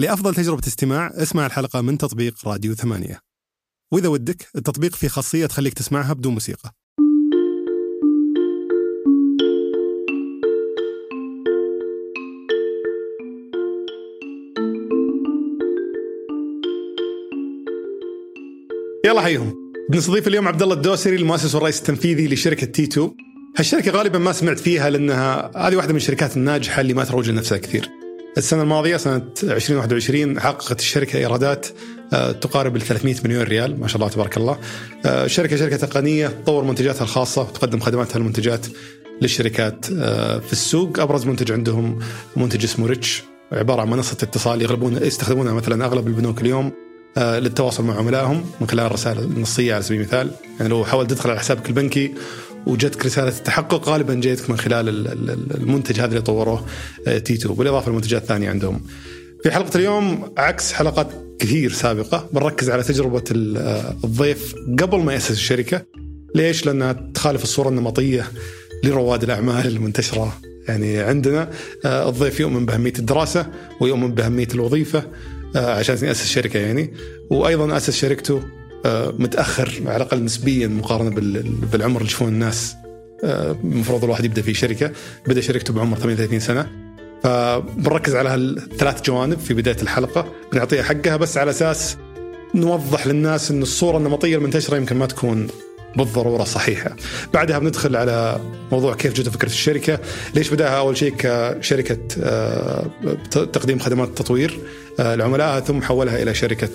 لأفضل تجربة استماع اسمع الحلقة من تطبيق راديو ثمانية. وإذا ودك التطبيق فيه خاصية تخليك تسمعها بدون موسيقى. يلا حيهم بنستضيف اليوم عبد الله الدوسري المؤسس والرئيس التنفيذي لشركة تي 2 هالشركة غالبا ما سمعت فيها لأنها هذه واحدة من الشركات الناجحة اللي ما تروج لنفسها كثير. السنة الماضية سنة 2021 حققت الشركة إيرادات آه، تقارب ال 300 مليون ريال ما شاء الله تبارك الله. آه، الشركة شركة تقنية تطور منتجاتها الخاصة وتقدم خدماتها المنتجات للشركات آه، في السوق. أبرز منتج عندهم منتج اسمه ريتش. عبارة عن منصة اتصال يغلبون يستخدمونها مثلا أغلب البنوك اليوم آه، للتواصل مع عملائهم. من خلال الرسائل النصية على سبيل المثال يعني لو حاولت تدخل على حسابك البنكي وجدتك رسالة التحقق غالبا جايتك من خلال المنتج هذا اللي طوروه تي 2 بالإضافة لمنتجات ثانية عندهم. في حلقة اليوم عكس حلقات كثير سابقة بنركز على تجربة آه، الضيف قبل ما يأسس الشركة. ليش؟ لأنها تخالف الصورة النمطية لرواد الأعمال المنتشرة يعني عندنا آه، الضيف يؤمن بأهمية الدراسة ويؤمن بأهمية الوظيفة آه، عشان يأسس شركة يعني وأيضا أسس شركته آه، متأخر على الأقل نسبيا مقارنة بالعمر اللي يشوفون الناس. آه، المفروض الواحد يبدأ في شركة بدأ شركته بعمر 38 سنة. فبنركز على هالثلاث جوانب في بداية الحلقة. بنعطيها حقها بس على أساس نوضح للناس إن الصورة النمطية المنتشرة يمكن ما تكون بالضرورة صحيحة. بعدها بندخل على موضوع كيف جت فكرة الشركة، ليش بدأها؟ أول شيء كشركة تقديم خدمات تطوير لعملائها ثم حولها إلى شركة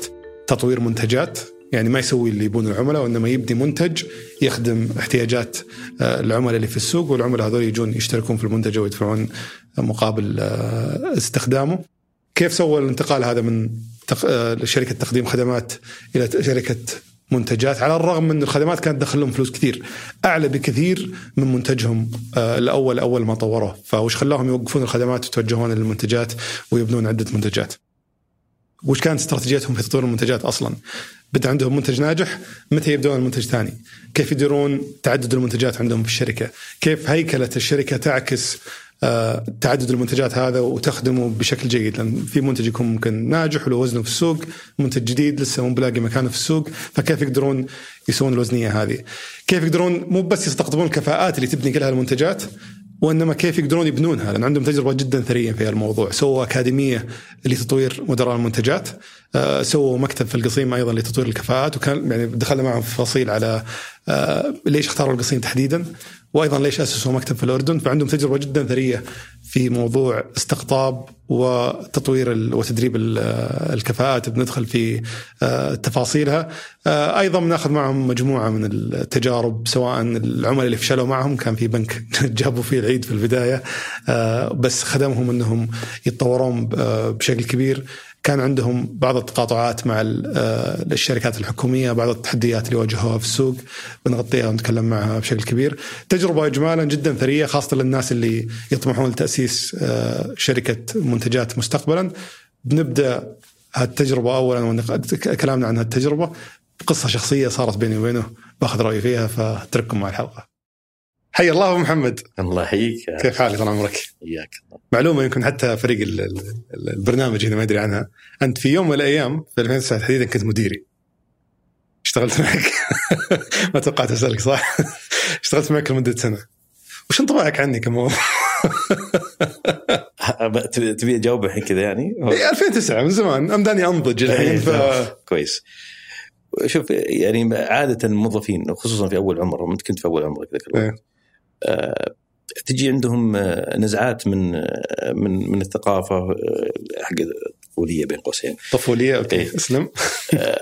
تطوير منتجات. يعني ما يسوي اللي يبون العملاء وإنما يبدي منتج يخدم احتياجات آه، العملاء اللي في السوق والعملاء هذول يجون يشتركون في المنتج ويدفعون مقابل آه، استخدامه. كيف سوى الانتقال هذا من آه، شركة تقديم خدمات إلى شركة منتجات؟ على الرغم من الخدمات كانت تدخل لهم فلوس كثير أعلى بكثير من منتجهم الأول أول ما طوروه. فوش خلاهم يوقفون الخدمات ويتوجهون للمنتجات ويبنون عدة منتجات؟ وش كانت استراتيجيتهم في تطوير المنتجات أصلا؟ بدا عندهم منتج ناجح متى يبدون المنتج ثاني؟ كيف يديرون تعدد المنتجات عندهم في الشركة؟ كيف هيكلة الشركة تعكس آه، تعدد المنتجات هذا وتخدمه بشكل جيد؟ لأن في منتج يكون ممكن ناجح وله وزنه في السوق منتج جديد لسه مو بلاقي مكانه في السوق فكيف يقدرون يسوون الوزنية هذه؟ كيف يقدرون مو بس يستقطبون الكفاءات اللي تبني كلها المنتجات وإنما كيف يقدرون يبنونها؟ لأن عندهم تجربة جدا ثرية في الموضوع سووا أكاديمية لتطوير مدراء المنتجات. سووا مكتب في القصيم أيضا لتطوير الكفاءات وكان يعني دخلنا معهم في تفاصيل على آه، ليش اختاروا القصيم تحديدا وأيضا ليش أسسوا مكتب في الأردن. فعندهم تجربة جدا ثرية في موضوع استقطاب وتطوير وتدريب الكفاءات بندخل في آه، تفاصيلها. آه، أيضا بناخذ معهم مجموعة من التجارب سواء العملاء اللي فشلوا معهم كان في بنك جابوا فيه العيد في البداية آه، بس خدمهم إنهم يتطورون بشكل كبير. كان عندهم بعض التقاطعات مع آه، الشركات الحكومية بعض التحديات اللي واجهوها في السوق بنغطيها ونتكلم معها بشكل كبير. تجربة اجمالا جدا ثرية خاصة للناس اللي يطمحون لتأسيس آه، شركة منتجات مستقبلا. بنبدأ هالتجربة اولا كلامنا عن هالتجربة. قصة شخصية صارت بيني وبينه باخذ رأيي فيها فاترككم مع الحلقة. حي الله أبو محمد. الله يحييك كيف حالك؟ طال عمرك؟ إياك معلومة يمكن حتى فريق البرنامج هنا ما يدري عنها. أنت في يوم من الأيام في 2009 تحديدا كنت مديري. اشتغلت معك. ما توقعت أسألك صح؟ اشتغلت معك لمدة سنة. وش انطباعك عني كموظف؟ تبي أجاوب الحين كذا يعني؟ 2009 من زمان. أمداني أنضج الحين إيه، ف... كويس. شوف يعني عادة الموظفين خصوصا في أول عمرهم انت كنت في أول عمرك ذاك الوقت. آه، تجي عندهم آه، نزعات من آه، من من الثقافة حق الطفولية بين قوسين. طفولية أوكي إيه. أسلم.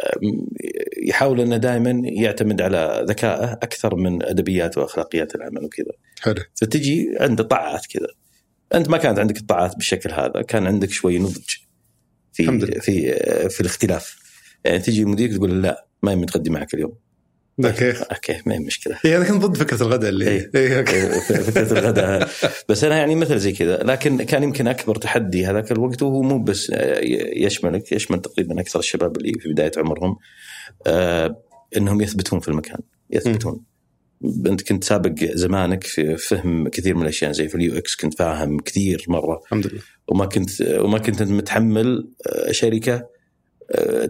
يحاول أنه دائما يعتمد على ذكائه أكثر من أدبيات وأخلاقيات العمل وكذا. حلو. فتجي عنده طاعات كذا. أنت ما كانت عندك الطاعات بالشكل هذا كان عندك شوي نضج في في في الاختلاف. يعني تجي مديرك تقول لا ما يمكن تغدي معك اليوم. okay. okay ما هي مشكلة. اي أنا كنت ضد فكرة الغداء اللي اي إيه okay. إيه، فكرة الغداء. بس أنا يعني مثل زي كذا لكن كان يمكن أكبر تحدي هذاك الوقت وهو مو بس يشملك يشمل تقريبا أكثر الشباب اللي في بداية عمرهم آه إنهم يثبتون في المكان يثبتون. أنت كنت سابق زمانك في فهم كثير من الأشياء زي في ال UX كنت فاهم كثير مرة. الحمد لله. وما كنت وما كنت متحمل آه، شركة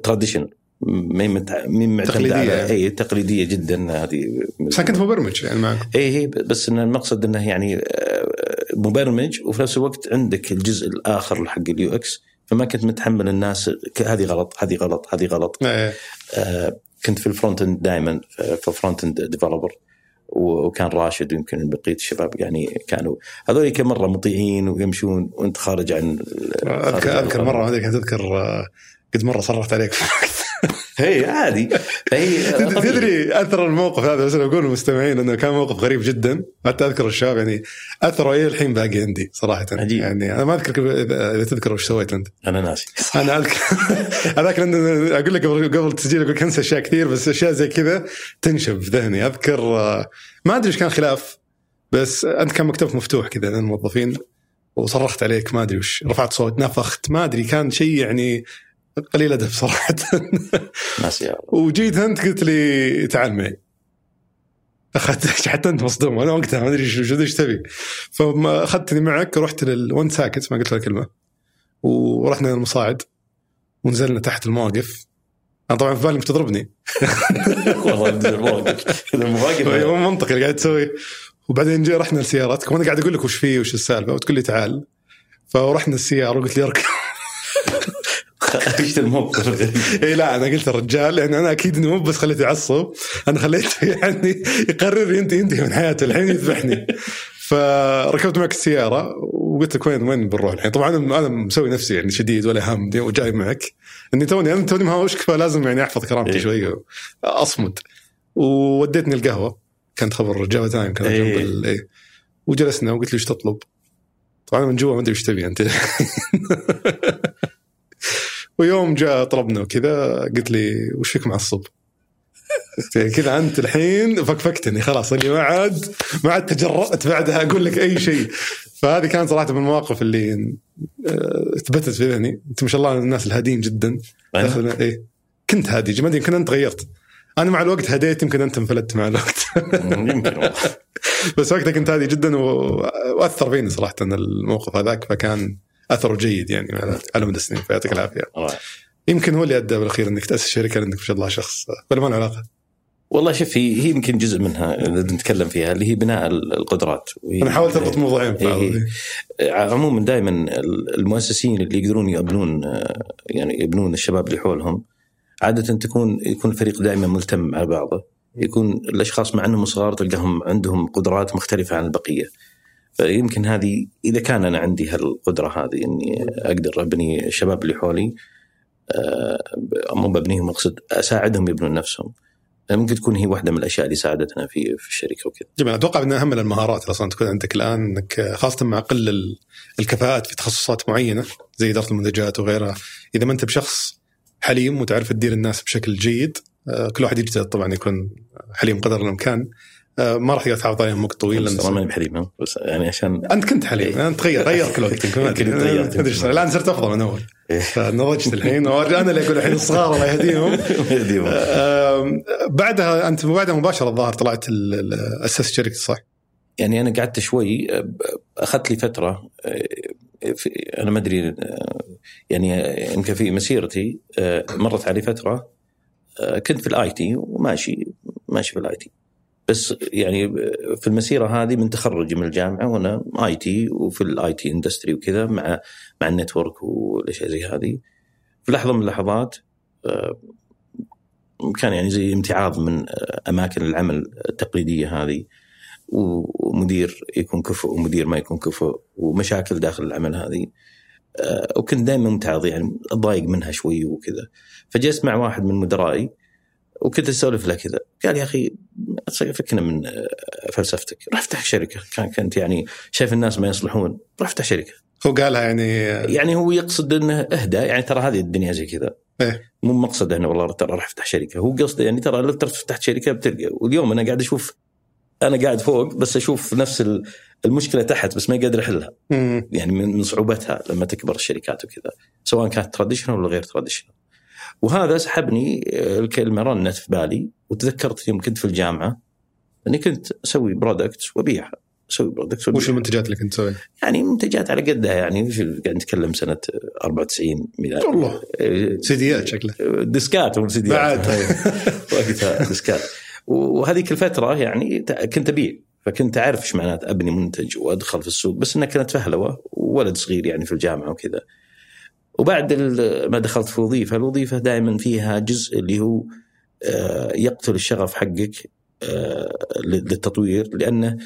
traditional مين معتمده تقليدية. على اي تقليدية جدا هذه بس كنت مبرمج يعني معك اي هي بس إن المقصد إنه يعني آه، مبرمج وفي نفس الوقت عندك الجزء الآخر حق ال UX فما كنت متحمل الناس هذه غلط هذه غلط هذه غلط إيه. آه، كنت في ال front end دائما في front end developer وكان راشد ويمكن بقيه الشباب يعني كانوا هذول كم مرة مطيعين ويمشون وأنت خارج عن خارج اذكر عن اذكر. مرة ما أدري كنت اذكر آه، قد مرة صرفت عليك هي عادي. فهي. تدري أثر الموقف هذا؟ بس أقول للمستمعين إنه كان موقف غريب جدا. حتى أذكر الشباب يعني اثره إلى الحين باقي عندي صراحة. عجيب. يعني أنا ما أذكر اذا تذكر وش سويت أنت. أنا ناسي. أنا اذكر هذاك أقول لك قبل قبل التسجيل أقول لك أنسى أشياء كثير بس أشياء زي كذا تنشب في ذهني. أذكر آه، ما أدري إيش كان خلاف بس أنت كان مكتبك مفتوح كذا للموظفين وصرخت عليك ما أدري وش. رفعت صوت نفخت ما أدري كان شيء يعني قليل ادب صراحة. ناسي. وجيت أنت قلت لي تعال معي. اخذت حتى أنت مصدوم. أنا وقتها ما أدري إيش إيش تبي. فاخذتني معك ورحت لل... وانت ساكت ما قلت لك كلمة. ورحنا للمصاعد. ونزلنا تحت المواقف. أنا طبعا في بالي انك تضربني. والله المواقف. المواقف مو منطقي اللي قاعد تسوي. وبعدين جي رحنا لسيارتك. وأنا قاعد أقول لك وش فيه وش السالفة. وتقول لي تعال. فرحنا السيارة وقلت لي أركب. الموقف الغريب اي لا أنا قلت الرجال لأن أنا أكيد إنه مو بس خليته يعصب أنا خليته يعني يقرر ينتهي ينتهي من حياته الحين يذبحني فركبت معك السيارة وقلت لك وين وين بنروح الحين طبعا أنا مسوي نفسي يعني شديد ولا هم وجاي معك إني توني أنا توني مهاوشك فلازم يعني أحفظ كرامتي إيه. شوي اصمد ووديتني القهوة كانت خبر Java Time كان إيه. جنب إيه. وجلسنا وقلت لي إيش تطلب؟ طبعا من جوا ما أدري إيش تبي أنت ويوم جاء طلبنا وكذا قلت لي وش فيك معصب؟ كذا أنت الحين فكفكتني خلاص اللي ما عاد ما عاد تجرأت بعدها أقول لك أي شيء. فهذه كانت صراحة من المواقف اللي آه، ثبتت في ذهني. أنت ما شاء الله الناس الهادين جدا. إيه. كنت هادي ما أدري يمكن أنت تغيرت أنا مع الوقت هديت يمكن أنت انفلت مع الوقت. يمكن. بس وقتها كنت هادي جدا وأثر فيني صراحة الموقف هذاك فكان اثره جيد يعني على- مدى السنين فيعطيك العافية. رائع. يمكن هو اللي أدى بالأخير إنك تأسس شركة لأنك ما شاء الله شخص. ولا ما له علاقة؟ والله شوف هي هي يمكن جزء منها اللي نتكلم فيها اللي هي بناء القدرات. أنا حاولت اربط موضوعين بعض. إيه. عموما دائما المؤسسين اللي يقدرون يبنون آه، يعني يبنون الشباب اللي حولهم عادة تكون يكون الفريق دائما ملتم على بعضه. يكون الأشخاص مع أنهم صغار تلقاهم عندهم قدرات مختلفة عن البقية. فيمكن هذه إذا كان أنا عندي هالقدرة هذه إني أقدر أبني الشباب اللي حولي آه، مو ببنيهم أقصد أساعدهم يبنون نفسهم. ممكن تكون هي واحدة من الأشياء اللي ساعدتنا في في الشركة وكذا. جميل. أتوقع ان أهم المهارات أصلا تكون عندك الآن إنك خاصة مع قل ال- الكفاءات في تخصصات معينة زي إدارة المنتجات وغيرها. إذا ما أنت بشخص حليم وتعرف تدير الناس بشكل جيد آه، كل واحد يجتهد طبعا يكون حليم قدر الإمكان. ما راح تقدر تحافظ عليهم وقت طويل أنا ماني بحليم؟ بس يعني عشان أنت كنت حليم أنت تغير غير كل وقت يمكن ما أدري. الان صرت أفضل من أول إيه. فنضجت الحين أنا اللي أقول الحين الصغار الله يهديهم بعدها أنت بعدها مباشرة الظاهر طلعت اسست شركة صح؟ يعني أنا قعدت شوي أخذت لي فترة آه، أنا ما أدري آه، يعني آه، يمكن في مسيرتي آه، مرت علي فترة آه، كنت في ال IT وماشي ماشي في ال IT بس يعني في المسيرة هذه من تخرجي من الجامعة وأنا IT وفي ال IT industry وكذا مع مع ال network والأشياء زي هذه. في لحظة من اللحظات آه، كان يعني زي امتعاض من آه، أماكن العمل التقليدية هذه. ومدير يكون كفؤ ومدير ما يكون كفؤ ومشاكل داخل العمل هذه. آه، وكنت دائما ممتعض يعني اتضايق منها شوي وكذا. فجلست مع واحد من مدرائي وكنت اسولف له كذا قال يا أخي فكنا من آه، فلسفتك. روح افتح شركة. كان كنت يعني شايف الناس ما يصلحون. روح افتح شركة. هو قالها يعني يعني هو يقصد إنه أهدى. يعني ترى هذه الدنيا زي كذا. إيه. مو مقصد إنه والله ترى راح افتح شركة. هو قصده يعني ترى لو ترى فتحت شركة بتلقى. واليوم أنا قاعد أشوف أنا قاعد فوق بس أشوف نفس ال- المشكلة تحت بس ما قادر أحلها. يعني من صعوبتها لما تكبر الشركات وكذا. سواء كانت traditional ولا غير traditional وهذا سحبني آه، الكلمة رنت في بالي وتذكرت يوم كنت في الجامعة أني كنت أسوي product وابيعها أسوي product وش المنتجات اللي كنت تسويها؟ يعني منتجات على قدها يعني قاعد نتكلم سنة 94 ميلاد والله إيه، سيديات شكله. ديسكات مو سيديات بعد. وقتها ديسكات. وهذيك الفترة يعني كنت أبيع فكنت أعرف إيش معنات أبني منتج وأدخل في السوق بس إنها كانت فهلوة وولد صغير يعني في الجامعة وكذا. وبعد ما دخلت في وظيفة الوظيفة دائما فيها جزء اللي هو آه، يقتل الشغف حقك آه، للتطوير لأنه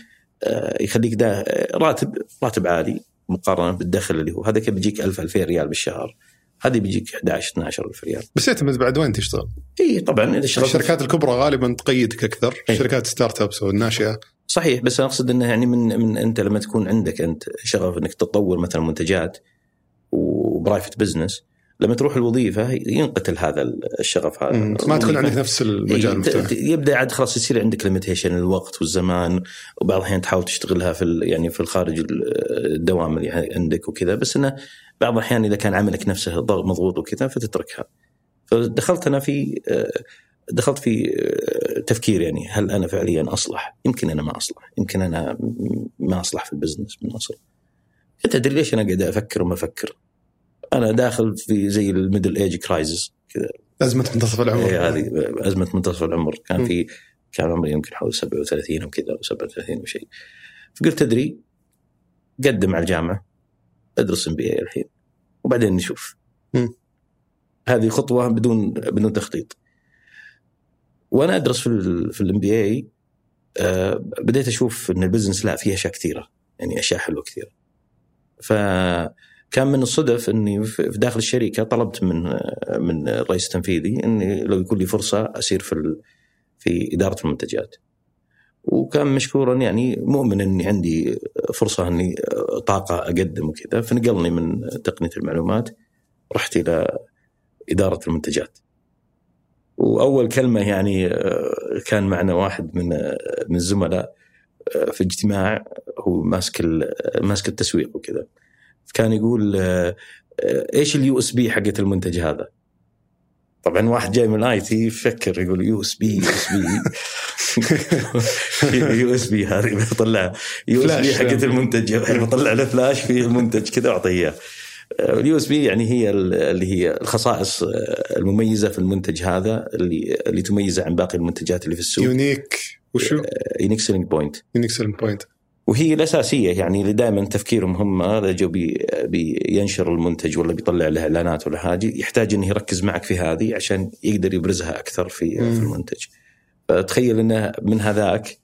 آه، يخليك دا راتب راتب عالي مقارنة بالدخل اللي هو. هذا كان بيجيك 1000 2000 ريال بالشهر. هذه بيجيك 11 12 ألف ريال. بس يعتمد بعد وين تشتغل؟ إي طبعا إذا اشتغلت الشركات الكبرى غالبا تقيدك أكثر. إيه. شركات startups أو الناشئة. صحيح بس أنا أقصد إنه يعني من من أنت لما تكون عندك أنت شغف إنك تطور مثلا منتجات و private business لما تروح الوظيفة ينقتل هذا الشغف هذا. ما تكون عندك نفس إيه، المجال ت- المفتوح يبدأ عاد خلاص يصير عندك limitation الوقت والزمان وبعض الأحيان تحاول تشتغلها في يعني في الخارج ال- الدوام اللي عندك وكذا بس إنه بعض الأحيان إذا كان عملك نفسه مضغوط وكذا فتتركها فدخلت أنا في آه، دخلت في آه، تفكير يعني هل أنا فعليا أصلح؟ يمكن أنا ما أصلح، يمكن أنا ما أصلح في ال business من أصل. تدري ليش أنا قاعد أفكر وما أفكر؟ أنا داخل في زي ال middle age crisis كذا. أزمة منتصف العمر. إيه هذه أزمة منتصف العمر. كان. في كان عمري يمكن حول 37 أو كذا أو 37 أو شيء فقلت تدري قدم على الجامعة أدرس MBA الحين وبعدين نشوف. م. هذه خطوة بدون بدون تخطيط. وأنا أدرس في ال في ال MBA بديت أشوف إن ال business لا فيه أشياء كثيرة. يعني أشياء حلوة كثيرة. فكان من الصدف إني في داخل الشركة طلبت من من الرئيس التنفيذي إني لو يكون لي فرصة أسير في في إدارة المنتجات. وكان مشكورا يعني مؤمن إني عندي فرصة إني طاقة أقدم وكذا فنقلني من تقنية المعلومات رحت إلى إدارة المنتجات. وأول كلمة يعني آه، كان معنا واحد من آه، من الزملاء آه، في اجتماع هو ماسك ماسك التسويق وكذا. كان يقول آه، آه، إيش ال USP حقت المنتج هذا؟ طبعا واحد جاي من ال IT يفكر يقول يو اس بي يو اس بي يو اس بي هذه بطلع USB. حقت المنتج. بطلع له فلاش فيه المنتج كذا واعطيه إياه. ال USP يعني هي ال- اللي هي الخصائص آه، المميزة في المنتج هذا اللي اللي تميزه عن باقي المنتجات اللي في السوق. unique وشو؟ unique selling point unique selling point وهي الأساسية يعني اللي دائما تفكيرهم هم اذا جو بي بينشر المنتج ولا بيطلع له إعلانات ولا حاجة يحتاج إنه يركز معك في هذه عشان يقدر يبرزها أكثر في مم. في المنتج. فتخيل إنه من هذاك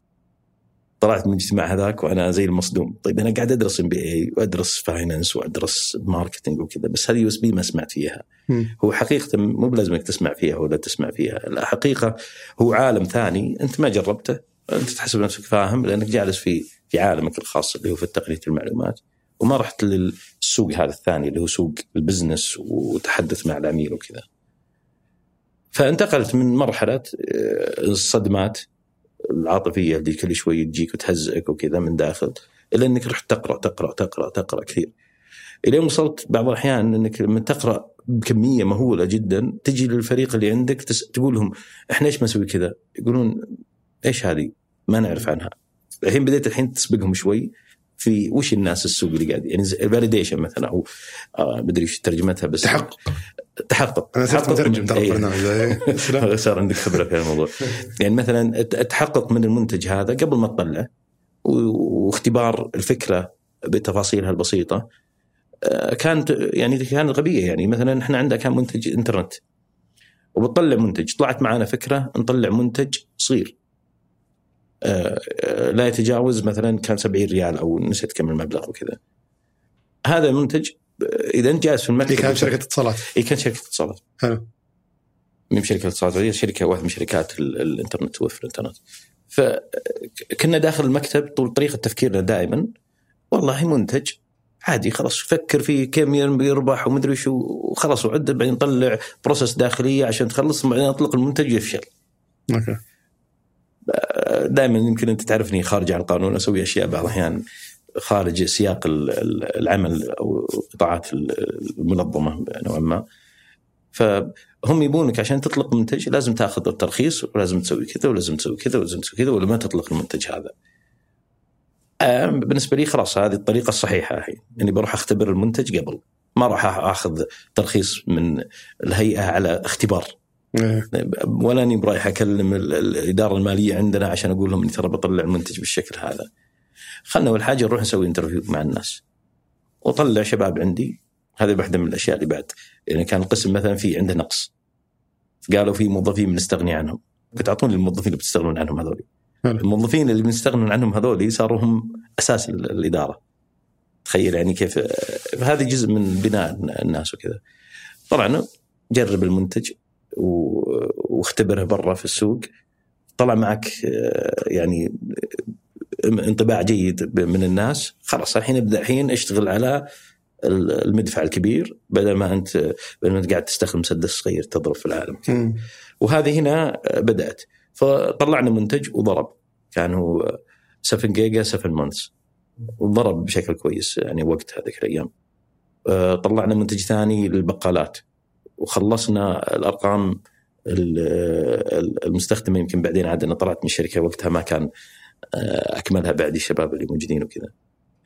طلعت من الاجتماع هذاك وأنا زي المصدوم، طيب أنا قاعد أدرس MBA وأدرس finance وأدرس marketing وكذا بس هذه USP ما سمعت فيها. مم. هو حقيقة مو بلازم انك تسمع فيها ولا تسمع فيها، الحقيقة هو عالم ثاني أنت ما جربته، أنت تحسب نفسك فاهم لأنك جالس في في عالمك الخاص اللي هو في تقنيه المعلومات وما رحت للسوق هذا الثاني اللي هو سوق البزنس وتحدث مع العميل وكذا. فانتقلت من مرحلة آه، الصدمات العاطفية اللي كل شوي تجيك وتهزئك وكذا من داخل إلى إنك رحت تقرأ تقرأ تقرأ تقرأ كثير. الين وصلت بعض الأحيان إنك لما تقرأ بكمية مهولة جدا تجي للفريق اللي عندك. تقول لهم إحنا إيش نسوي كذا؟ يقولون إيش هذه؟ ما نعرف عنها. الحين بديت الحين تسبقهم شوي في وش الناس السوق اللي قاعد يعني الفاليديشن مثلا أو آه بدري إيش ترجمتها بس تحقق. تحقق. أنا صرت تحقق مترجم ترى إيه. البرنامج إيه. صار عندك خبرة في الموضوع. يعني مثلا التحقق من المنتج هذا قبل ما تطلع و- واختبار الفكرة بتفاصيلها البسيطة آه، كانت يعني كانت غبية. يعني مثلا إحنا عندنا كان منتج إنترنت وبتطلع منتج. طلعت معنا فكرة نطلع منتج صغير. لا يتجاوز مثلا كان 70 ريال أو نسيت كم المبلغ وكذا. هذا المنتج آه، إذا أنت جالس في المكتب هي كانت شركة اتصالات. اي كانت شركة اتصالات. حلو. من شركه اتصالات؟ هي شركة واحدة من شركات ال- الإنترنت توفر الإنترنت. فكنا داخل المكتب طول طريقة تفكيرنا دائما. والله منتج عادي خلاص فكر فيه كم يربح ومدري شو وخلاص وعد بعدين نطلع process داخلية عشان تخلص بعدين أطلق المنتج يفشل أوكي. دائما يمكن أنت تعرفني خارج عن القانون أسوي أشياء بعض الأحيان خارج سياق ال- ال- العمل أو القطاعات ال- المنظمة نوعا ما. ف هم يبونك عشان تطلق منتج لازم تاخذ الترخيص ولازم تسوي كذا ولازم تسوي كذا ولازم تسوي كذا ولا ما تطلق المنتج هذا. بالنسبة لي خلاص هذه الطريقة الصحيحة الحين اني بروح أختبر المنتج قبل ما راح أخذ ترخيص من الهيئة على اختبار. ولا اني برايح أكلم الإدارة المالية عندنا عشان أقول لهم إني ترى بطلع المنتج بالشكل هذا. خلنا أول حاجة نروح نسوي انترفيو مع الناس. وطلع شباب عندي هذه واحدة من الأشياء اللي بعد يعني كان القسم مثلا في عنده نقص. قالوا في موظفين بنستغني عنهم. قلت أعطوني الموظفين اللي بتستغنون عنهم هذول. الموظفين اللي بنستغنون عنهم هذول صاروا هم أساس الإدارة. تخيل يعني كيف هذه جزء من بناء الناس وكذا. طبعا جرب المنتج واختبره برا في السوق. طلع معك آه، يعني انطباع جيد من الناس. خلاص الحين ابدأ. الحين اشتغل على المدفع الكبير بدل ما انت بدل ما انت قاعد تستخدم مسدس صغير تضرب في العالم. م. وهذه هنا بدأت. فطلعنا منتج وضرب. كان هو 7 جيجا 7 مانثس وضرب بشكل كويس يعني وقت هذيك الأيام. آه، طلعنا منتج ثاني للبقالات. وخلصنا الأرقام المستخدمة يمكن بعدين عاد أنا طلعت من الشركة وقتها ما كان آه، أكملها بعد الشباب اللي موجودين وكذا.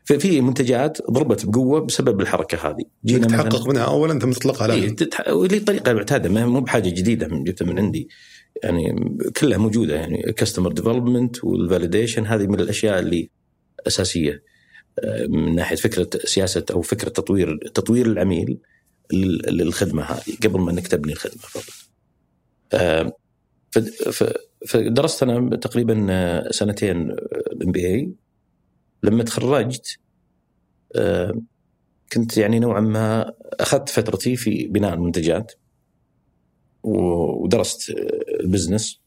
ففي منتجات ضربت بقوة بسبب الحركة هذه. جينا تحقق منها اولا ثم تطلقها على تتح... ولي طريقة معتادة مو بحاجة جديدة من جبتها من عندي. يعني كلها موجودة يعني customer development وال validation هذه من الأشياء اللي أساسية آه، من ناحية فكرة سياسة أو فكرة تطوير تطوير العميل للخدمة هذه قبل ما انك تبني الخدمه فقط. آه، فدرست أنا تقريبا سنتين ال MBA لما تخرجت آه، كنت يعني نوعا ما أخذت فترتي في بناء المنتجات ودرست ال business.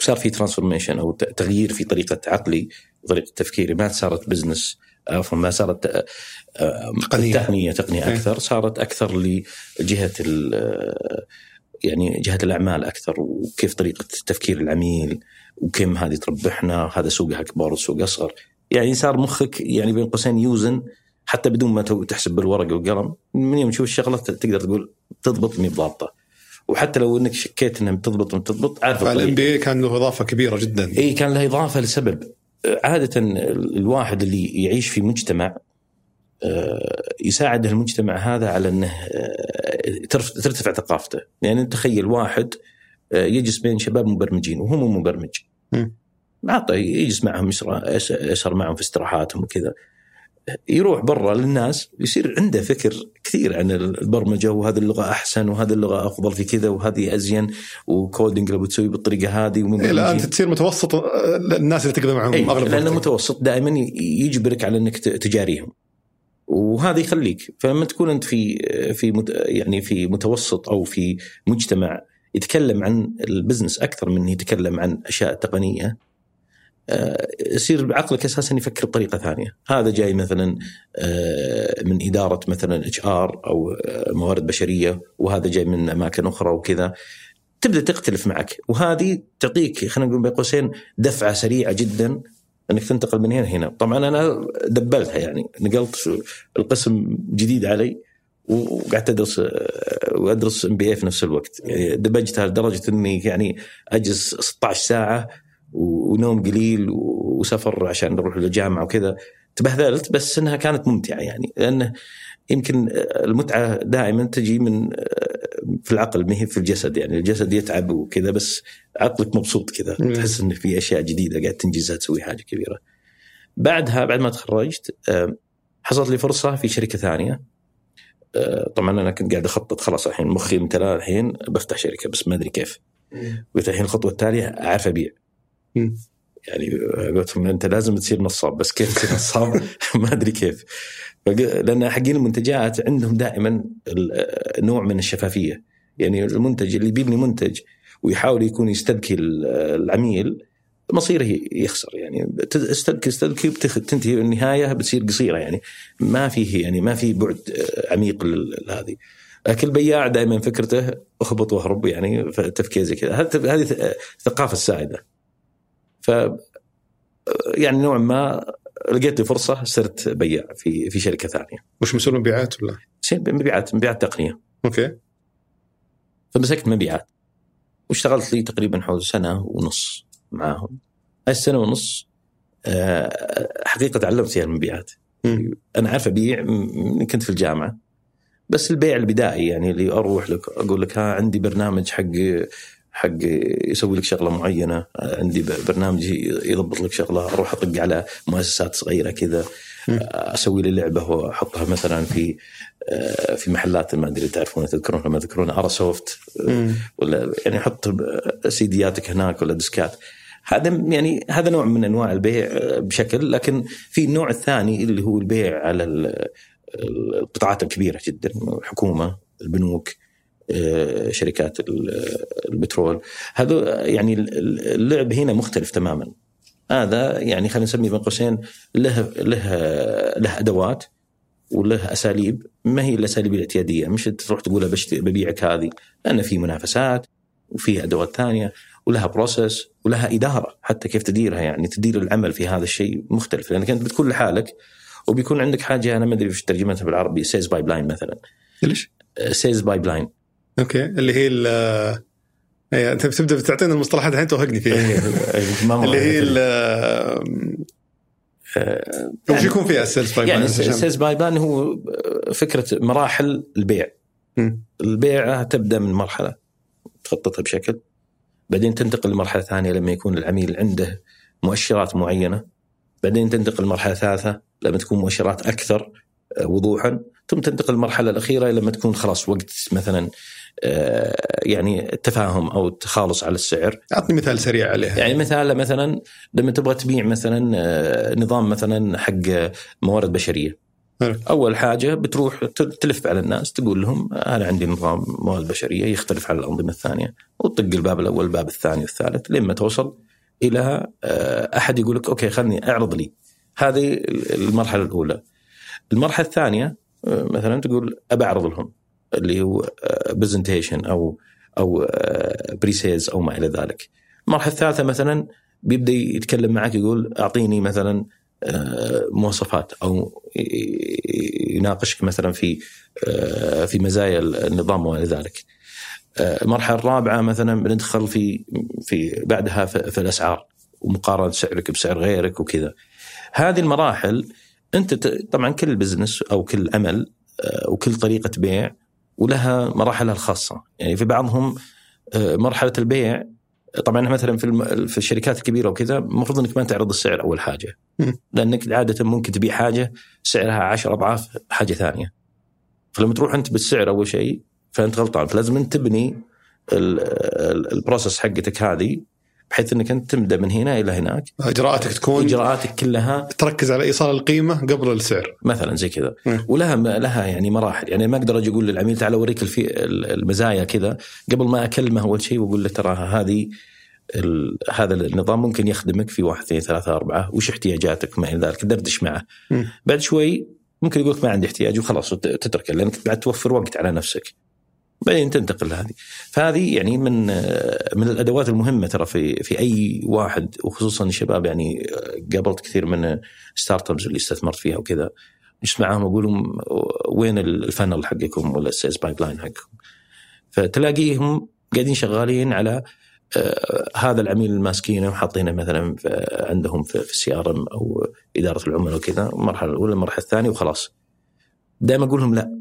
وصار في transformation أو تغيير في طريقة عقلي وطريقه تفكيري. ما صارت business عفوا ما صارت آه، آه، تقنية. تقنية إيه. أكثر صارت أكثر لجهة يعني جهة الأعمال أكثر وكيف طريقة تفكير العميل وكم هذه تربحنا هذا سوقها أكبر وسوق أصغر. يعني صار مخك يعني بين قوسين يوزن حتى بدون ما تحسب بالورقة والقلم من يوم تشوف الشغلة تقدر تقول تضبط مي ضابطة وحتى لو إنك شكيت إنها بتضبط وتضبط عارف الام بي كان له إضافة كبيرة جدا. اي كان له إضافة لسبب. عادة الواحد اللي يعيش في مجتمع آه، يساعد المجتمع هذا على إنه آه، ترتفع ثقافته، يعني تخيل واحد آه، يجلس بين شباب مبرمجين وهو مو مبرمج. عطى يجلس معهم يسهر معهم في استراحاتهم وكذا. يروح برا للناس يصير عنده فكر كثير عن البرمجة وهذه اللغة أحسن وهذه اللغة أفضل في كذا وهذه أزين وكودنج لو بتسوي بالطريقة هذه لا انت تصير متوسط الناس اللي تقدر معهم إيه أغلب لأنه متوسط دائما يجبرك على إنك تجاريهم. وهذا يخليك. فلما تكون أنت في في مت يعني في متوسط أو في مجتمع يتكلم عن ال business أكثر من يتكلم عن أشياء تقنية آه، يصير بعقلك أساسا يفكر بطريقة ثانية، هذا جاي مثلا آه، من إدارة مثلا HR أو آه، موارد بشرية وهذا جاي من أماكن أخرى وكذا. تبدأ تختلف معك. وهذه تعطيك خلينا نقول بين قوسين دفعة سريعة جدا إنك تنتقل من هنا هنا طبعا أنا double تها يعني نقلت القسم جديد علي وقعدت أدرس وأدرس ام بي اي في نفس الوقت. يعني دبجتها لدرجة إني يعني أجلس 16 ساعة ونوم قليل وسفر عشان نروح للجامعة وكذا تبهذلت بس إنها كانت ممتعة يعني لأنه يمكن المتعة دائما تجي من في العقل ما هي في الجسد يعني الجسد يتعب وكذا بس عقلك مبسوط كذا تحس انه في أشياء جديدة قاعد تنجزها تسوي حاجة كبيرة. بعدها بعد ما تخرجت حصلت لي فرصة في شركة ثانية طبعا أنا كنت قاعد أخطط خلاص الحين مخي امتلأ الحين بفتح شركة بس ما أدري كيف. قلت الحين الخطوة التالية أعرف أبيع. يعني قلت لهم أنت لازم تصير نصاب. بس كيف تصير نصاب؟ ما أدري كيف. لأن حقين المنتجات عندهم دائما نوع من الشفافية. يعني المنتج اللي بيبني منتج ويحاول يكون يستذكي العميل مصيره يخسر. يعني استذكي استذكي تنتهي النهاية بتصير قصيرة. يعني ما فيه يعني ما في بعد عميق لهذه. لكن البياع دائما فكرته اخبط واهرب يعني تفكير زي كذا. هذه الثقافه السائدة. ف يعني نوعا ما لقيت لي فرصة صرت بياع في في شركة ثانية. وش مسؤول مبيعات ولا؟ مبيعات مبيعات تقنية. أوكي. فمسكت مبيعات واشتغلت لي تقريبا حول سنة ونص معاهم السنة ونص آه، حقيقة تعلمت فيها المبيعات أنا عارف أبيع من كنت في الجامعة بس البيع البدائي يعني اللي أروح لك أقول لك ها عندي برنامج حق حق يسوي لك شغلة معينة. عندي برنامج يضبط لك شغلة أروح أطق على مؤسسات صغيرة كذا أسوي لي لعبة واحطها مثلا في في محلات ما أدري تعرفون تذكرون ما تذكرون ارا سوفت ولا يعني أحط سيدياتك هناك ولا ديسكات. هذا يعني هذا نوع من أنواع البيع بشكل لكن في النوع الثاني اللي هو البيع على القطاعات الكبيرة جدا الحكومة البنوك آه، شركات البترول. هذا يعني اللعب هنا مختلف تماما. هذا يعني خلينا نسميه بين قوسين له له له أدوات وله أساليب ما هي الأساليب الاعتيادية؟ مش تروح تقول ببيعك هذه. لأن في منافسات وفي أدوات ثانية ولها process ولها إدارة حتى كيف تديرها يعني. تدير العمل في هذا الشيء مختلف. لأنك أنت بتكون لحالك وبيكون عندك حاجة أنا ما أدري إيش ترجمتها بالعربي sales pipeline مثلا. ليش؟ sales pipeline أوكي. اللي هي اي أنت بتبدأ بتعطينا المصطلحات الحين توهقني فيها. اللي هي ال آه، وش يعني يكون فيها ال sales pipe يعني ال sales pipeline هو فكرة مراحل البيع. م. البيع تبدأ من مرحلة تخططها بشكل بعدين تنتقل لمرحلة ثانية لما يكون العميل عنده مؤشرات معينة بعدين تنتقل لمرحلة ثالثة لما تكون مؤشرات أكثر آه، وضوحا ثم تنتقل للمرحلة الأخيرة لما تكون خلاص وقت مثلا آه، يعني التفاهم أو التخالص على السعر. أعطني مثال سريع عليها. يعني مثال مثلا لما تبغى تبيع مثلا آه، نظام مثلا حق موارد بشرية. أول حاجة بتروح تلف على الناس تقول لهم أنا عندي نظام موارد بشرية يختلف عن الأنظمة الثانية وتطق الباب الأول الباب الثاني والثالث لما توصل إلى أحد يقول لك أوكي خلني أعرض لي هذه المرحلة الأولى المرحلة الثانية مثلا تقول أبى أعرض لهم اللي هو presentation أو أو presales أو ما إلى ذلك المرحلة الثالثة مثلا بيبدأ يتكلم معك يقول أعطيني مثلا مواصفات أو يناقشك مثلا في في مزايا النظام وما إلى ذلك. المرحلة الرابعة مثلا بندخل في في بعدها في الأسعار ومقارنة سعرك بسعر غيرك وكذا. هذه المراحل أنت طبعا كل business أو كل عمل آه، وكل طريقة بيع ولها مراحلها الخاصة. يعني في بعضهم آه، مرحلة البيع طبعا مثلا في في الشركات الكبيرة وكذا المفروض إنك ما تعرض السعر أول حاجة. لأنك عادة ممكن تبيع حاجة سعرها 10 أضعاف حاجة ثانية. فلما تروح أنت بالسعر أول شيء فأنت غلطان. فلازم أنت تبني ال process حقتك هذه بحيث إنك أنت تبدأ من هنا إلى هناك. إجراءاتك تكون إجراءاتك كلها تركز على إيصال القيمة قبل السعر. مثلا زي كذا. ولها لها يعني مراحل. يعني ما أقدر أجي أقول للعميل تعال أوريك المزايا كذا. قبل ما أكلمه أول شيء وأقول له ترى هذه هذا النظام ممكن يخدمك في واحد اثنين ثلاثة أربعة. وش احتياجاتك ما إلى ذلك؟ دردش معه م. بعد شوي ممكن يقول لك ما عندي احتياج وخلاص تتركه. لأنك بعد توفر وقت على نفسك. بعدين تنتقل لهذه. فهذه يعني من من الأدوات المهمة ترى في في أي واحد وخصوصا الشباب يعني قابلت كثير من startups اللي استثمرت فيها وكذا إيش معاهم أقول لهم وين ال funnel حقكم ولا ال sales pipeline حقكم. فتلاقيهم قاعدين شغالين على آه هذا العميل الماسكينه وحاطينه مثلا عندهم في ال CRM أو إدارة العملاء وكذا المرحلة الأولى المرحلة الثانية وخلاص. دائما أقول لهم لا.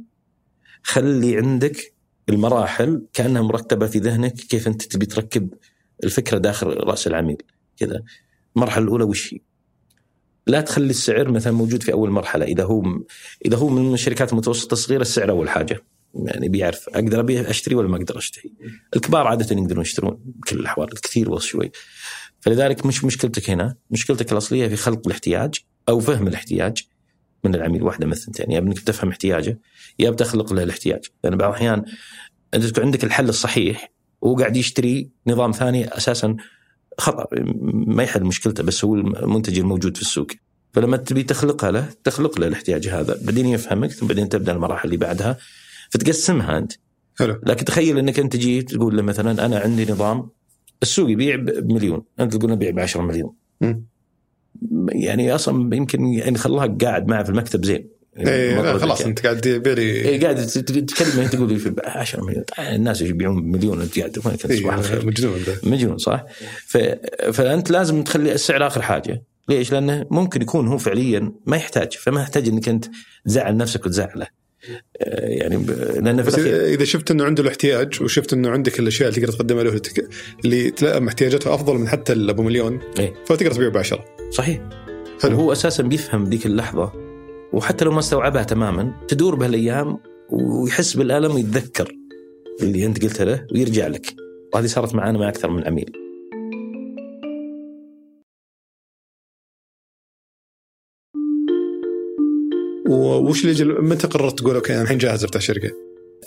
خلي عندك المراحل كأنها مرتبه في ذهنك كيف أنت تبي تركب الفكرة داخل رأس العميل كذا المرحلة الأولى وش هي؟ لا تخلي السعر مثلا موجود في أول مرحلة إذا هو إذا هو من الشركات المتوسطه الصغيره السعر أول حاجة يعني بيعرف أقدر أبي أشتري ولا ما أقدر أشتري. الكبار عادة يقدرون يشترون بكل الأحوال الكثير بس شوي. فلذلك مش مشكلتك هنا، مشكلتك الأصلية في خلق الاحتياج أو فهم الاحتياج من العميل واحدة من الثنتين يا انك تفهم احتياجه يا بتخلق له الاحتياج. لأن بعض الأحيان أنت تكون عندك الحل الصحيح وهو قاعد يشتري نظام ثاني أساسا خطأ ما يحل مشكلته بس هو المنتج الموجود في السوق. فلما تبي تخلقها له تخلق له الاحتياج هذا. بعدين يفهمك ثم بعدين تبدأ المراحل اللي بعدها فتقسمها أنت. حلو. لكن تخيل إنك أنت تجي تقول له مثلا أنا عندي نظام السوق يبيع بمليون أنت تقول أبيع ب 10 مليون. م. يعني أصلا يمكن يعني خلاك قاعد معه في المكتب زين. إيه خلاص أنت قاعد تبيع لي إيه قاعد تتكلم تقول لي في 10 مليون. الناس يبيعون بمليون أنت قاعد صباح الخير. مجنون ده. مجنون صح؟ ف... فأنت لازم تخلي السعر آخر حاجة. ليش؟ لأنه ممكن يكون هو فعليا ما يحتاج فما يحتاج إنك أنت تزعل نفسك وتزعله. يعني لأن في الأخير إذا شفت إنه عنده الاحتياج وشفت إنه عندك الأشياء اللي تقدر تقدمها له اللي تلائم احتياجاته أفضل من حتى أبو مليون إيه؟ فتقدر تبيعه ب 10 صحيح حلو. هو أساسا بيفهم ذيك اللحظة وحتى لو ما استوعبها تماما تدور بهالأيام ويحس بالألم ويتذكر اللي أنت قلت له ويرجع لك وهذه صارت معانا مع أكثر من عميل وش اللي. متى قررت تقول أوكي أنا الحين جاهز أفتح شركة؟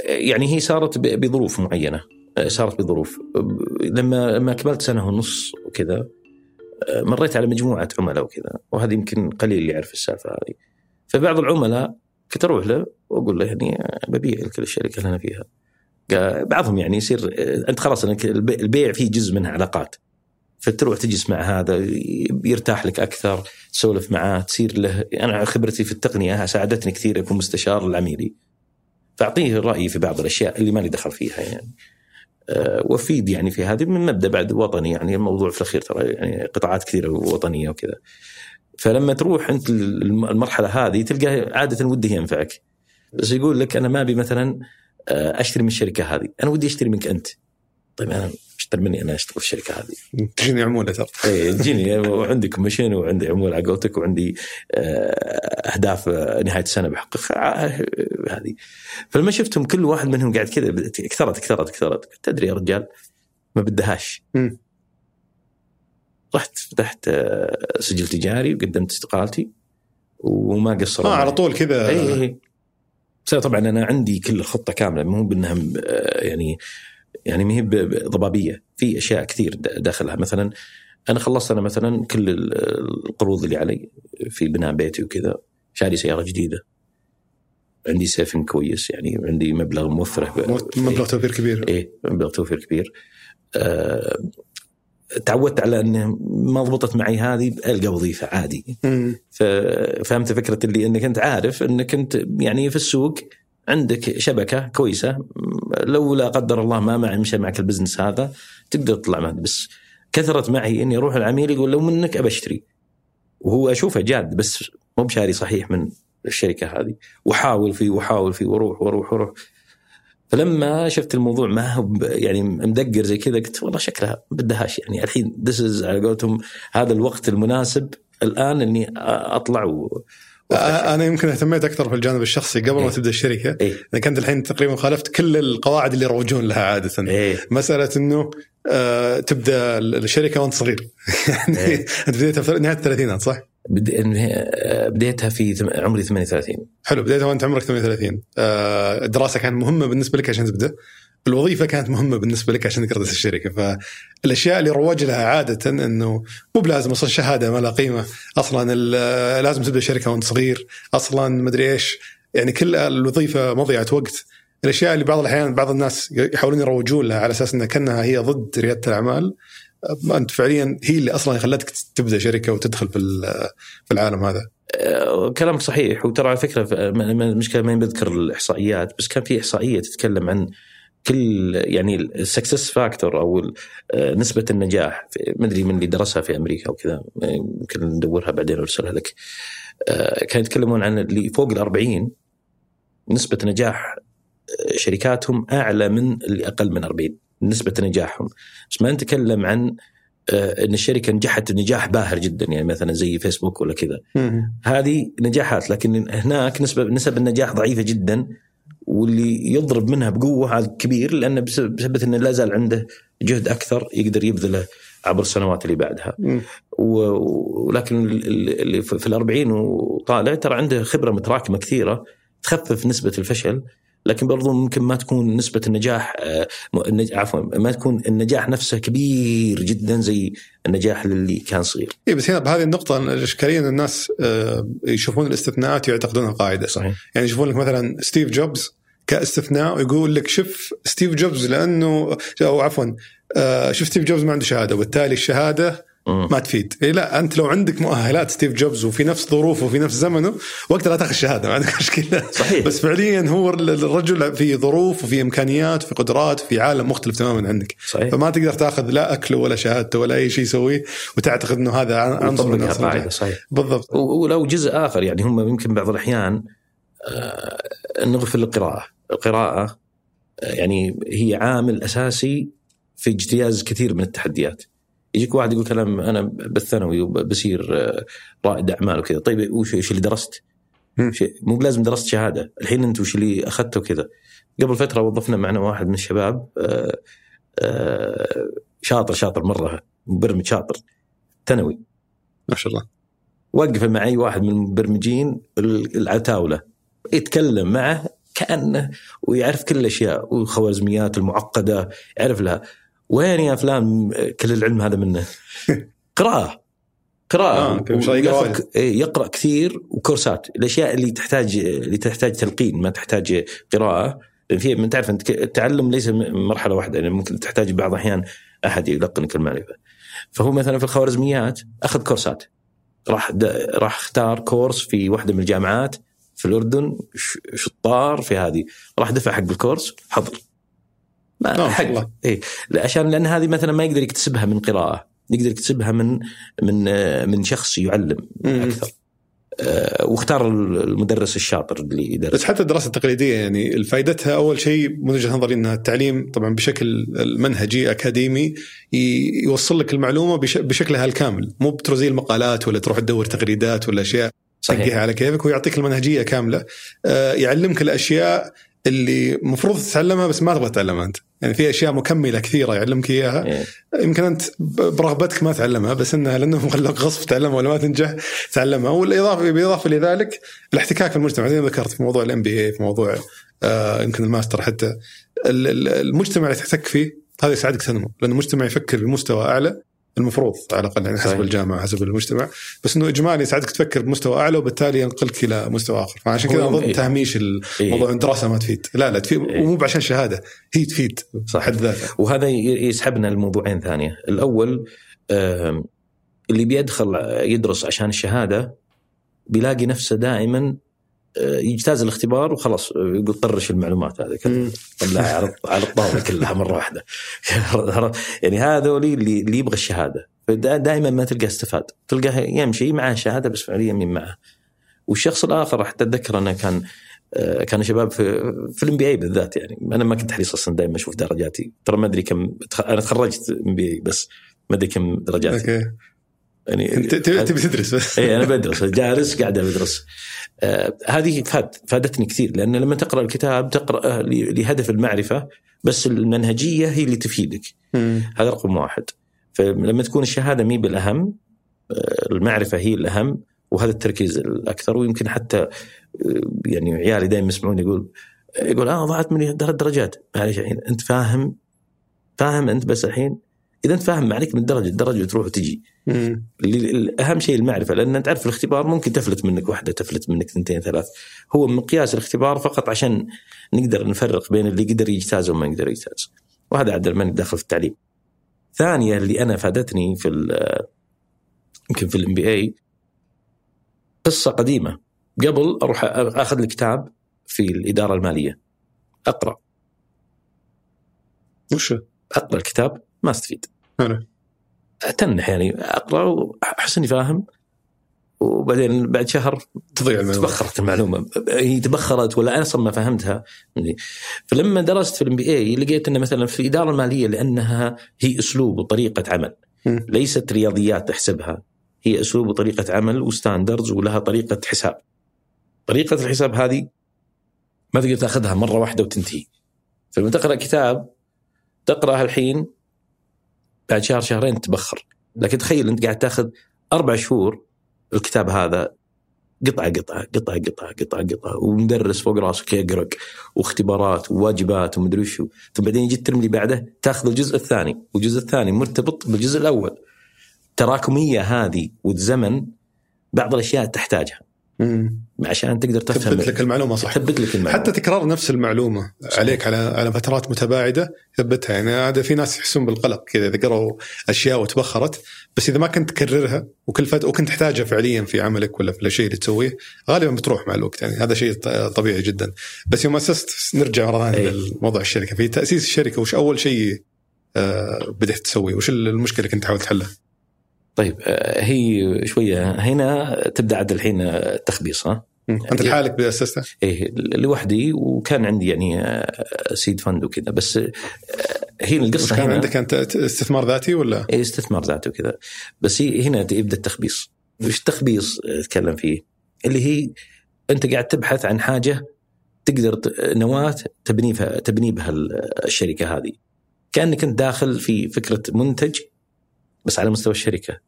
يعني هي صارت بظروف معينة صارت بظروف لما لما كملت سنة ونص وكذا مريت على مجموعة عملاء وكذا وهذه يمكن قليل اللي يعرف السالفة هذه فبعض العملاء كنت أروح له وأقول له يعني ببيع لك الشركة اللي أنا فيها بعضهم يعني يصير أنت خلاص البيع فيه جزء منها علاقات فتروح تجلس مع هذا يرتاح لك أكثر تسولف معاه تصير له أنا خبرتي في التقنية ساعدتني كثير أكون مستشار لعميلي فأعطيه رأيي في بعض الأشياء اللي مالي دخل فيها يعني. أه وأفيد يعني في هذه من مبدأ بعد وطني يعني الموضوع في الأخير ترى يعني قطاعات كثيرة وطنية وكذا. فلما تروح انت المرحلة هذه تلقى عادة وده ينفعك. بس يقول لك أنا ما أبي مثلا آه، أشتري من الشركة هذه أنا ودي أشتري منك أنت. طيب أنا اشتري مني أنا أشتغل في الشركة هذه. تجيني عمولة ترى. اي تجيني. وعندي كوميشن وعندي عمولة على قولتك وعندي آه، أهداف نهاية السنة بحققها آه، هذه. فلما شفتهم كل واحد منهم قاعد كذا كثرت كثرت كثرت تدري يا رجال ما بدهاش. رحت فتحت آه، سجل تجاري وقدمت استقالتي وما قصروا آه على طول كذا. اي اي بس طبعا أنا عندي كل الخطة كاملة مو بانها يعني يعني ما هي ضبابية في أشياء كثير داخلها. مثلا أنا خلصت أنا مثلا كل القروض اللي علي في بناء بيتي وكذا شاري سيارة جديدة. عندي saving كويس يعني عندي مبلغ موفره مبلغ توفير كبير. إيه مبلغ توفير كبير. أه تعودت على إنه ما ضبطت معي هذه ألقى وظيفة عادي. ففهمت فكرة اللي إنك أنت عارف إنك أنت يعني في السوق عندك شبكة كويسة. لو لا قدر الله ما معي مشى معك ال business هذا تقدر تطلع معه بس كثرت معي إني أروح العميل يقول لو منك أبى أشتري. وهو أشوفه جاد بس مو بشاري صحيح من الشركة هذه. وحاول فيه وحاول فيه وأروح وأروح وأروح فلما شفت الموضوع ما هو يعني مدقر زي كذا قلت والله شكلها بدهاش يعني. الحين دس على قولتهم هذا الوقت المناسب الآن إني أطلع و أنا يمكن اهتميت أكثر في الجانب الشخصي قبل إيه؟ ما تبدأ الشركة إيه؟ لانك انت الحين تقريبا خالفت كل القواعد اللي يروجون لها عادة إيه؟ مسألة إنه آه تبدأ الشركة وأنت صغير يعني إيه؟ أنت بديتها في نهاية الثلاثينات صح؟ بديتها في عمري 38 حلو بديتها وأنت عمرك 38 آه الدراسه كانت مهمة بالنسبة لك عشان تبدأ الوظيفة كانت مهمة بالنسبة لك عشان تقدر الشركة فالأشياء اللي روج لها عادة إنه مو بلازم أصلا شهادة ما لها قيمة أصلا لازم تبدأ شركة وأنت صغير أصلا مدري إيش يعني كل الوظيفة مضيعة وقت. الأشياء اللي بعض الأحيان بعض الناس يحاولون يروجون لها على أساس انها كأنها هي ضد ريادة الأعمال أنت فعليا هي اللي أصلا خلتك تبدأ شركة وتدخل في العالم هذا. أه، كلامك صحيح وترى على فكرة المشكلة ما بذكر الإحصائيات بس كان في إحصائية تتكلم عن كل يعني ال success factor أو آه، نسبة النجاح ما أدري من اللي درسها في أمريكا وكذا يمكن ندورها بعدين وارسلها لك. آه، كانوا يتكلمون عن اللي فوق ال 40 نسبة نجاح آه، شركاتهم أعلى من اللي أقل من 40 نسبة نجاحهم. بس ما نتكلم عن إن الشركة نجحت نجاح باهر جدا يعني مثلا زي فيسبوك ولا كذا. هذه نجاحات لكن هناك نسبه نسب النجاح ضعيفة جدا. واللي يضرب منها بقوة هذا كبير لأنه بسبب إنه لا زال عنده جهد أكثر يقدر يبذله عبر السنوات اللي بعدها ولكن اللي في الأربعين وطالع ترى عنده خبرة متراكمة كثيرة تخفف نسبة الفشل لكن برضو ممكن ما تكون نسبة النجاح آه، عفوا ما تكون النجاح نفسه كبير جدا زي النجاح اللي كان صغير. اي بس هنا بهذه النقطة الإشكالية أن الناس آه، يشوفون الاستثناءات ويعتقدونها قاعدة. صحيح. يعني يشوفون لك مثلا ستيف جوبز كاستثناء ويقول لك شوف ستيف جوبز لأنه أو عفوا آه، شوف ستيف جوبز ما عنده شهادة وبالتالي الشهادة ما تفيد. إيه لا أنت لو عندك مؤهلات ستيف جوبز وفي نفس ظروفه وفي نفس زمنه وقتها لا تاخذ شهاده ما عندك مشكلة. صحيح. بس فعليا هو الرجل في ظروف وفي إمكانيات وفي قدرات في عالم مختلف تماما عنك صحيح. فما تقدر تاخذ لا اكله ولا شهادته ولا أي شيء يسويه وتعتقد إنه هذا عنصر من قاعدة. صحيح. بالضبط. ولو جزء آخر يعني هم يمكن بعض الأحيان آه، نغفل القراءة، القراءة يعني هي عامل أساسي في اجتياز كثير من التحديات. يجيك واحد يقول كلام أنا بالثانوي وبصير آه، رائد أعمال وكذا، طيب وش اللي درست؟ مو بلازم درست شهادة، الحين أنت وش اللي أخذته كذا؟ قبل فترة وظفنا معنا واحد من الشباب آه، آه، شاطر شاطر مرة مبرمج شاطر ثانوي ما شاء الله وقف معي واحد من المبرمجين العتاولة يتكلم معه كأنه ويعرف كل الأشياء والخوارزميات المعقدة يعرف لها. وين يا فلان؟ كل العلم هذا منه. قراءه قراءه آه،. إيه، يقرأ كثير وكورسات. الأشياء اللي تحتاج اللي تحتاج تلقين ما تحتاج قراءة. في من تعرف أنت التعلم ليس مرحلة واحدة. يعني ممكن تحتاج بعض الأحيان أحد يلقنك المعرفة. فهو مثلا في الخوارزميات أخذ كورسات. راح. راح اختار كورس في واحدة من الجامعات. في الأردن. شطار في هذه. راح دفع حق الكورس حضر ما الله. حق. اي عشان لأن هذه مثلا ما يقدر يكتسبها من قراءة يقدر يكتسبها من من آه، من شخص يعلم. أكثر. آه، واختار المدرس الشاطر اللي يدرس. بس حتى الدراسة التقليدية يعني فائدتها أول شيء من وجهه نظري إنها التعليم طبعا بشكل المنهجي أكاديمي يوصل لك المعلومة بش- بشكلها الكامل. مو بترزيل مقالات ولا تروح تدور تغريدات ولا أشياء. صحيح. تلقيها على كيفك ويعطيك المنهجية كاملة. آه، يعلمك الأشياء اللي مفروض تتعلمها بس ما تبغى تتعلمها أنت. يعني في أشياء مكملة كثيرة يعلمك إياها. إيه. يمكن أنت برغبتك ما تعلمها بس إنها لانهم خلوك غصب تعلمها ولا ما تنجح تعلمها. والاضافه بالإضافة لذلك الاحتكاك في المجتمع. زي ما ذكرت في موضوع الام بي اي في موضوع آه يمكن الماستر حتى. ال- ال- المجتمع اللي تحتك فيه هذا يساعدك تنمو لأن المجتمع يفكر بمستوى أعلى. المفروض على الأقل يعني حسب صحيح. الجامعة حسب المجتمع بس إنه اجمالي يساعدك تفكر بمستوى أعلى وبالتالي ينقلك إلى مستوى آخر فعشان كذا ضد إيه. تهميش الموضوع الدراسة ما تفيد لا لا تفيد إيه. ومو عشان شهادة هي تفيد صح. حد ذاتها وهذا يسحبنا لموضوعين ثانية الأول اللي بيدخل يدرس عشان الشهادة بيلاقي نفسه دائما يجتاز الاختبار وخلاص يقول طرش المعلومات هذه كلها. طلعها على الطاولة كلها مرة واحدة. يعني هذول اللي اللي يبغى الشهادة. دائما ما تلقاه استفاد. تلقاه يمشي معه شهادة بس فعليا مين معه. والشخص الآخر حتى اتذكر أنه كان آه، كان شباب في في ال MBA بالذات يعني. أنا ما كنت حريص أصلا دائما أشوف درجاتي. ترى ما أدري كم أنا تخرجت MBA بس ما أدري كم درجاتي. أوكي. يعني انت تبي تدرس. بس اي أنا بدرس. جالس قاعد بدرس آه هذه فاد فادتني كثير لأن لما تقرأ الكتاب تقرأ ل- لهدف المعرفة بس المنهجية هي اللي تفيدك. مم. هذا رقم واحد. فلما تكون الشهادة مي بالأهم آه، المعرفة هي الأهم وهذا التركيز الأكثر. ويمكن حتى آه، يعني عيالي دائما يسمعون يقول يقول آه ضاعت مني ثلاث درجات. معلش الحين أنت فاهم فاهم أنت بس الحين إذا انت فاهم عليك من درجة الدرجه تروح وتجي. أهم شيء المعرفة لأن أنت عارف الاختبار ممكن تفلت منك واحدة تفلت منك ثنتين ثلاث. هو مقياس الاختبار فقط عشان نقدر نفرق بين اللي يقدر يجتاز وما يقدر يجتاز. وهذا عدل من داخل في التعليم. ثانية اللي أنا فادتني في يمكن في الام بي اي قصة قديمة. قبل أروح أخذ الكتاب في الإدارة المالية. أقرأ. وش؟ أقرأ الكتاب ما استفيد. حلو أتنح يعني أقرأ وأحس إني فاهم. وبعدين بعد شهر تضيع المعلومات تبخرت المعلومة. هي تبخرت ولا أنا أصلا ما فهمتها. فلما درست في ال MBA لقيت إنه مثلا في الاداره المالية لأنها هي أسلوب وطريقة عمل. ليست رياضيات تحسبها هي أسلوب وطريقة عمل و standards ولها طريقة حساب. طريقة الحساب هذه ما تقدر تأخذها مرة واحدة وتنتهي. فلما تقرأ كتاب تقراه الحين بعد شهر شهرين تبخر. لكن تخيل أنت قاعد تأخذ أربع شهور الكتاب هذا قطعة قطعة قطعة قطعة قطعة قطعة ومدرس فوق راسك يقرق واختبارات وواجبات ومدري وشو. ثم بعدين يجي الترم اللي بعده تأخذ الجزء الثاني والجزء الثاني مرتبط بالجزء الأول. التراكميه هذه والزمن بعض الأشياء تحتاجها. مم. عشان تقدر تفهم تثبت لك المعلومة صح. تثبت لك المعلومة. حتى تكرار نفس المعلومة صح. عليك على على فترات متباعدة ثبتها يعني هذا في ناس يحسون بالقلق كذا إذا قروا أشياء وتبخرت. بس إذا ما كنت تكررها وكل فت... وكنت تحتاجها فعليا في عملك ولا في الشيء اللي تسويه غالبا بتروح مع الوقت. يعني هذا شيء طبيعي جدا. بس يوم أسست نرجع مره ثانية لموضوع الشركة. في تأسيس الشركة وش أول شيء آه، بديت تسويه؟ وش المشكلة اللي كنت تحاول تحلها؟ طيب آه، هي شوية هنا تبدأ عاد الحين التخبيص ها أنت لحالك اسسته؟ إيه لوحدي وكان عندي يعني سيد فند وكذا بس هي القصة كان هنا عندك أنت استثمار ذاتي ولا؟ إيه استثمار ذاتي وكذا بس هي هنا يبدأ التخبيص وش التخبيص أتكلم فيه؟ اللي هي أنت قاعد تبحث عن حاجة تقدر نواة تبني تبني بها الشركة هذه كأنك أنت داخل في فكرة منتج بس على مستوى الشركة.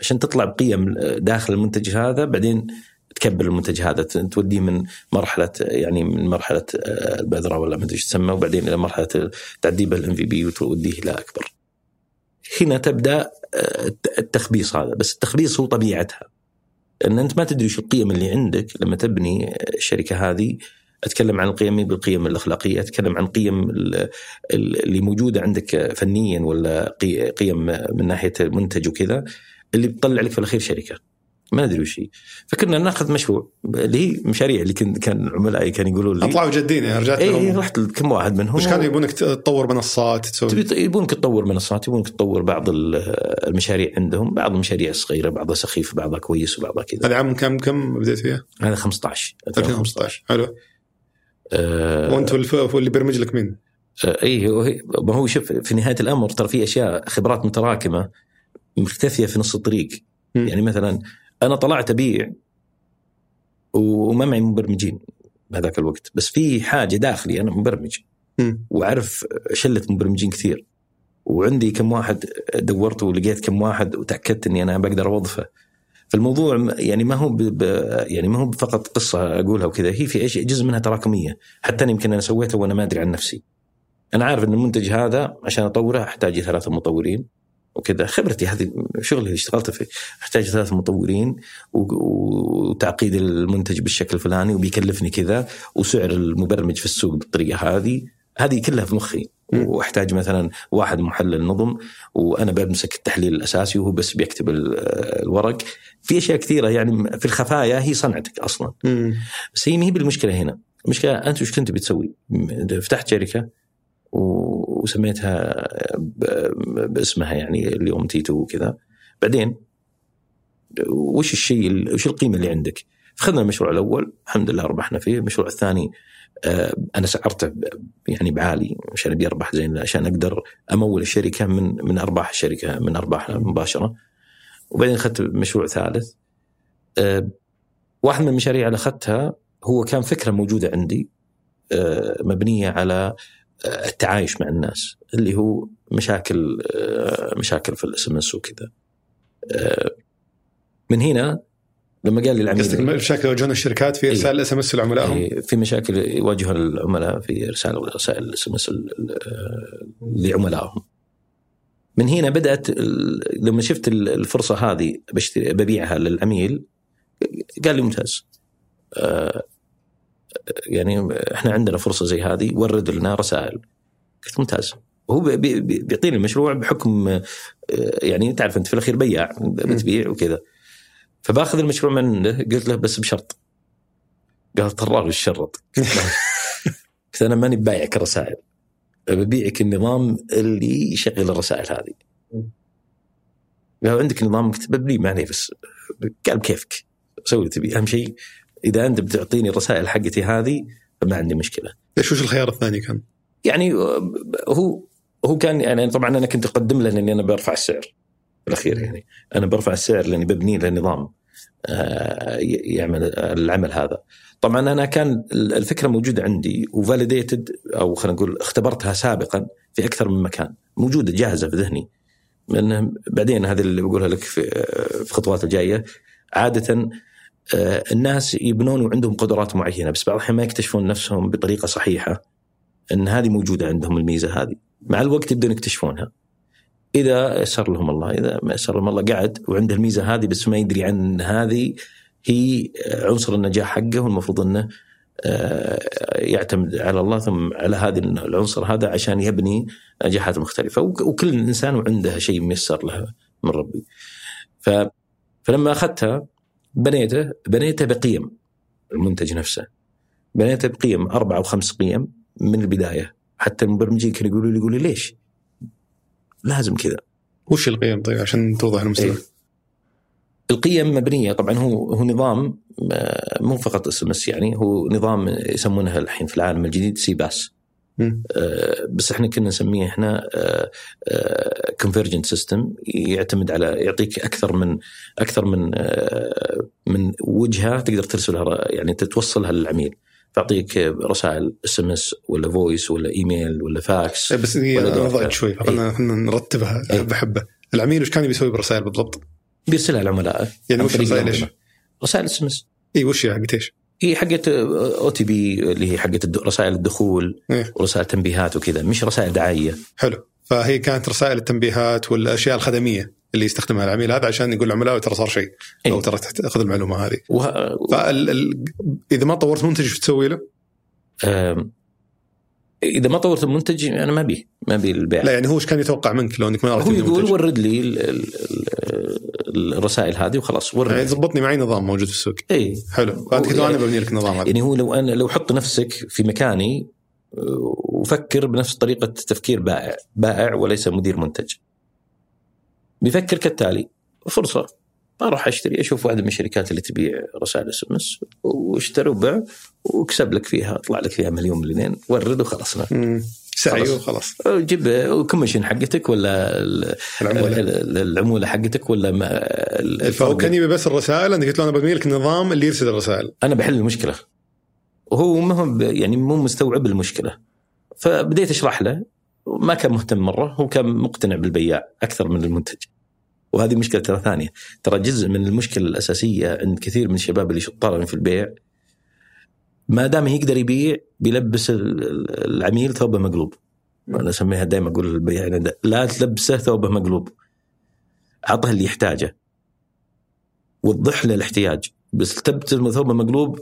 عشان تطلع بقيم داخل المنتج هذا بعدين تكبر المنتج هذا توديه من مرحلة يعني من مرحلة آه، البذرة ولا ما أدري تسمى وبعدين إلى مرحلة تعديه بالام في بي وتوديه إلى أكبر. هنا تبدأ آه، التخبيص هذا بس التخبيص هو طبيعتها. ان أنت ما تدري شو القيم اللي عندك لما تبني الشركة هذه أتكلم عن القيم بالقيم الأخلاقية، أتكلم عن قيم اللي موجودة عندك فنيا ولا قيم من ناحية المنتج وكذا اللي بتطلع لك في الأخير شركة. ما أدري وش هي. فكنا ناخذ مشروع اللي هي مشاريع اللي كنت كان عملائي كانوا يقولوا لي أطلعوا جادين يعني رجعت اي رحت كم واحد منهم. وش كانوا يبونك تطور منصات تسوي؟ يبونك تطور منصات يبونك تطور بعض المشاريع عندهم بعض المشاريع صغيرة بعضها سخيف بعضها كويس وبعضها كذا. هذا عام كم كم بديت فيها؟ هذا 15 2015 حلو. أه وأنت اللي بيرمج لك مين؟ أه اي ما هو شوف في نهاية الأمر ترى في أشياء خبرات متراكمة. مختفيه في نص الطريق. م. يعني مثلا أنا طلعت أبيع وما معي مبرمجين بهذاك الوقت بس في حاجة داخلي أنا مبرمج. وأعرف شلة مبرمجين كثير. وعندي كم واحد دورت ولقيت كم واحد وتأكدت إني أنا بقدر أوظفه. فالموضوع يعني ما هو ب... يعني ما هو فقط قصة أقولها وكذا هي في جزء منها تراكمية. حتى أنا يمكن أنا سويتها وأنا ما أدري عن نفسي. أنا عارف إن المنتج هذا عشان أطوره أحتاج ثلاثة مطورين. وكذا. خبرتي هذه شغلي اللي اشتغلت فيه أحتاج ثلاث مطورين وتعقيد المنتج بالشكل الفلاني وبيكلفني كذا وسعر المبرمج في السوق بالطريقة هذه. هذه كلها في مخي. وأحتاج مثلا واحد محلل نظم وأنا بمسك التحليل الأساسي وهو بس بيكتب الورق. في أشياء كثيرة يعني في الخفايا هي صنعتك أصلا. بس هي ما هي بالمشكلة هنا. المشكلة أنت وش كنت بتسوي؟ فتحت شركة وسميتها باسمها يعني اليوم تيتو وكذا بعدين وش الشيء وش القيمة اللي عندك؟ فخذنا المشروع الأول الحمد لله ربحنا فيه، المشروع الثاني آه، أنا سعرته يعني بعالي عشان أبي أربح زين عشان أقدر أمول الشركة من من أرباح الشركة من ارباحها مباشرة. وبعدين أخذت مشروع ثالث. آه، واحد من المشاريع اللي أخذتها هو كان فكرة موجودة عندي آه، مبنية على التعايش مع الناس اللي هو مشاكل مشاكل في ال SMS وكذا من هنا لما قال لي العميل قصدك مشاكل يواجهون الشركات في إرسال الـ SMS لعملائهم؟ إيه في مشاكل يواجهها العملاء في إرسال رسائل الـ SMS لعملائهم. من هنا بدأت لما شفت الفرصة هذه ببيعها للعميل قال لي ممتاز. يعني إحنا عندنا فرصة زي هذه ورد لنا رسائل. قلت ممتاز. وهو بيعطيني المشروع بحكم آه، يعني تعرف أنت في الأخير بياع بتبيع وكذا. فباخذ المشروع منه قلت له بس بشرط. قال طرار الشرط. قلت أنا ماني بايعك الرسائل ببيعك النظام اللي يشغل الرسائل هذه. قال عندك نظام قلت ببني ما بس. قال بكيفك. سوي اللي تبي أهم شيء إذا أنت بتعطيني الرسائل حقتي هذه فما عندي مشكلة. ليش وش الخيار الثاني كان؟ يعني هو هو كان يعني طبعا أنا كنت أقدم له اني أنا برفع السعر بالاخير يعني أنا برفع السعر لأني ببني له نظام آه، يعمل العمل هذا. طبعا أنا كان الفكرة موجودة عندي وفاليديتد أو خلينا نقول اختبرتها سابقا في أكثر من مكان موجودة جاهزة في ذهني. من بعدين هذه اللي بقولها لك في في الخطوات الجاية عادة آه، الناس يبنون وعندهم قدرات معينة بس بعض الأحيان ما يكتشفون نفسهم بطريقة صحيحة إن هذه موجودة عندهم الميزة هذه. مع الوقت يبدون يكتشفونها. إذا يسر لهم الله إذا ما يسر لهم الله قعد وعنده الميزة هذه بس ما يدري عن هذه هي عنصر النجاح حقه والمفروض إنه آه، يعتمد على الله ثم على هذا العنصر هذا عشان يبني نجاحات مختلفة. وكل إنسان وعنده شيء ميسر له من ربي. فلما أخذتها بنيته بنيته بقيم المنتج نفسه. بنيته بقيم أربع أو خمس قيم من البداية حتى المبرمجين كانوا يقولوا لي يقولوا لي ليش؟ لازم كذا. وش القيم طيب عشان توضح المستوى؟ إيه؟ القيم مبنية طبعا هو هو نظام آه، مو فقط SMS يعني هو نظام يسمونه الحين في العالم الجديد CPaaS بس إحنا كنا نسميه إحنا convergent آه system آه يعتمد على يعطيك أكثر من أكثر من آه من وجهة تقدر ترسلها يعني تتوصلها للعميل. تعطيك رسائل SMS ولا voice ولا ايميل ولا فاكس بس هي شوي. خلينا نرتبها بحبه العميل وش كان يسوي بالرسائل بالضبط؟ بيرسلها لعملائه يعني وش رسائل إيش؟ رسائل SMS اي وش حقت إيش؟ هي حقت OTP اللي هي حقت رسائل الدخول إيه؟ ورسائل تنبيهات وكذا مش رسائل دعائية حلو فهي كانت رسائل التنبيهات والأشياء الخدمية اللي يستخدمها العميل هذا عشان يقول للعملاء ترى صار شيء إيه؟ أو ترى تأخذ المعلومة هذه وه... فال... ال... إذا ما طورت منتج تسوي له؟ إذا ما طورت المنتج أنا ما بي ما بي البيع. لا يعني هو إيش كان يتوقع منك لو إنك ما هو يقول ورد لي الرسائل هذه وخلاص ورد يعني ضبطني معي نظام موجود في السوق. اي حلو. فانت كنت يعني أنا ببني لك نظام هذا. يعني هو لو أنا لو حط نفسك في مكاني وفكر بنفس طريقة تفكير بائع بائع وليس مدير منتج. بيفكر كالتالي. فرصة. أروح أشتري أشوف واحدة من الشركات اللي تبيع رسائل SMS واشتري وبيع وأكسب لك فيها أطلع لك فيها مليون مليونين ورد وخلصنا سعي وخلاص. جيب ال commission حقتك ولا العمولة. العمولة حقتك ولا ما فهو كان يبي بس الرسائل أنا قلت له أنا ببني لك النظام اللي يرسل الرسائل. أنا بحل المشكلة. وهو ما هو يعني مو مستوعب المشكلة. فبديت أشرح له ما كان مهتم مرة هو كان مقتنع بالبياع أكثر من المنتج. وهذه مشكلة ترى ثانية. ترى جزء من المشكلة الأساسية عند كثير من الشباب اللي شطارين في البيع ما دام يقدر يبيع بيلبس العميل ثوبه مقلوب. أنا أسميها دائما أقول للبياع لا تلبسه ثوبه مقلوب. اعطه اللي يحتاجه. وضح له الاحتياج. بس تلبس ثوبه مقلوب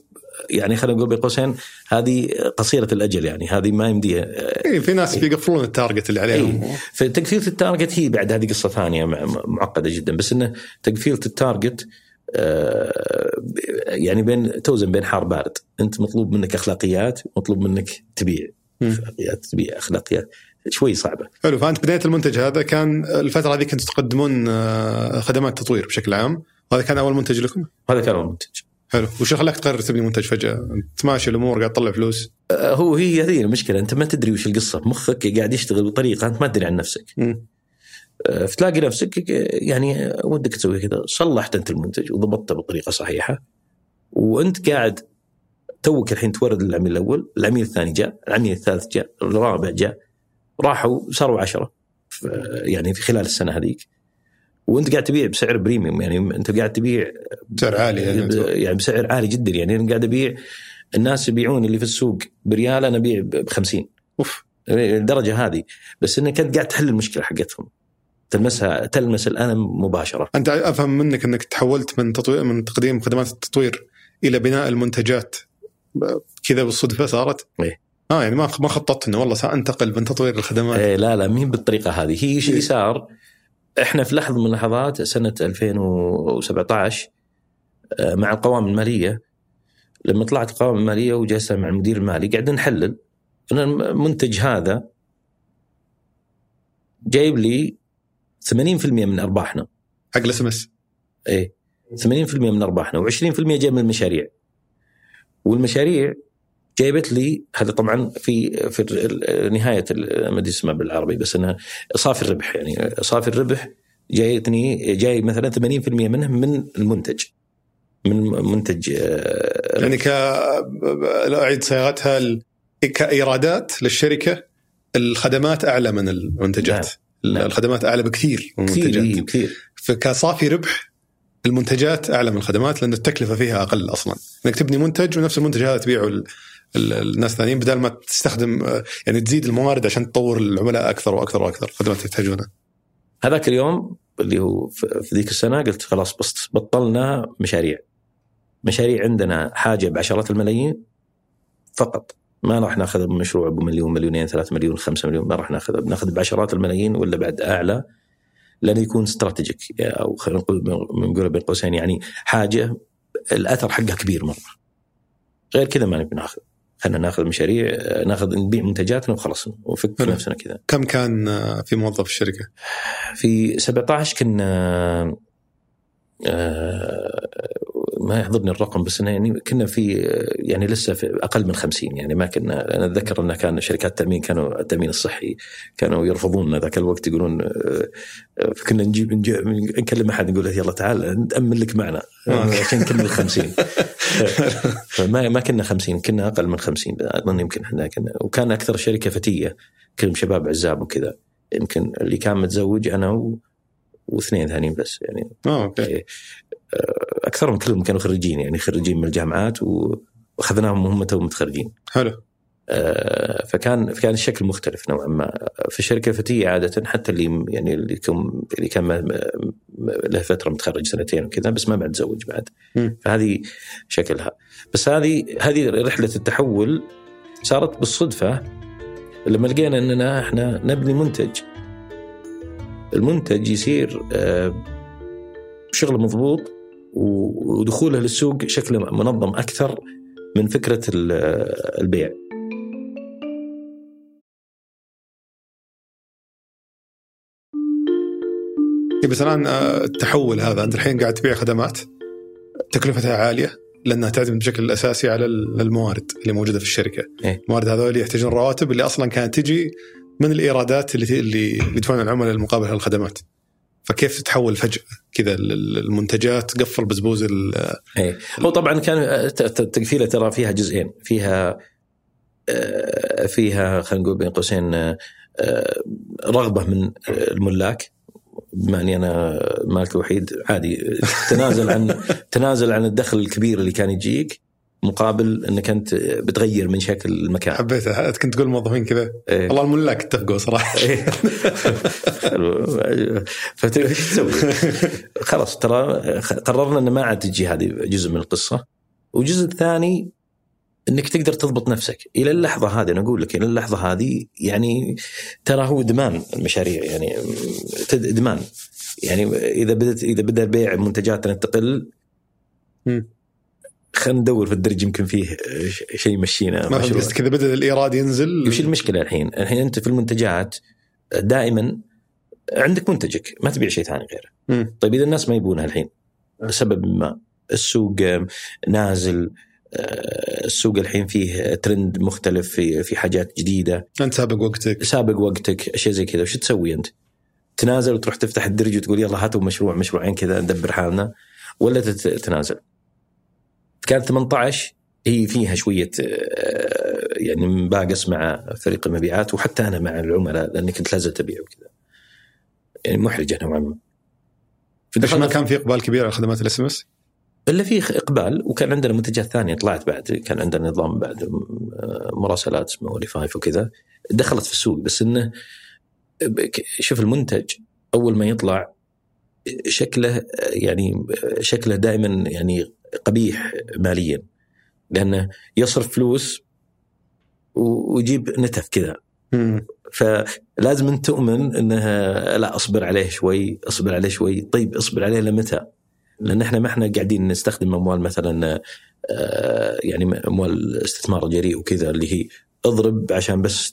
يعني خلينا نقول بين قوسين هذه قصيرة الأجل يعني هذه ما يمديها اي في ناس بيقفلون ال target اللي عليهم. إيه. فتقفيلة ال target هي بعد هذه قصة ثانية معقدة جدا بس إنه تقفيلة ال target آه، يعني بين توزن بين حار بارد. أنت مطلوب منك أخلاقيات مطلوب منك تبيع. أخلاقيات تبيع أخلاقيات. شوي صعبة. حلو فأنت بداية المنتج هذا كان الفترة هذه كنتوا تقدمون آه، خدمات تطوير بشكل عام. وهذا كان أول منتج لكم؟ هذا كان أول منتج. حلو. وش خلاك تقرر تبني منتج فجأة؟ انت ماشي الأمور قاعد تطلع فلوس. آه، هو هي هذه المشكلة. أنت ما تدري وش القصة. مخك قاعد يشتغل بطريقة أنت ما تدري عن نفسك. م. آه، فتلاقي نفسك يعني ودك تسوي كذا. صلحت أنت المنتج وضبطته بطريقة صحيحة. وأنت قاعد توك الحين تورد للعميل الأول، العميل الثاني جاء، العميل الثالث جاء، الرابع جاء. راحوا صاروا عشرة. يعني في خلال السنة هذيك. وانت قاعد تبيع بسعر premium يعني انت قاعد تبيع بسعر عالي يعني, يعني بسعر عالي جدا يعني أنا قاعد أبيع الناس يبيعون اللي في السوق بريال أنا أبيع ب 50 أوف. الدرجة هذه. بس إنك انت قاعد تحل المشكلة حقتهم. تلمسها تلمس الألم مباشرة. أنت أفهم منك إنك تحولت من تطوير من تقديم خدمات التطوير إلى بناء المنتجات. كذا بالصدفة صارت؟ إيه. آه يعني ما ما خططت إنه والله سأنتقل من تطوير الخدمات. إيه لا لا مين بالطريقة هذه. هي إيش اللي صار؟ إحنا في لحظة من اللحظات سنة 2017 آه، مع القوائم المالية لما طلعت القوائم المالية وجلسنا مع المدير المالي قاعدين نحلل. ان المنتج هذا جايب لي 80% من أرباحنا. حق ال SMS. إيه 80% من أرباحنا و20% جاي من المشاريع. والمشاريع جايبت لي هذا طبعا في في نهاية ما ادري اسمها بالعربي بس إنها صافي الربح يعني صافي الربح جايتني جاي مثلا 80% منه من المنتج من منتج آه، يعني ك أعيد صياغتها كإيرادات للشركة الخدمات أعلى من المنتجات نعم. نعم. الخدمات أعلى بكثير من المنتجات كثير كثير فكصافي ربح المنتجات أعلى من الخدمات لأن التكلفة فيها أقل أصلا إنك تبني منتج ونفس المنتج هذا تبيعه الناس الثانيين بدل ما تستخدم يعني تزيد الموارد عشان تطور العملاء أكثر وأكثر وأكثر خدمات يحتاجونها. هذاك اليوم اللي هو في ذيك السنة قلت خلاص بس بطلنا مشاريع. مشاريع عندنا حاجة بعشرات الملايين فقط ما راح ناخذ مشروع بمليون مليونين ثلاثة مليون خمسة مليون ما راح ناخذ بناخذ بعشرات الملايين ولا بعد أعلى لأنه يكون استراتيجيك أو خلينا نقول بين قوسين يعني حاجة الأثر حقها كبير مرة. غير كذا ما نبي ناخذ. خلينا ناخذ مشاريع ناخذ نبيع منتجاتنا وخلاص ونفك نفسنا كذا. كم كان في موظف الشركة؟ في 17 كنا آه، ما يحضرني الرقم بس إنه يعني كنا في يعني لسه في أقل من 50 يعني ما كنا أنا أتذكر إن كان شركات التأمين كانوا التأمين الصحي كانوا يرفضون ذاك الوقت يقولون آه، كنا نجيب, نكلم أحد نقول له يلا تعال نامن لك معنا. عشان نكمل 50 فما ما كنا 50 كنا أقل من 50 أظن يمكن إحنا كنا وكان أكثر شركة فتية كلهم شباب عزاب وكذا يمكن اللي كان متزوج أنا و واثنين ثانيين بس يعني. آه أوكي. إيه. أكثرهم كلهم كانوا خريجين يعني خريجين من الجامعات وأخذناهم وهم توهم متخرجين. حلو. آه، فكان فكان الشكل مختلف نوعا ما في الشركة الفتيه عادة حتى اللي يعني اللي كان اللي كان له فترة متخرج سنتين وكذا بس ما بعد تزوج بعد م. فهذه شكلها بس هذه هذه رحلة التحول صارت بالصدفة لما لقينا إننا إحنا نبني منتج المنتج يصير آه، شغل مضبوط ودخوله للسوق شكل منظم أكثر من فكرة البيع. إيه، بس الان آه، التحول هذا أنت الحين قاعد تبيع خدمات تكلفتها عالية لأنها تعتمد بشكل أساسي على الموارد اللي موجودة في الشركة. إيه؟ الموارد هذول يحتاجون رواتب اللي أصلا كانت تجي من الإيرادات اللي اللي يدفعون العملاء المقابل هالخدمات. فكيف تتحول فجأة كذا المنتجات؟ قفل بزبوز إيه. هو طبعا كان التقفيله ترى فيها جزئين. فيها آه، فيها خلينا نقول بين قوسين آه، رغبة من الملاك بما أني أنا مالك الوحيد عادي. تنازل عن تنازل عن الدخل الكبير اللي كان يجيك. مقابل انك انت بتغير من شكل المكان. حبيتها. كنت تقول موظفين كذا. إيه؟ والله الملاك اتفقوا صراحة. إيه؟ فايش تسوي؟ خلاص ترى قررنا ان ما عاد تجي هذه جزء من القصة. والجزء الثاني إنك تقدر تضبط نفسك. إلى اللحظة هذه أنا أقول لك إلى اللحظة هذه يعني ترى هو إدمان المشاريع يعني إدمان. يعني إذا بدت إذا بدأ بيع منتجاتنا تقل خلينا ندور في الدرج يمكن فيه شيء يمشينا ما قصدك كذا بدأ الإيراد ينزل وش المشكلة الحين؟ الحين أنت في المنتجات دائما عندك منتجك ما تبيع شيء ثاني غيره. م. طيب إذا الناس ما يبونها الحين لسبب ما السوق نازل آه، السوق الحين فيه ترند مختلف في في حاجات جديدة أنت سابق وقتك سابق وقتك أشياء زي كذا وش تسوي أنت؟ تنازل وتروح تفتح الدرج وتقول يلا هاتوا مشروع مشروعين كذا ندبر حالنا ولا تتنازل؟ كانت 18 هي فيها شوية آه، يعني مباقص مع فريق المبيعات وحتى أنا مع العملاء لأني كنت لازم ابيع وكذا. يعني محرجة نوعا ما. ما كان في إقبال كبير على خدمات ال SMS؟ إلا في إقبال وكان عندنا منتجات ثانية طلعت بعد كان عندنا نظام بعد آه، مراسلات اسمه ولي فايف وكذا دخلت في السوق بس إنه شوف المنتج أول ما يطلع شكله يعني شكله دائما يعني قبيح ماليا. لأنه يصرف فلوس ويجيب نتف كذا. فلازم أنت تؤمن إنها لا أصبر عليه شوي أصبر عليه شوي. طيب أصبر عليه لمتى؟ لأن إحنا ما إحنا قاعدين نستخدم أموال مثلا آه، يعني أموال استثمار جريء وكذا اللي هي اضرب عشان بس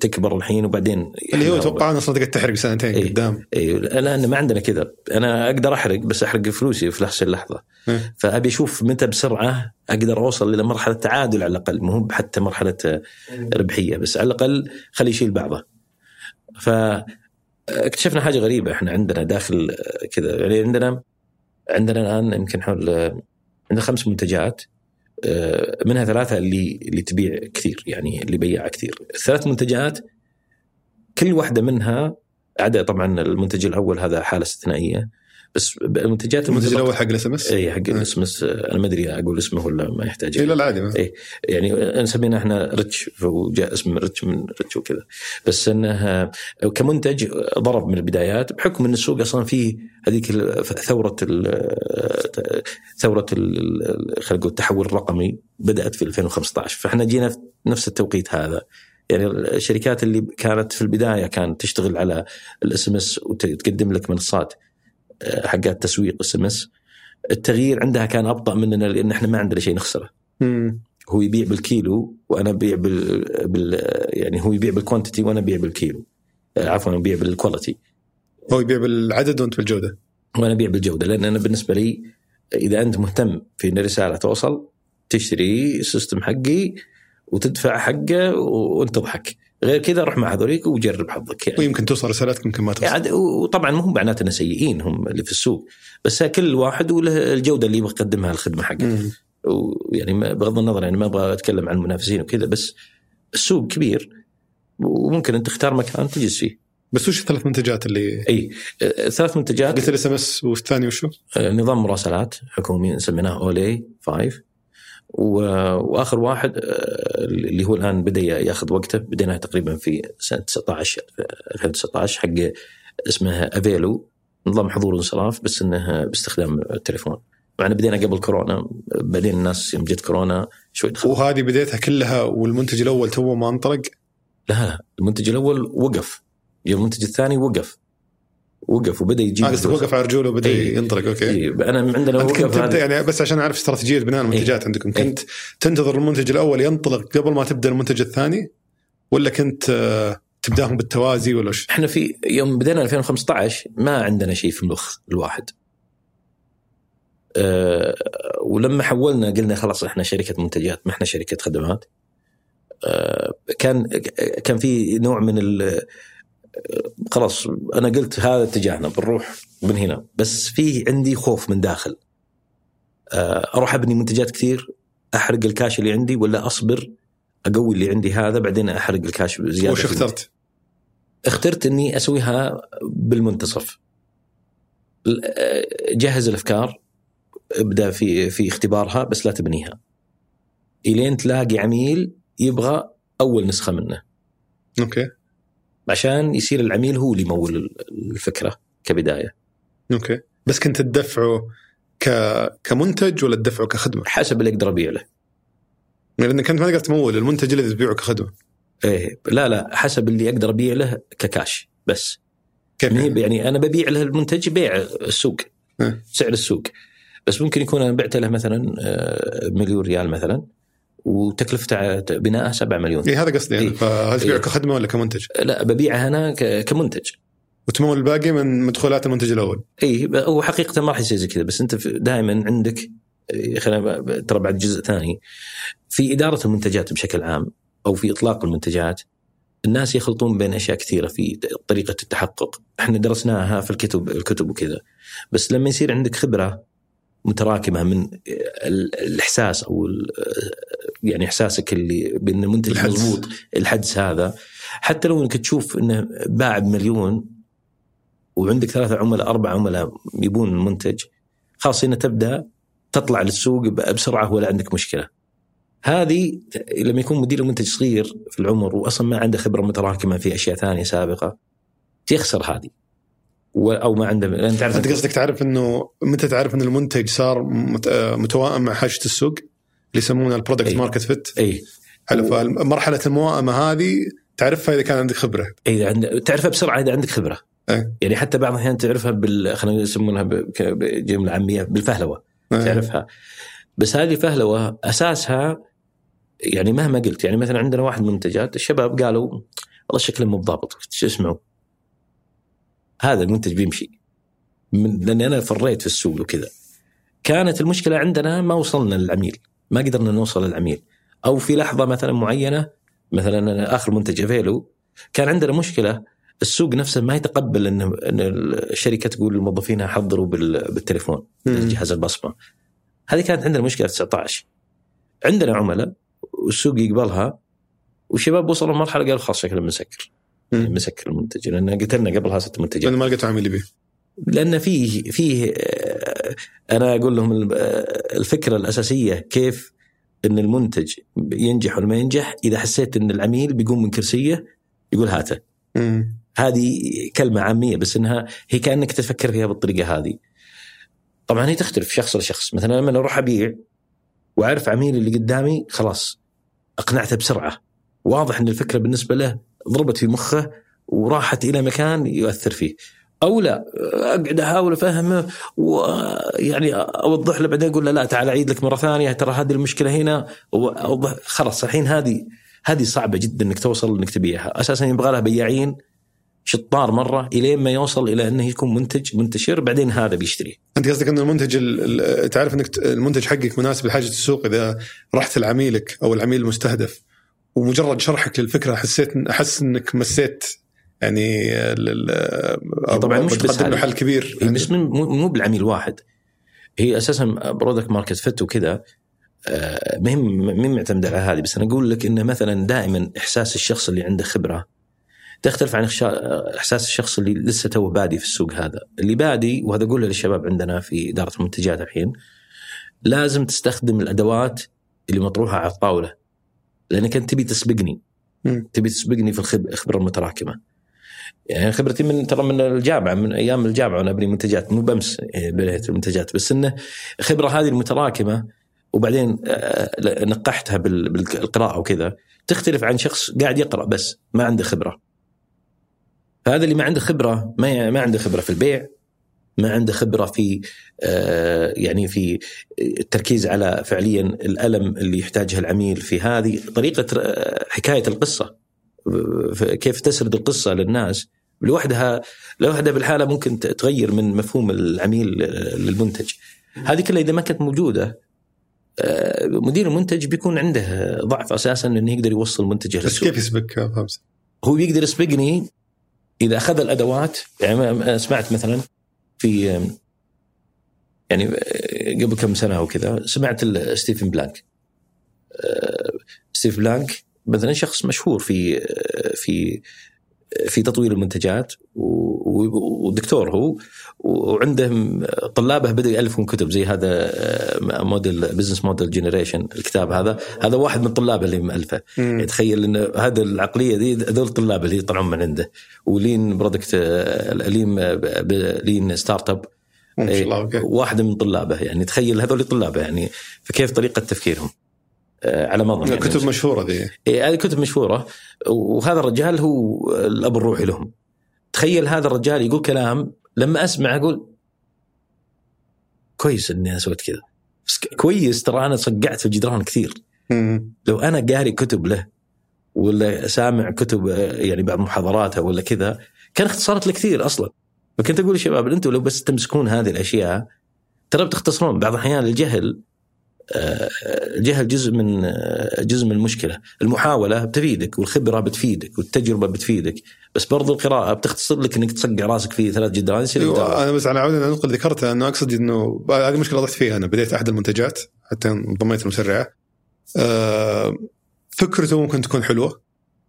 تكبر الحين وبعدين اللي هو أتوقع أصلا تقعد تحرق سنتين إيه قدام. اي لأن ما عندنا كذا. أنا أقدر أحرق بس أحرق فلوسي في نفس اللحظة. إيه؟ فأبي أشوف متى بسرعة أقدر أوصل إلى مرحلة تعادل على الأقل. مو حتى مرحلة ربحية بس على الأقل خلي يشيل بعضه. فاكتشفنا حاجة غريبة إحنا عندنا داخل كذا. يعني عندنا عندنا الآن يمكن حول عندنا خمس منتجات. آه، منها ثلاثة اللي اللي تبيع كثير يعني اللي بياعة كثير. الثلاث منتجات كل واحدة منها عدا طبعا المنتج الأول هذا حالة استثنائية. بس المنتجات المنتج الأول حق ال SMS؟ اي حق ال SMS أنا ما أدري أقول اسمه ولا ما يحتاج. اي لا عادي اي يعني سمينا إحنا ريتش وجاء اسم ريتش من ريتش وكذا. بس إنه كمنتج ضرب من البدايات بحكم إن السوق أصلا فيه هذيك ثورة ال ثورة خلينا نقول التحول الرقمي بدأت في 2015 فإحنا جينا في نفس التوقيت هذا. يعني الشركات اللي كانت في البداية كانت تشتغل على ال SMS وتقدم لك منصات. حقات تسويق SMS التغيير عندها كان أبطأ مننا لأن إحنا ما عندنا شيء نخسره. مم. هو يبيع بالكيلو وأنا أبيع بال... بال يعني هو يبيع بال quantity وأنا أبيع بالكيلو. آه، عفوا أبيع بال quality. هو يبيع بالعدد وأنت بالجودة. وأنا أبيع بالجودة لأن أنا بالنسبة لي إذا أنت مهتم في إن الرساله توصل تشتري ال system حقي وتدفع حقه وأنت تضحك غير كذا روح مع هذوليك وجرب حظك يعني. ويمكن توصل رسالتك يمكن ما توصل. يعني وطبعا مو معناته إنه سيئين هم اللي في السوق. بس كل واحد وله الجودة اللي يبغى يقدمها الخدمة حقته ويعني بغض النظر يعني ما أبغى أتكلم عن المنافسين وكذا بس السوق كبير. وممكن أنت تختار مكان تجلس فيه. بس وش الثلاث منتجات اللي إي ثلاث منتجات؟ قلت ال SMS والثاني وشو؟ نظام مراسلات حكومي سميناه اولي 5 وآخر واحد آه، اللي هو الآن بدأ يأخذ وقته. بدينا تقريبا في سنة 19 2019 حق اسمه أفيلو. نظام حضور وانصراف بس إنه باستخدام التليفون مع بدينا قبل كورونا بعدين الناس يوم جت كورونا شوي دخل. وهذه بديتها كلها والمنتج الأول تو ما انطلق؟ لا لا المنتج الأول وقف. يوم المنتج الثاني وقف. وقف وبدأ يجيب آه وقف على رجوله وبدأ إيه ينطلق أوكي إيه أنا عندنا انت كنت تبدا يعني بس عشان أعرف استراتيجية بناء المنتجات إيه عندكم كنت إيه تنتظر المنتج الأول ينطلق قبل ما تبدأ المنتج الثاني ولا كنت آه، تبدأهم بالتوازي ولا وش؟ إحنا في يوم بدينا 2015 ما عندنا شيء في المخ الواحد. أه ولما حولنا قلنا خلاص إحنا شركة منتجات ما إحنا شركة خدمات. أه كان كان في نوع من خلاص أنا قلت هذا اتجاهنا بنروح من هنا. بس في عندي خوف من داخل. آه، أروح أبني منتجات كثير أحرق الكاش اللي عندي ولا أصبر أقوي اللي عندي هذا بعدين أحرق الكاش زياده وش اخترت؟ اخترت إني أسويها بالمنتصف. آه، جهز الأفكار ابدأ في في اختبارها بس لا تبنيها. إلين تلاقي عميل يبغى أول نسخة منه. أوكي. عشان يصير العميل هو اللي يمول الفكرة كبداية. أوكي بس كنت تدفعه ك... كمنتج ولا تدفعه كخدمة؟ حسب اللي أقدر ابيع له. لانك أنت ما تقدر تمول المنتج اللي تبيعه كخدمة. إيه لا لا حسب اللي أقدر ابيع له ككاش بس. كيف يعني, يعني أنا ببيع له المنتج بيع السوق إيه؟ سعر السوق بس ممكن يكون أنا بعت له مثلا آه، مليون ريال مثلا وتكلفته بناءه 7 مليون اي هذا قصدي يعني إيه؟ فهل تبيعه إيه؟ كخدمة ولا كمنتج؟ لا ببيعه أنا كمنتج وتمول الباقي من مدخولات المنتج الأول اي هو حقيقة ما راح يصير زي كذا بس أنت دائما عندك خلينا ترى بعد جزء ثاني في إدارة المنتجات بشكل عام أو في إطلاق المنتجات الناس يخلطون بين أشياء كثيرة في طريقة التحقق، إحنا درسناها في الكتب الكتب وكذا، بس لما يصير عندك خبرة متراكمة من الإحساس أو يعني إحساسك اللي بأن المنتج مضبوط الحدس هذا حتى لو أنك تشوف أنه باع بمليون وعندك ثلاثة عملاء أربعة عملاء يبون المنتج خلاص هنا تبدأ تطلع للسوق بسرعة ولا عندك مشكلة. هذه لما يكون مدير المنتج صغير في العمر واصلا ما عنده خبرة متراكمة في أشياء ثانية سابقة يخسر هذه. أو ما عنده. لأن تعرف أنت قصدك تعرف إنه متى تعرف إن المنتج صار متوائم مع حاجة السوق؟ اللي يسمونها ال product market fit إي. حلو فمرحله الموائمة هذه تعرفها إذا كان عندك خبرة. إي عند... تعرفها بسرعة إذا عندك خبرة. أي. يعني حتى بعض الأحيان تعرفها بال خلينا يسمونها بجملة عامية بالفهلوة. أي. تعرفها. بس هذه فهلوة أساسها يعني مهما قلت يعني مثلا عندنا واحد من المنتجات الشباب قالوا والله شكله مو بضابط شو اسمه هذا المنتج بيمشي. من لأني أنا فريت في السوق وكذا. كانت المشكلة عندنا ما وصلنا للعميل. ما قدرنا نوصل للعميل. أو في لحظة مثلا معينة مثلا آخر منتج افيلو كان عندنا مشكلة. السوق نفسه ما يتقبل ان الشركة تقول لموظفينها حضروا بالتليفون جهاز البصمة. هذه كانت عندنا مشكلة في 19 عندنا عملاء والسوق يقبلها وشباب وصلوا لمرحلة قالوا خلاص شكله بنسكر. مسكر المنتج لأن قتلنا قبلها ست منتجات لأن ما لقيت عميل يبيه لأن فيه فيه أنا أقول لهم الفكرة الأساسية كيف إن المنتج ينجح ولا ما ينجح إذا حسيت إن العميل بيقوم من كرسية يقول هاته. هذه كلمة عامية بس إنها هي كأنك تفكر فيها بالطريقة هذه. طبعا هي تختلف شخص لشخص، مثلا لما أروح أبيع وأعرف عميلي اللي قدامي خلاص أقنعته بسرعة. واضح إن الفكرة بالنسبة له ضربت في مخه وراحت إلى مكان يؤثر فيه. أو لا أقعد أحاول أفهمه ويعني أوضح له بعدين أقول له لا تعال أعيد لك مرة ثانية ترى هذه المشكلة هنا وأوضح خلاص الحين هذه هذه صعبة جدا إنك توصل إنك تبيعها، أساسا يبغى لها بياعين شطار مرة إلين ما يوصل إلى إنه يكون منتج منتشر بعدين هذا بيشتري. أنت قصدك إن المنتج تعرف إنك المنتج حقك مناسب لحاجة السوق إذا رحت لعميلك أو العميل المستهدف ومجرد شرحك للفكرة حسيت أحس إنك مسيت يعني طبعا مش بس محل كبير. هي مش مو بالعميل واحد. هي أساسا product market fit وكذا مهم مهم معتمد على هذه. بس أنا أقول لك إنه مثلا دائما إحساس الشخص اللي عنده خبرة تختلف عن إحساس الشخص اللي لسه تو بادي في السوق هذا، اللي بادي وهذا أقوله للشباب عندنا في إدارة المنتجات الحين لازم تستخدم الأدوات اللي مطروحة على الطاولة. لانك انت تبي تسبقني تبي تسبقني في الخبره المتراكمة. يعني خبرتي من ترى من الجامعة من أيام الجامعة وأنا أبني منتجات مو بمس بنيت المنتجات بس إنه الخبره هذه المتراكمة وبعدين نقحتها بالقراءة وكذا تختلف عن شخص قاعد يقرأ بس ما عنده خبرة. فهذا اللي ما عنده خبرة ما ما عنده خبرة في البيع ما عنده خبرة في يعني في التركيز على فعليا الألم اللي يحتاجها العميل في هذه طريقة حكاية القصة كيف تسرد القصة للناس لوحدها لوحدها بالحالة ممكن تغير من مفهوم العميل للمنتج. هذه كلها إذا ما كانت موجودة مدير المنتج بيكون عنده ضعف أساسا إنه يقدر يوصل منتجه بس كيف يسبق خمسه؟ هو بيقدر يسبقني إذا أخذ الأدوات يعني سمعت مثلا في يعني قبل كم سنة وكذا سمعت ستيفن بلانك ستيف بلانك مثلا شخص مشهور في في في تطوير المنتجات ودكتور هو وعنده طلابه بدأوا يألفون كتب زي هذا model business model generation الكتاب هذا. هذا واحد من طلابه اللي يعني تخيل إن هذا العقلية دي هذول الطلاب اللي يطلعون من عنده. و lean product lean lean startup واحدة من طلابه يعني. تخيل هذول طلابه يعني فكيف طريقة تفكيرهم؟ على ما اظن يعني كتب مشهورة ذي. إيه هذه كتب مشهورة. وهذا الرجال هو الأب الروحي لهم. تخيل هذا الرجال يقول كلام لما أسمع أقول كويس إني أنا سويت كذا. كويس ترى أنا صقعت في الجدران كثير. لو أنا قاري كتب له ولا سامع كتب يعني بعض محاضراته ولا كذا كان اختصرت له كثير أصلا. فكنت أقول للشباب أنتم لو بس تمسكون هذه الأشياء ترى بتختصرون بعض الأحيان الجهل الجهل جزء من جزء من المشكلة، المحاولة بتفيدك والخبرة بتفيدك والتجربة بتفيدك، بس برضو القراءة بتختصر لك إنك تصقع راسك في ثلاث جدران يصير أيوة أنا بس على عود النقطه اللي ذكرتها إنه أقصد إنه هذه مشكله ضحت فيها أنا بديت احد المنتجات حتى انضميت المسرعه فكرته ممكن تكون حلوة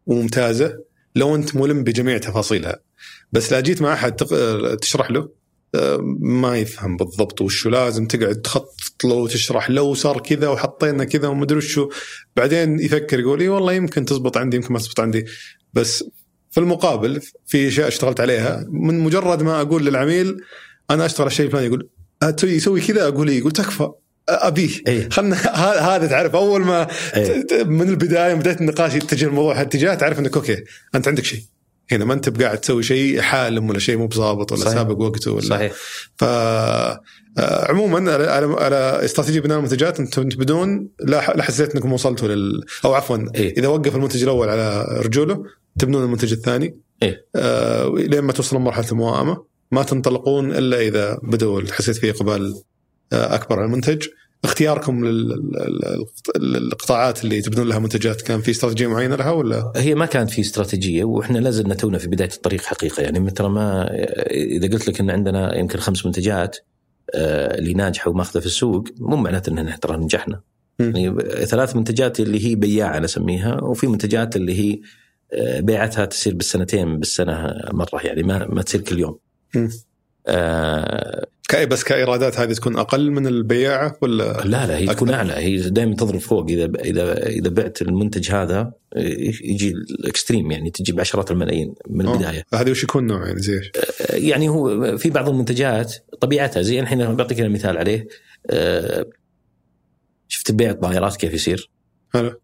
وممتازة لو أنت ملم بجميع تفاصيلها بس لا جيت مع أحد تشرح له ما يفهم بالضبط وشو لازم تقعد تخطط له وتشرح له وصار كذا وحطينا كذا ومدري وشو. بعدين يفكر يقول إي والله يمكن تزبط عندي يمكن ما تزبط عندي. بس في المقابل في أشياء اشتغلت عليها من مجرد ما أقول للعميل أنا أشتغل على الشيء الفلاني يقول يسوي كذا؟ أقول إيه يقول تكفى أبيه. أيه. خلنا هذا تعرف أول ما أيه. من البداية بدايه النقاش يتجه الموضوع هالاتجاه تعرف إنك أوكي أنت عندك شيء. هنا ما أنت بقاعد تسوي شيء حالم ولا شيء مو بظابط ولا صحيح. سابق وقته ولا صحيح ف عموما على على, استراتيجية بناء المنتجات أنت بدون لا حسيت إنكم وصلتوا لل أو عفوا إيه؟ إذا وقف المنتج الأول على رجوله تبنون المنتج الثاني إيه؟ آه لين ما توصلون مرحله الموائمة ما تنطلقون إلا إذا بدوا حسيت فيه إقبال آه أكبر على المنتج اختياركم للقطاعات اللي تبنون لها منتجات كان في استراتيجية معينة لها ولا؟ هي ما كانت في استراتيجية وإحنا لازلنا تونا في بداية الطريق حقيقة يعني ترى ما إذا قلت لك إن عندنا يمكن خمس منتجات اللي ناجحة وماخذة في السوق مو معناته إن ترى نجحنا. يعني ثلاث منتجات اللي هي بياعه نسميها وفي منتجات اللي هي بيعتها تصير بالسنتين بالسنة مرة يعني ما ما تصير كل يوم. آه كأي بس كايرادات هذه تكون أقل من البياعه ولا لا لا هي تكون أعلى. هي دائما تضرب فوق. إذا إذا إذا بعت المنتج هذا يجي الإكستريم يعني تجي بعشرات الملايين من البداية. هذه وش يكون نوع يعني زي آه، يعني هو في بعض المنتجات طبيعتها زي الحين بعطيك مثال عليه. آه، شفت بيع الطائرات كيف يصير؟ حلو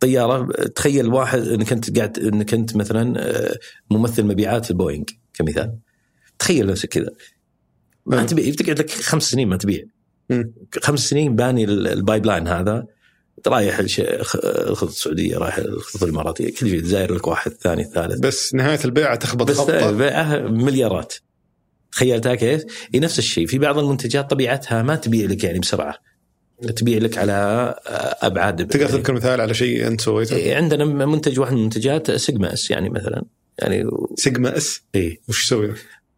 طيارة تخيل واحد إنك أنت قاعد إنك أنت مثلا آه، ممثل مبيعات البوينغ كمثال. تخيل نفسك كذا. ما نعم. تبيع تقعد لك خمس سنين ما تبيع. خمس سنين باني ال pipeline هذا رايح الخطوط السعودية رايح الخطوط الإماراتية كل شيء زاير لك واحد ثاني ثالث. بس نهاية البيعه تخبط بس البيعه مليارات. تخيلتها كيف؟ هي نفس الشيء. في بعض المنتجات طبيعتها ما تبيع لك يعني بسرعة. تبيع لك على أبعاد. تقدر تذكر مثال على شيء أنت سويته؟ إيه، عندنا منتج واحد من المنتجات سيجما إس يعني مثلا. يعني سيجما إس؟ اي وش يسوي؟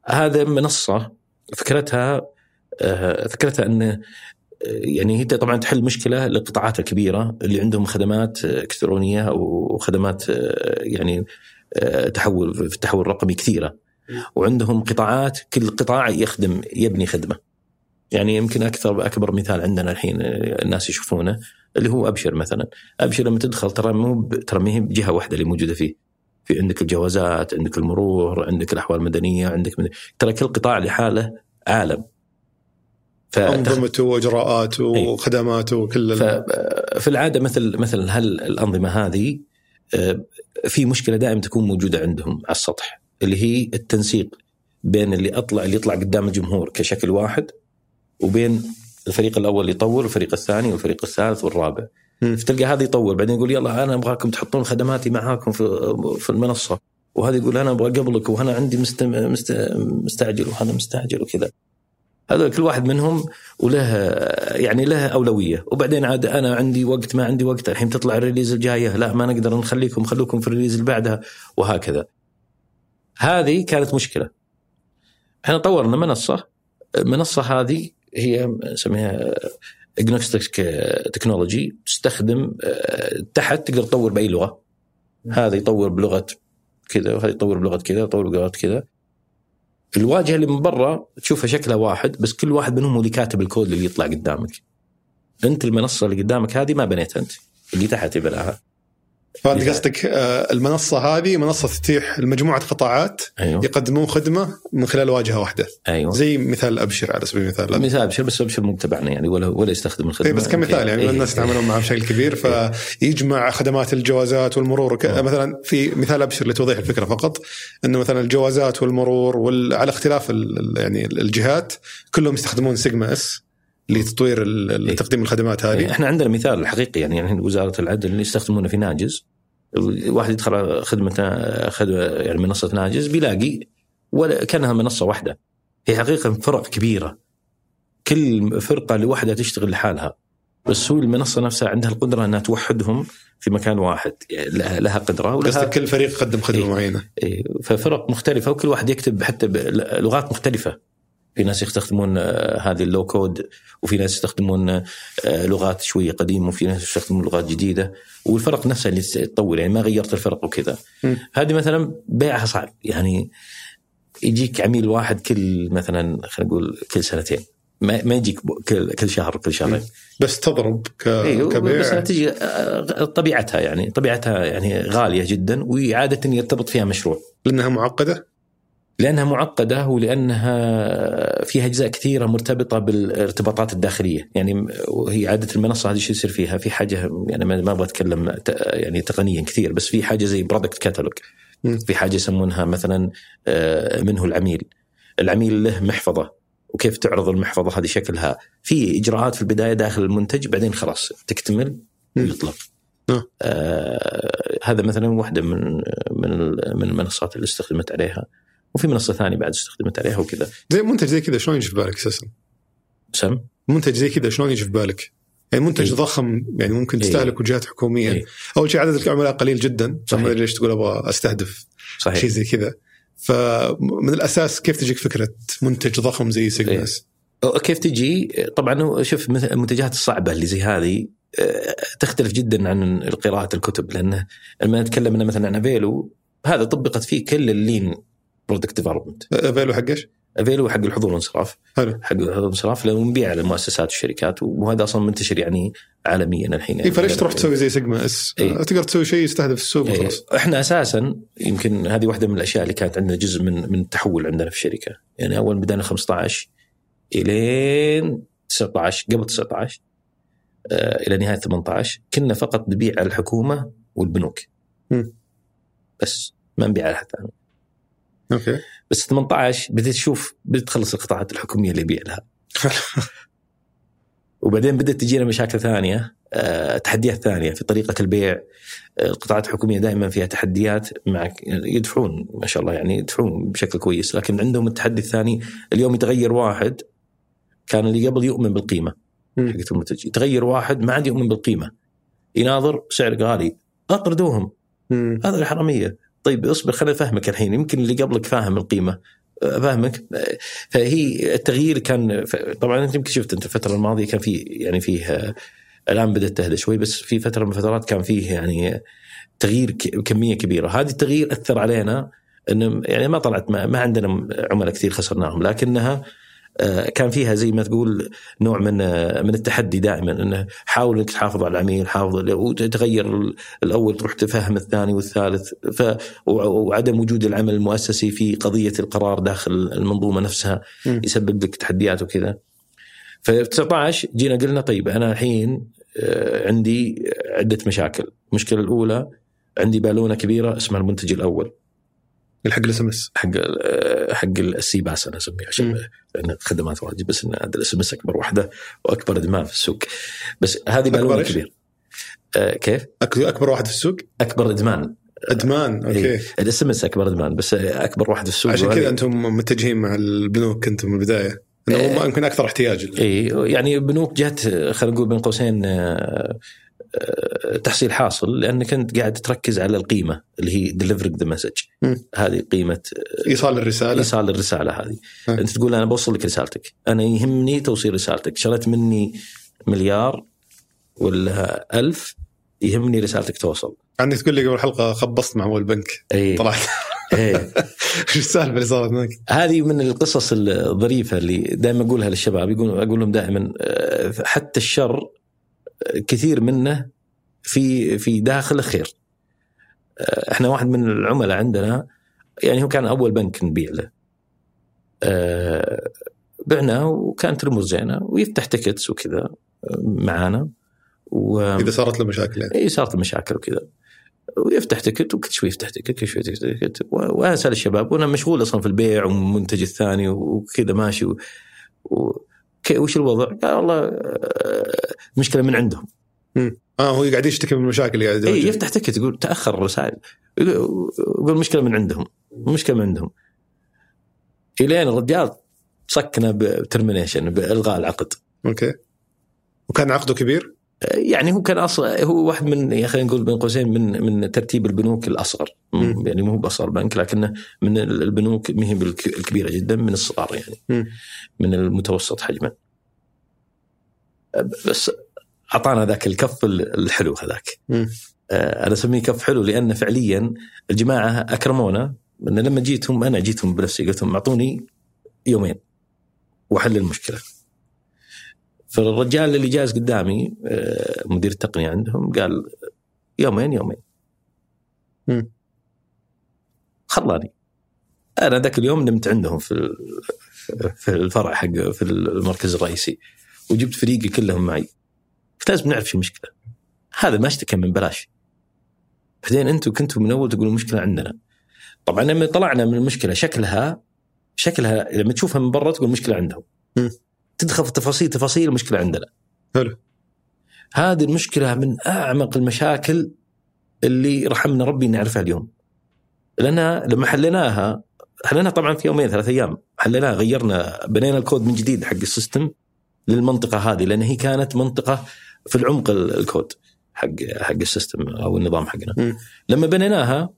هذا منصة فكرتها آه، فكرتها انه يعني هي طبعا تحل مشكلة للقطاعات الكبيرة اللي عندهم خدمات إلكترونية أو خدمات آه، يعني آه، تحول في التحول الرقمي كثيره وعندهم قطاعات كل قطاع يخدم يبني خدمة. يعني يمكن أكثر أكبر مثال عندنا الحين الناس يشوفونه اللي هو أبشر مثلا. أبشر لما تدخل ترى مو ترى ما هي بجهة واحدة اللي موجودة فيه. في عندك الجوازات عندك المرور عندك الأحوال المدنية عندك من... ترى كل قطاع لحاله عالم انظمته واجراءاته إيه. وخدماته وكل في العادة مثل مثل هل الأنظمة هذه آه، في مشكلة دائما تكون موجودة عندهم على السطح اللي هي التنسيق بين اللي اطلع اللي يطلع قدام الجمهور كشكل واحد وبين الفريق الأول يطور والفريق الثاني والفريق الثالث والرابع فتلقى هذا يطور بعدين يقول يلا أنا أبغاكم تحطون خدماتي معاكم في في المنصة. وهذا يقول أنا أبغى قبلك وأنا عندي مستعجل وهذا مستعجل وكذا. هذا كل واحد منهم وله يعني له أولوية. وبعدين عاد أنا عندي وقت ما عندي وقت. الحين تطلع ال release الجاية. لا ما نقدر نخليكم خلوكم في ال release اللي بعدها. وهكذا. هذه كانت مشكلة. إحنا طورنا منصة. المنصه هذه هي نسميها agnostic technology تستخدم آه، تحت تقدر تطور بأي لغة. هذا يطور بلغة كذا وهذا يطور بلغة كذا يطور بلغة كذا. الواجهة اللي من برا تشوفها شكلها واحد بس كل واحد منهم هو اللي كاتب الكود اللي يطلع قدامك. أنت المنصة اللي قدامك هذه ما بنيتها أنت. اللي تحت يبناها. فانت قصدك آه، المنصة هذه منصة تتيح لمجموعة قطاعات أيوه. يقدمون خدمة من خلال واجهة واحدة. أيوه. زي مثال أبشر على سبيل المثال. مثال أبشر بس أبشر مو تبعنا يعني ولا ولا يستخدم الخدمة. بس كمثال يعني أيه. الناس يتعاملون معه بشكل كبير فيجمع خدمات الجوازات والمرور مثلا في مثال أبشر لتوضيح الفكرة فقط إنه مثلا الجوازات والمرور على اختلاف يعني الجهات كلهم يستخدمون سيجما إس. لتطوير تقديم الخدمات هذه. إيه، إحنا عندنا مثال الحقيقي يعني, يعني وزارة العدل اللي يستخدمونه في ناجز. واحد يدخل خدمه خدمه يعني منصة ناجز بيلاقي ولا كأنها منصة واحدة. هي حقيقة فرق كبيرة. كل فرقة لوحدها تشتغل لحالها. بس هو المنصة نفسها عندها القدرة إنها توحدهم في مكان واحد. يعني لها قدرة ولها كل فريق يقدم خدمة إيه. معينة. إيه. ففرق مختلفة وكل واحد يكتب حتى لغات مختلفة. في ناس يستخدمون آه، هذه اللو كود وفي ناس يستخدمون آه، لغات شوية قديمة وفي ناس يستخدمون لغات جديدة والفرق نفسها اللي تطور يعني ما غيرت الفرق وكذا. هذه مثلا بيعها صعب يعني يجيك عميل واحد كل مثلا خلينا نقول كل سنتين ما ما يجيك كل كل شهر كل شهرين. بس تضرب ك... إيه كبيع. بس تجي آه، طبيعتها يعني طبيعتها يعني غالية جدا وعادة يرتبط فيها مشروع. لأنها معقدة؟ لأنها معقدة ولأنها فيها أجزاء كثيرة مرتبطة بالارتباطات الداخلية، يعني وهي عادة المنصة هذه شو يصير فيها؟ في حاجة يعني ما أبغى أتكلم يعني تقنيا كثير بس في حاجة زي product catalog في حاجة يسمونها مثلا آه، منه العميل. العميل له محفظة وكيف تعرض المحفظة هذه شكلها في إجراءات في البداية داخل المنتج بعدين خلاص تكتمل ويطلق. نعم. آه هذا مثلا واحدة من من من المنصات اللي استخدمت عليها وفي منصة ثانية بعد استخدمت عليها وكذا زي منتج زي كذا شلون يجي في بالك أساسا؟ سم منتج زي كذا شلون يجي في بالك؟ يعني منتج إيه؟ ضخم يعني ممكن تستهلك إيه؟ جهات حكومية إيه؟ أول شيء عدد العملاء قليل جدا صحيح ليش تقول أبغى أستهدف صحيح شيء زي كذا فمن الأساس كيف تجيك فكرة منتج ضخم زي سيجنس؟ إيه؟ كيف تجي؟ طبعا شوف المنتجات الصعبة اللي زي هذه آه، تختلف جدا عن قراءه الكتب لأنه لما نتكلم مثلا عن افيليو هذا طبقت فيه كل ال lean product development افيليو حق إيش؟ افيليو حق الحضور والانصراف. حلو. حق الحضور والانصراف لأنه نبيع للمؤسسات والشركات وهذا أصلا منتشر يعني عالميا الحين. اي فليش تروح تسوي زي سيجما؟ اس إيه. تقدر تسوي شيء يستهدف السوق إيه، وخلاص. إحنا أساسا يمكن هذه واحدة من الأشياء اللي كانت عندنا جزء من من التحول عندنا في الشركة. يعني أول بدأنا 15 إلين 19 قبل 19 آه إلى نهاية 18 كنا فقط نبيع على الحكومة والبنوك. مم. بس ما نبيع على احد ثاني. أوكي. بس 18 بديت تشوف بديت تخلص القطاعات الحكومية اللي يبيع لها. وبعدين بدأت تجينا مشاكل ثانية آه، تحديات ثانية في طريقة البيع. آه، القطاعات الحكومية دائما فيها تحديات مع يدفعون ما شاء الله يعني يدفعون بشكل كويس. لكن عندهم التحدي الثاني اليوم يتغير واحد كان اللي قبل يؤمن بالقيمة. حقت المنتج يتغير واحد ما عاد يؤمن بالقيمة. يناظر سعر غالي. أطردوهم. هذا الحرامية. طيب اصبر خليني أفهمك الحين. يمكن اللي قبلك فاهم القيمة. أفهمك. فهي التغيير كان طبعا أنت يمكن شفت أنت الفترة الماضية كان في يعني فيه الآن بدأت تهدى شوي بس في فترة من الفترات كان فيه يعني تغيير كمية كبيرة. هذا التغيير أثر علينا إنه يعني ما طلعت ما, ما عندنا عملاء كثير خسرناهم لكنها كان فيها زي ما تقول نوع من آه، من التحدي دائما إنه حاول إنك تحافظ على العميل حافظ وتتغير ال- الأول تروح تفهم الثاني والثالث ف وعدم وجود العمل المؤسسي في قضية القرار داخل المنظومة نفسها. يسبب لك تحديات وكذا. في 19 جينا قلنا طيب أنا الحين آه، عندي عدة مشاكل. المشكلة الأولى عندي بالونة كبيرة اسمها المنتج الأول. الحق ال SMS حق آه، حق ال CPaaS أنا أسميه عشان. لأن خدمات واجد بس إن ال SMS أكبر واحدة وأكبر ادمان في السوق. بس هذه إيش؟ كبير آه، كيف؟ أكبر واحد في السوق؟ أكبر إدمان. إدمان أوكي. ال SMS أكبر إدمان بس أكبر واحد في السوق عشان كذا أنتم متجهين مع البنوك أنتم من البداية. إنه إيه. يمكن أكثر احتياج. اي يعني بنوك جت خلينا نقول بين قوسين آه، تحصيل حاصل لأنك أنت قاعد تركز على القيمة اللي هي delivering the message. هذه قيمة إيصال الرسالة. إيصال الرسالة هذه. مم. أنت تقول أنا بوصل لك رسالتك. أنا يهمني توصيل رسالتك. شريت مني مليار ولا ألف يهمني رسالتك توصل. عندك تقول لي قبل الحلقة خبصت مع اول بنك. اي طلعت. اي إيش السالفة اللي صارت هناك؟ هذه من القصص الظريفة اللي دائما أقولها للشباب. يقول أقول لهم دائما آه، حتى الشر آه، كثير منه في في داخله خير. آه، إحنا واحد من العملاء عندنا يعني هو كان أول بنك نبيع له. آه، بعناه وكانت أموره زينه ويفتح tickets وكذا آه، معانا و إذا صارت له مشاكل يعني اي صارت مشاكل وكذا ويفتح ticket وكل شوي يفتح ticket كل شوي يفتح ticket واسال الشباب وأنا مشغول أصلا في البيع والمنتج الثاني وكذا ماشي و... و... كي- وش الوضع؟ قال والله آه، مشكلة من عندهم. آه هو قاعد يشتكي من المشاكل اللي قاعد اي يواجهها. يفتح ticket يقول تأخر الرسائل. يقول يقول مشكلة من عندهم مشكلة من عندهم. إلين الرجال صكنا ب termination بإلغاء العقد. أوكي. وكان عقده كبير؟ يعني هو كان أصلا هو واحد من يعني خلينا نقول بين قوسين من من ترتيب البنوك الأصغر مم. يعني مو هو بأصغر بنك لكنه من البنوك ما هي الكبيرة جدا من الصغار يعني مم. من المتوسط حجما بس أعطانا ذاك الكف الحلو هذاك. آه، أنا أسميه كف حلو لأن فعليا الجماعة أكرمونا لما جيتهم أنا جيتهم بنفسي قلت لهم أعطوني يومين واحل المشكلة. فالرجال اللي جالس قدامي آه، مدير التقنيه عندهم قال يومين يومين. خلاني. أنا ذاك اليوم نمت عندهم في في الفرع حق في المركز الرئيسي وجبت فريقي كلهم معي. قلت لازم نعرف شو المشكلة. هذا ما اشتكى من بلاش. بعدين أنتم كنتوا من أول تقولوا المشكلة عندنا. طبعا لما طلعنا من المشكلة شكلها شكلها لما تشوفها من برا تقول المشكلة عندهم. تدخل في تفاصيل تفاصيل المشكلة عندنا. حلو هذه المشكلة من أعمق المشاكل اللي رحمنا ربي نعرفها اليوم. لأن لما حليناها حليناها طبعا في يومين ثلاث أيام، حليناها غيرنا بنينا الكود من جديد حق ال system للمنطقة هذه لأن هي كانت منطقة في العمق ال- الكود حق حق ال system أو النظام حقنا. مم. لما بنيناها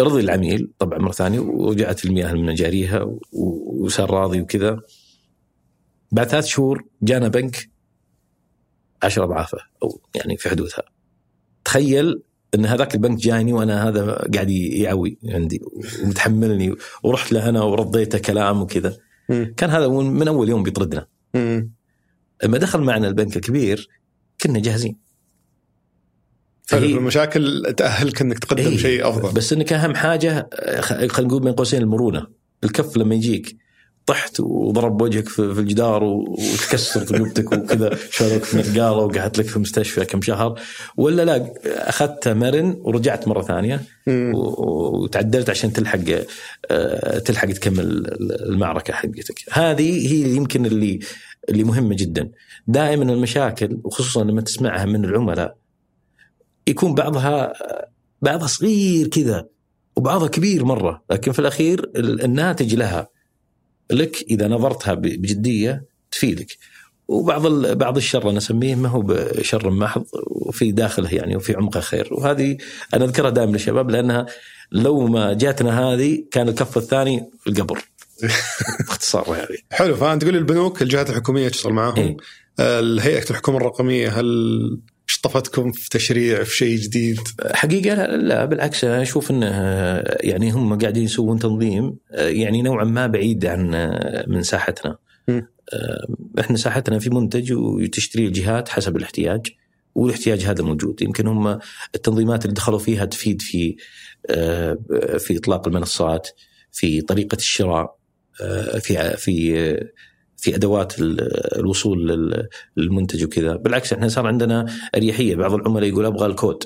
رضي العميل طبعا مرة ثانية ورجعت المياه لمجاريها وصار راضي وكذا. بعد ثلاث شهور جانا بنك عشر أضعافه أو يعني في حدودها. تخيل إن هذاك البنك جايني وأنا هذا قاعد يعوي عندي ومتحملني ورحت له أنا ورديته كلام وكذا. كان هذا من أول يوم بيطردنا. لما دخل معنا البنك الكبير كنا جاهزين. المشاكل تأهلك إنك تقدم إيه. شيء أفضل. بس إنك أهم حاجة خلينا نقول بين قوسين المرونة. الكف لما يجيك طحت وضرب وجهك في الجدار وتكسر ثقوبتك وكذا شالوك في نقالة وقعدت لك في المستشفى كم شهر. ولا لا أخذت مرن ورجعت مرة ثانية وتعدلت عشان تلحق آه، تلحق تكمل المعركة حقتك. هذه هي يمكن اللي اللي مهمة جدا. دائما المشاكل وخصوصا لما تسمعها من العملاء يكون بعضها بعضها صغير كذا وبعضها كبير مرة لكن في الأخير الناتج لها. لك إذا نظرتها بجدية تفيدك. وبعض بعض الشر أنا اسميه ما هو بشر محض وفي داخله يعني وفي عمقه خير. وهذه أنا أذكرها دائما للشباب لأنها لو ما جاتنا هذه كان الكف الثاني القبر. باختصار يعني. حلو فأنت تقول البنوك الجهات الحكومية تشتغل معاهم. إيه؟ الهيئة الحكومة الرقمية هل شطفتكم في تشريع في شيء جديد؟ حقيقة لا, لا بالعكس أنا أشوف إنه يعني هم قاعدين يسوون تنظيم يعني نوعا ما بعيد عن من ساحتنا. م. إحنا ساحتنا في منتج وتشتري الجهات حسب الاحتياج والاحتياج هذا موجود يمكن هم التنظيمات اللي دخلوا فيها تفيد في في إطلاق المنصات في طريقة الشراء في في في أدوات الوصول للمنتج وكذا. بالعكس إحنا صار عندنا أريحية. بعض العملاء يقول أبغى الكود.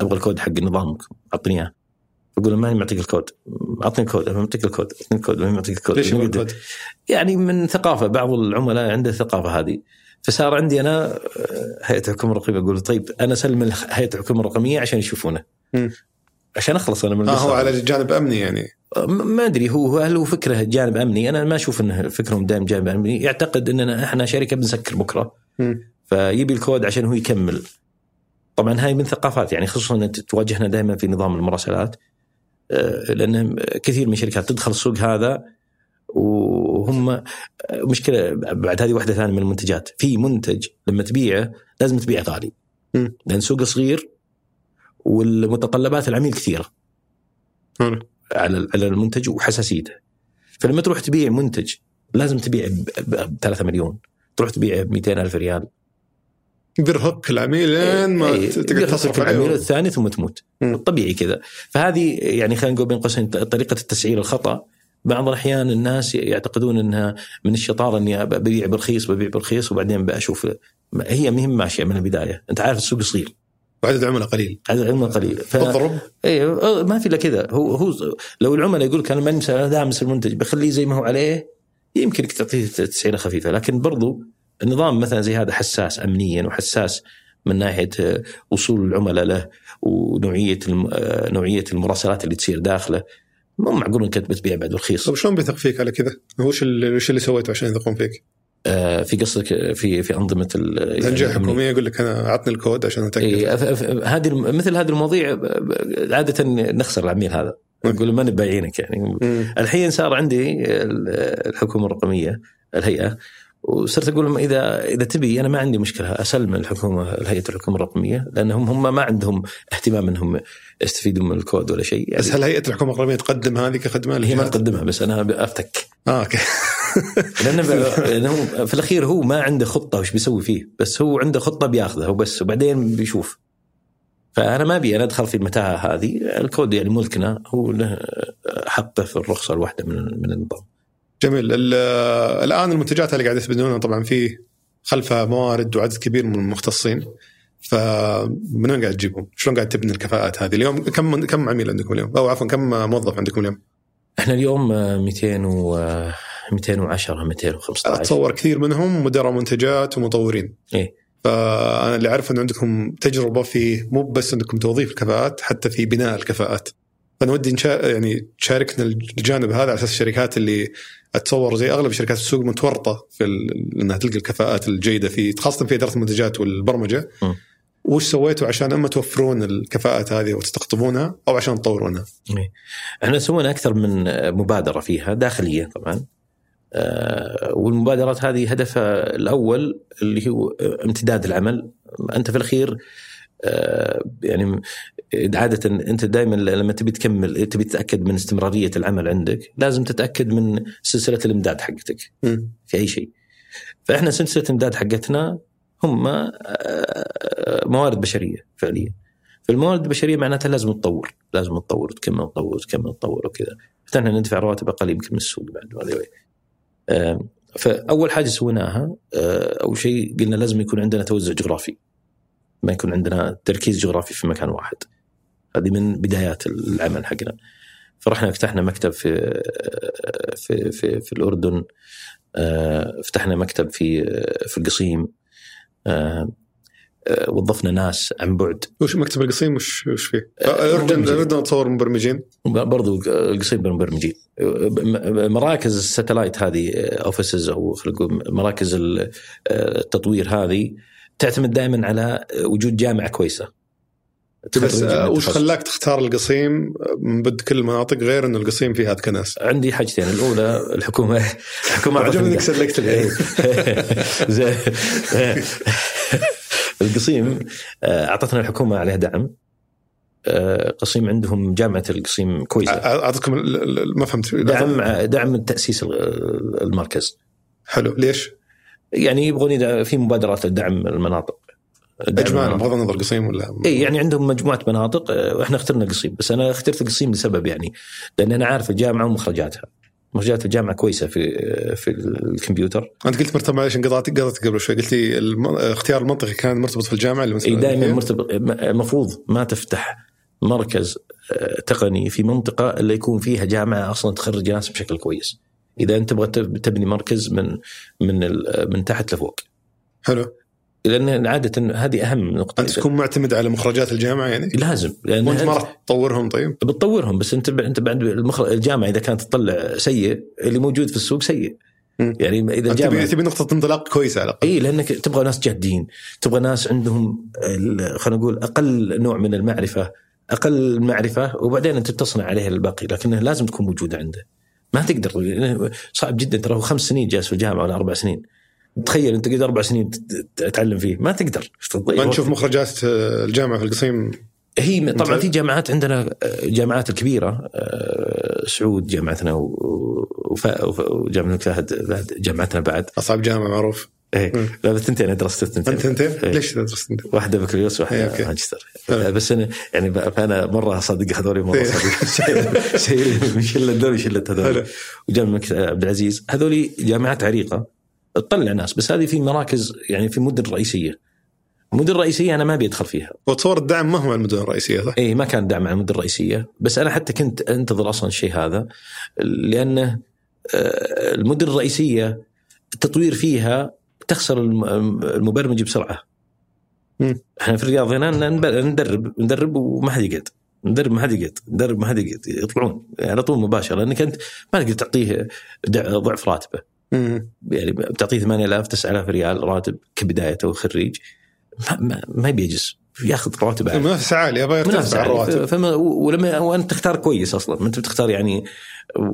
أبغى الكود حق نظامك. أعطني إياه. أقول ما معطيك الكود. أعطني الكود. أنا معطيك الكود. أعطني الكود. ما معطيك الكود. ليش الكود؟ يعني من ثقافة. بعض العملاء عنده الثقافه هذه. فصار عندي أنا آه، هيئة الحكومة الرقميه أقول طيب أنا أسلم هيئة الحكومة الرقميه عشان يشوفونه. عشان أخلص أنا من آه هو على جانب أمني يعني. ما أدري هو هل هو فكرة جانب أمني؟ أنا ما أشوف إنه فكرهم دائما جانب أمني. يعتقد إننا إحنا شركة بنسكر بكرة. م. فيبي الكود عشان هو يكمل. طبعا هاي من ثقافات يعني خصوصا تواجهنا دائما في نظام المراسلات. آه، لأن كثير من الشركات تدخل السوق هذا وهم مشكلة بعد هذه واحدة ثانية من المنتجات. في منتج لما تبيعه لازم تبيعه غالي. لأن سوق صغير والمتطلبات العميل كثيرة. على على المنتج وحساسيته فلما تروح تبيع منتج لازم تبيع ب 3 مليون. تروح تبيع ب 200 ألف ريال. بيرهق العميل لين ما إيه تقدر تصرف العميل الثاني ثم تموت. طبيعي كذا. فهذه يعني خلينا نقول بين قوسين طريقة التسعير الخطأ. بعض الأحيان الناس يعتقدون إنها من الشطارة إني ببيع برخيص ببيع برخيص وبعدين بشوف هي مهم ماشيه من البداية. أنت عارف السوق صغير وعدد عملاء قليل. عدد عملاء قليل. ف... تضرب اي ما في إلا كذا. هو هو لو العملاء يقول لك أنا ماني دامس المنتج بخليه زي ما هو عليه يمكن تعطيه تسعيره خفيفة. لكن برضو النظام مثلا زي هذا حساس امنيا وحساس من ناحية وصول العملاء له ونوعية نوعية المراسلات اللي تصير داخله. مو معقول انك بتبيع بعد رخيص طيب شلون بيثق فيك على كذا؟ وش اللي وش اللي سويته عشان يثقون فيك؟ آه، في قصدك في في أنظمة الجهه الحكوميه يقول لك أنا اعطني الكود عشان أتأكد. إيه هذه مثل هذه المواضيع عادة نخسر العميل هذا. نقول ما نبايعينك يعني. مم. الحين صار عندي الحكومة الرقمية الهيئة وصرت أقول لهم اذا إذا تبي أنا ما عندي مشكلة اسلم الحكومة هيئه الحكومة الرقمية لأنهم هم ما عندهم اهتمام إنهم يستفيدون من الكود ولا شيء. يعني بس هل هيئة الحكومة الرقمية تقدم هذه كخدمة؟ هي ما تقدمها بس أنا أفتك. آه أوكي. لأنه في الأخير هو ما عنده خطة وش بيسوي فيه بس هو عنده خطة بياخذها وبس وبعدين بيشوف. فأنا ما أبي أنا أدخل في المتاهه هذه الكود يعني ملكنا هو له حقه في الرخصة الواحدة من من النظام. جميل الآن المنتجات اللي قاعد يثبتونها طبعا في خلفها موارد وعدد كبير من المختصين فمن وين قاعد تجيبهم؟ شلون قاعد تبني الكفاءات هذه؟ اليوم كم كم عميل عندكم اليوم؟ أو عفوا كم موظف عندكم اليوم؟ إحنا اليوم 200 و 210 215 أتصور كثير منهم مدراء منتجات ومطورين إيه فأنا اللي اعرف إن عندكم تجربة في مو بس عندكم توظيف الكفاءات حتى في بناء الكفاءات فانا ودي. يعني تشاركنا الجانب هذا على أساس الشركات اللي أتصور زي أغلب شركات السوق متورطة في. انها تلقى الكفاءات الجيدة في خاصة في إدارة المنتجات والبرمجة م. وش سويتوا عشان اما توفرون الكفاءات هذه وتستقطبونها أو عشان تطورونها؟ إيه. إحنا سوينا أكثر من مبادرة فيها داخلية طبعا آه، والمبادرات هذه هدفها الأول اللي هو امتداد العمل أنت في الأخير آه، يعني عادة أنت دائما لما تبي تكمل تبي تتأكد من استمرارية العمل عندك لازم تتأكد من سلسلة الإمداد حقتك. في أي شيء. فإحنا سلسلة الامداد حقتنا هم آه، موارد بشرية فعليا. فالموارد البشرية معناتها لازم تطور لازم تطور وتكمل تطور وتكمل تطور وكذا. إحنا ندفع رواتب أقل يمكن من السوق بعد فأول حاجة سويناها آه، أول شيء قلنا لازم يكون عندنا توزع جغرافي. ما يكون عندنا تركيز جغرافي في مكان واحد. هذه من بدايات العمل حقنا. فرحنا فتحنا مكتب في في في, في الأردن آه، فتحنا مكتب في في القصيم آه، آه، وظفنا ناس عن بعد. وش مكتب القصيم؟ وش وش فيه؟ الاردن الاردن اتصور مبرمجين. برضو القصيم مبرمجين مراكز ال satellite هذه offices أو خلينا مراكز التطوير هذه تعتمد دائما على وجود جامعة كويسة. بس وش خلاك تختار القصيم؟ من بد كل المناطق غير إن القصيم فيها كناس؟ عندي حاجتين. الأولى الحكومة الحكومة عجبني إنك سلكت القصيم أعطتنا الحكومة عليها دعم. قصيم عندهم جامعة القصيم كويسة. اعطتكم ما فهمت. دعم دعم تاسيس المركز. حلو. ليش؟ يعني يبغون في مبادرات لدعم المناطق. اجمالا بغض النظر قصيم ولا اي يعني عندهم مجموعة مناطق وإحنا اخترنا قصيم بس أنا اخترت القصيم لسبب يعني لأن أنا عارف الجامعة ومخرجاتها. مخرجات الجامعة كويسة في في الكمبيوتر. أنت قلت مرتبط معلش انقطعت قطعت قبل شوي. قلت لي اختيار المنطقي كان مرتبط في الجامعة اللي اي دائما مرتبط المفروض ما تفتح مركز تقني في منطقة إلا يكون فيها جامعة أصلا تخرج ناس بشكل كويس. إذا أنت تبغى تبني مركز من من من تحت لفوق. حلو. لأن عادة هذه أهم نقطة. أنت تكون معتمد على مخرجات الجامعة يعني؟ لازم لأن وأنت ما راح تطورهم طيب؟ بتطورهم بس أنت أنت بعد الجامعة إذا كانت تطلع سيء اللي موجود في السوق سيء. يعني إذا الجامعة تبي نقطة انطلاق كويسة على إي لأنك تبغى ناس جادين تبغى ناس عندهم خلينا نقول أقل نوع من المعرفة أقل معرفة وبعدين أنت تصنع عليها الباقي لكنها لازم تكون موجودة عنده. ما تقدر صعب جدا ترى هو خمس سنين جالس في الجامعة ولا أربع سنين. تخيل انت قد أربع سنين تتعلم فيه ما تقدر ما نشوف مخرجات الجامعة في القصيم هي طبعا في جامعات عندنا جامعات الكبيره سعود جامعتنا وجامعه فهد جامعتنا بعد اصعب جامعه معروف إيه لا بس انتين درست الثنتين انت انت إيه؟ ليش درست انت؟ واحدة بكالوريوس واحدة ماجستير بس أنا يعني فانا مره اصدق هذول مره صدق شيء من شله هذول شله هذول وجامعه عبد العزيز هذول جامعات عريقه تطلع ناس بس هذه في مراكز يعني في مدن رئيسية المدن الرئيسية أنا ما أبي أدخل فيها وتصور الدعم ما هو على المدن الرئيسية صح؟ اي ما كان دعم على المدن الرئيسية بس أنا حتى كنت أنتظر أصلا الشيء هذا لأنه المدن الرئيسية التطوير فيها تخسر المبرمج بسرعة. م. إحنا في الرياض هنا ندرب ندرب وما حد يقعد ندرب ما حد يقعد ندرب ما حد يقعد يطلعون على طول مباشرة لأنك أنت ما تقدر تعطيه ضعف راتبه. يعني بتعطيه 8000 9000 ريال راتب كبدايه أو خريج ما, ما, ما بيجلس ياخذ رواتب عاليه منافسه عاليه يبغى يرتفع الرواتب فما ولما وأنت تختار كويس أصلا. ما أنت بتختار يعني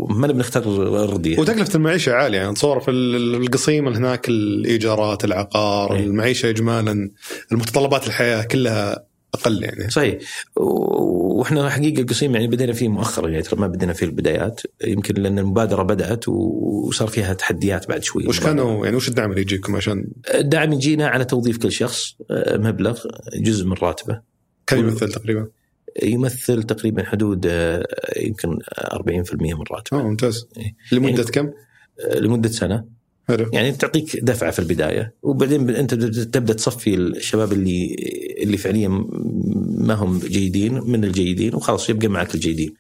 ما بنختار رديه وتكلفة المعيشة عالية. يعني تصور في القصيم هناك الإيجارات العقار إيه. المعيشة اجمالا المتطلبات الحياة كلها أقل يعني. صحيح. وإحنا حقيقة القصيم يعني بدينا فيه مؤخرا يعني ترى ما بدينا فيه البدايات. يمكن لأن المبادرة بدأت وصار فيها تحديات بعد شوي. وش كانوا يعني وش الدعم اللي يجيكم عشان الدعم يجينا على توظيف كل شخص مبلغ جزء من راتبه. كم يمثل تقريبا؟ يمثل تقريبا حدود يمكن 40% من راتبه. آه ممتاز. لمدة يعني كم؟ لمدة سنة. حلو. يعني تعطيك دفعة في البداية وبعدين أنت تبدا تصفي الشباب اللي اللي فعليا ما هم جيدين من الجيدين وخلاص يبقى معك الجيدين.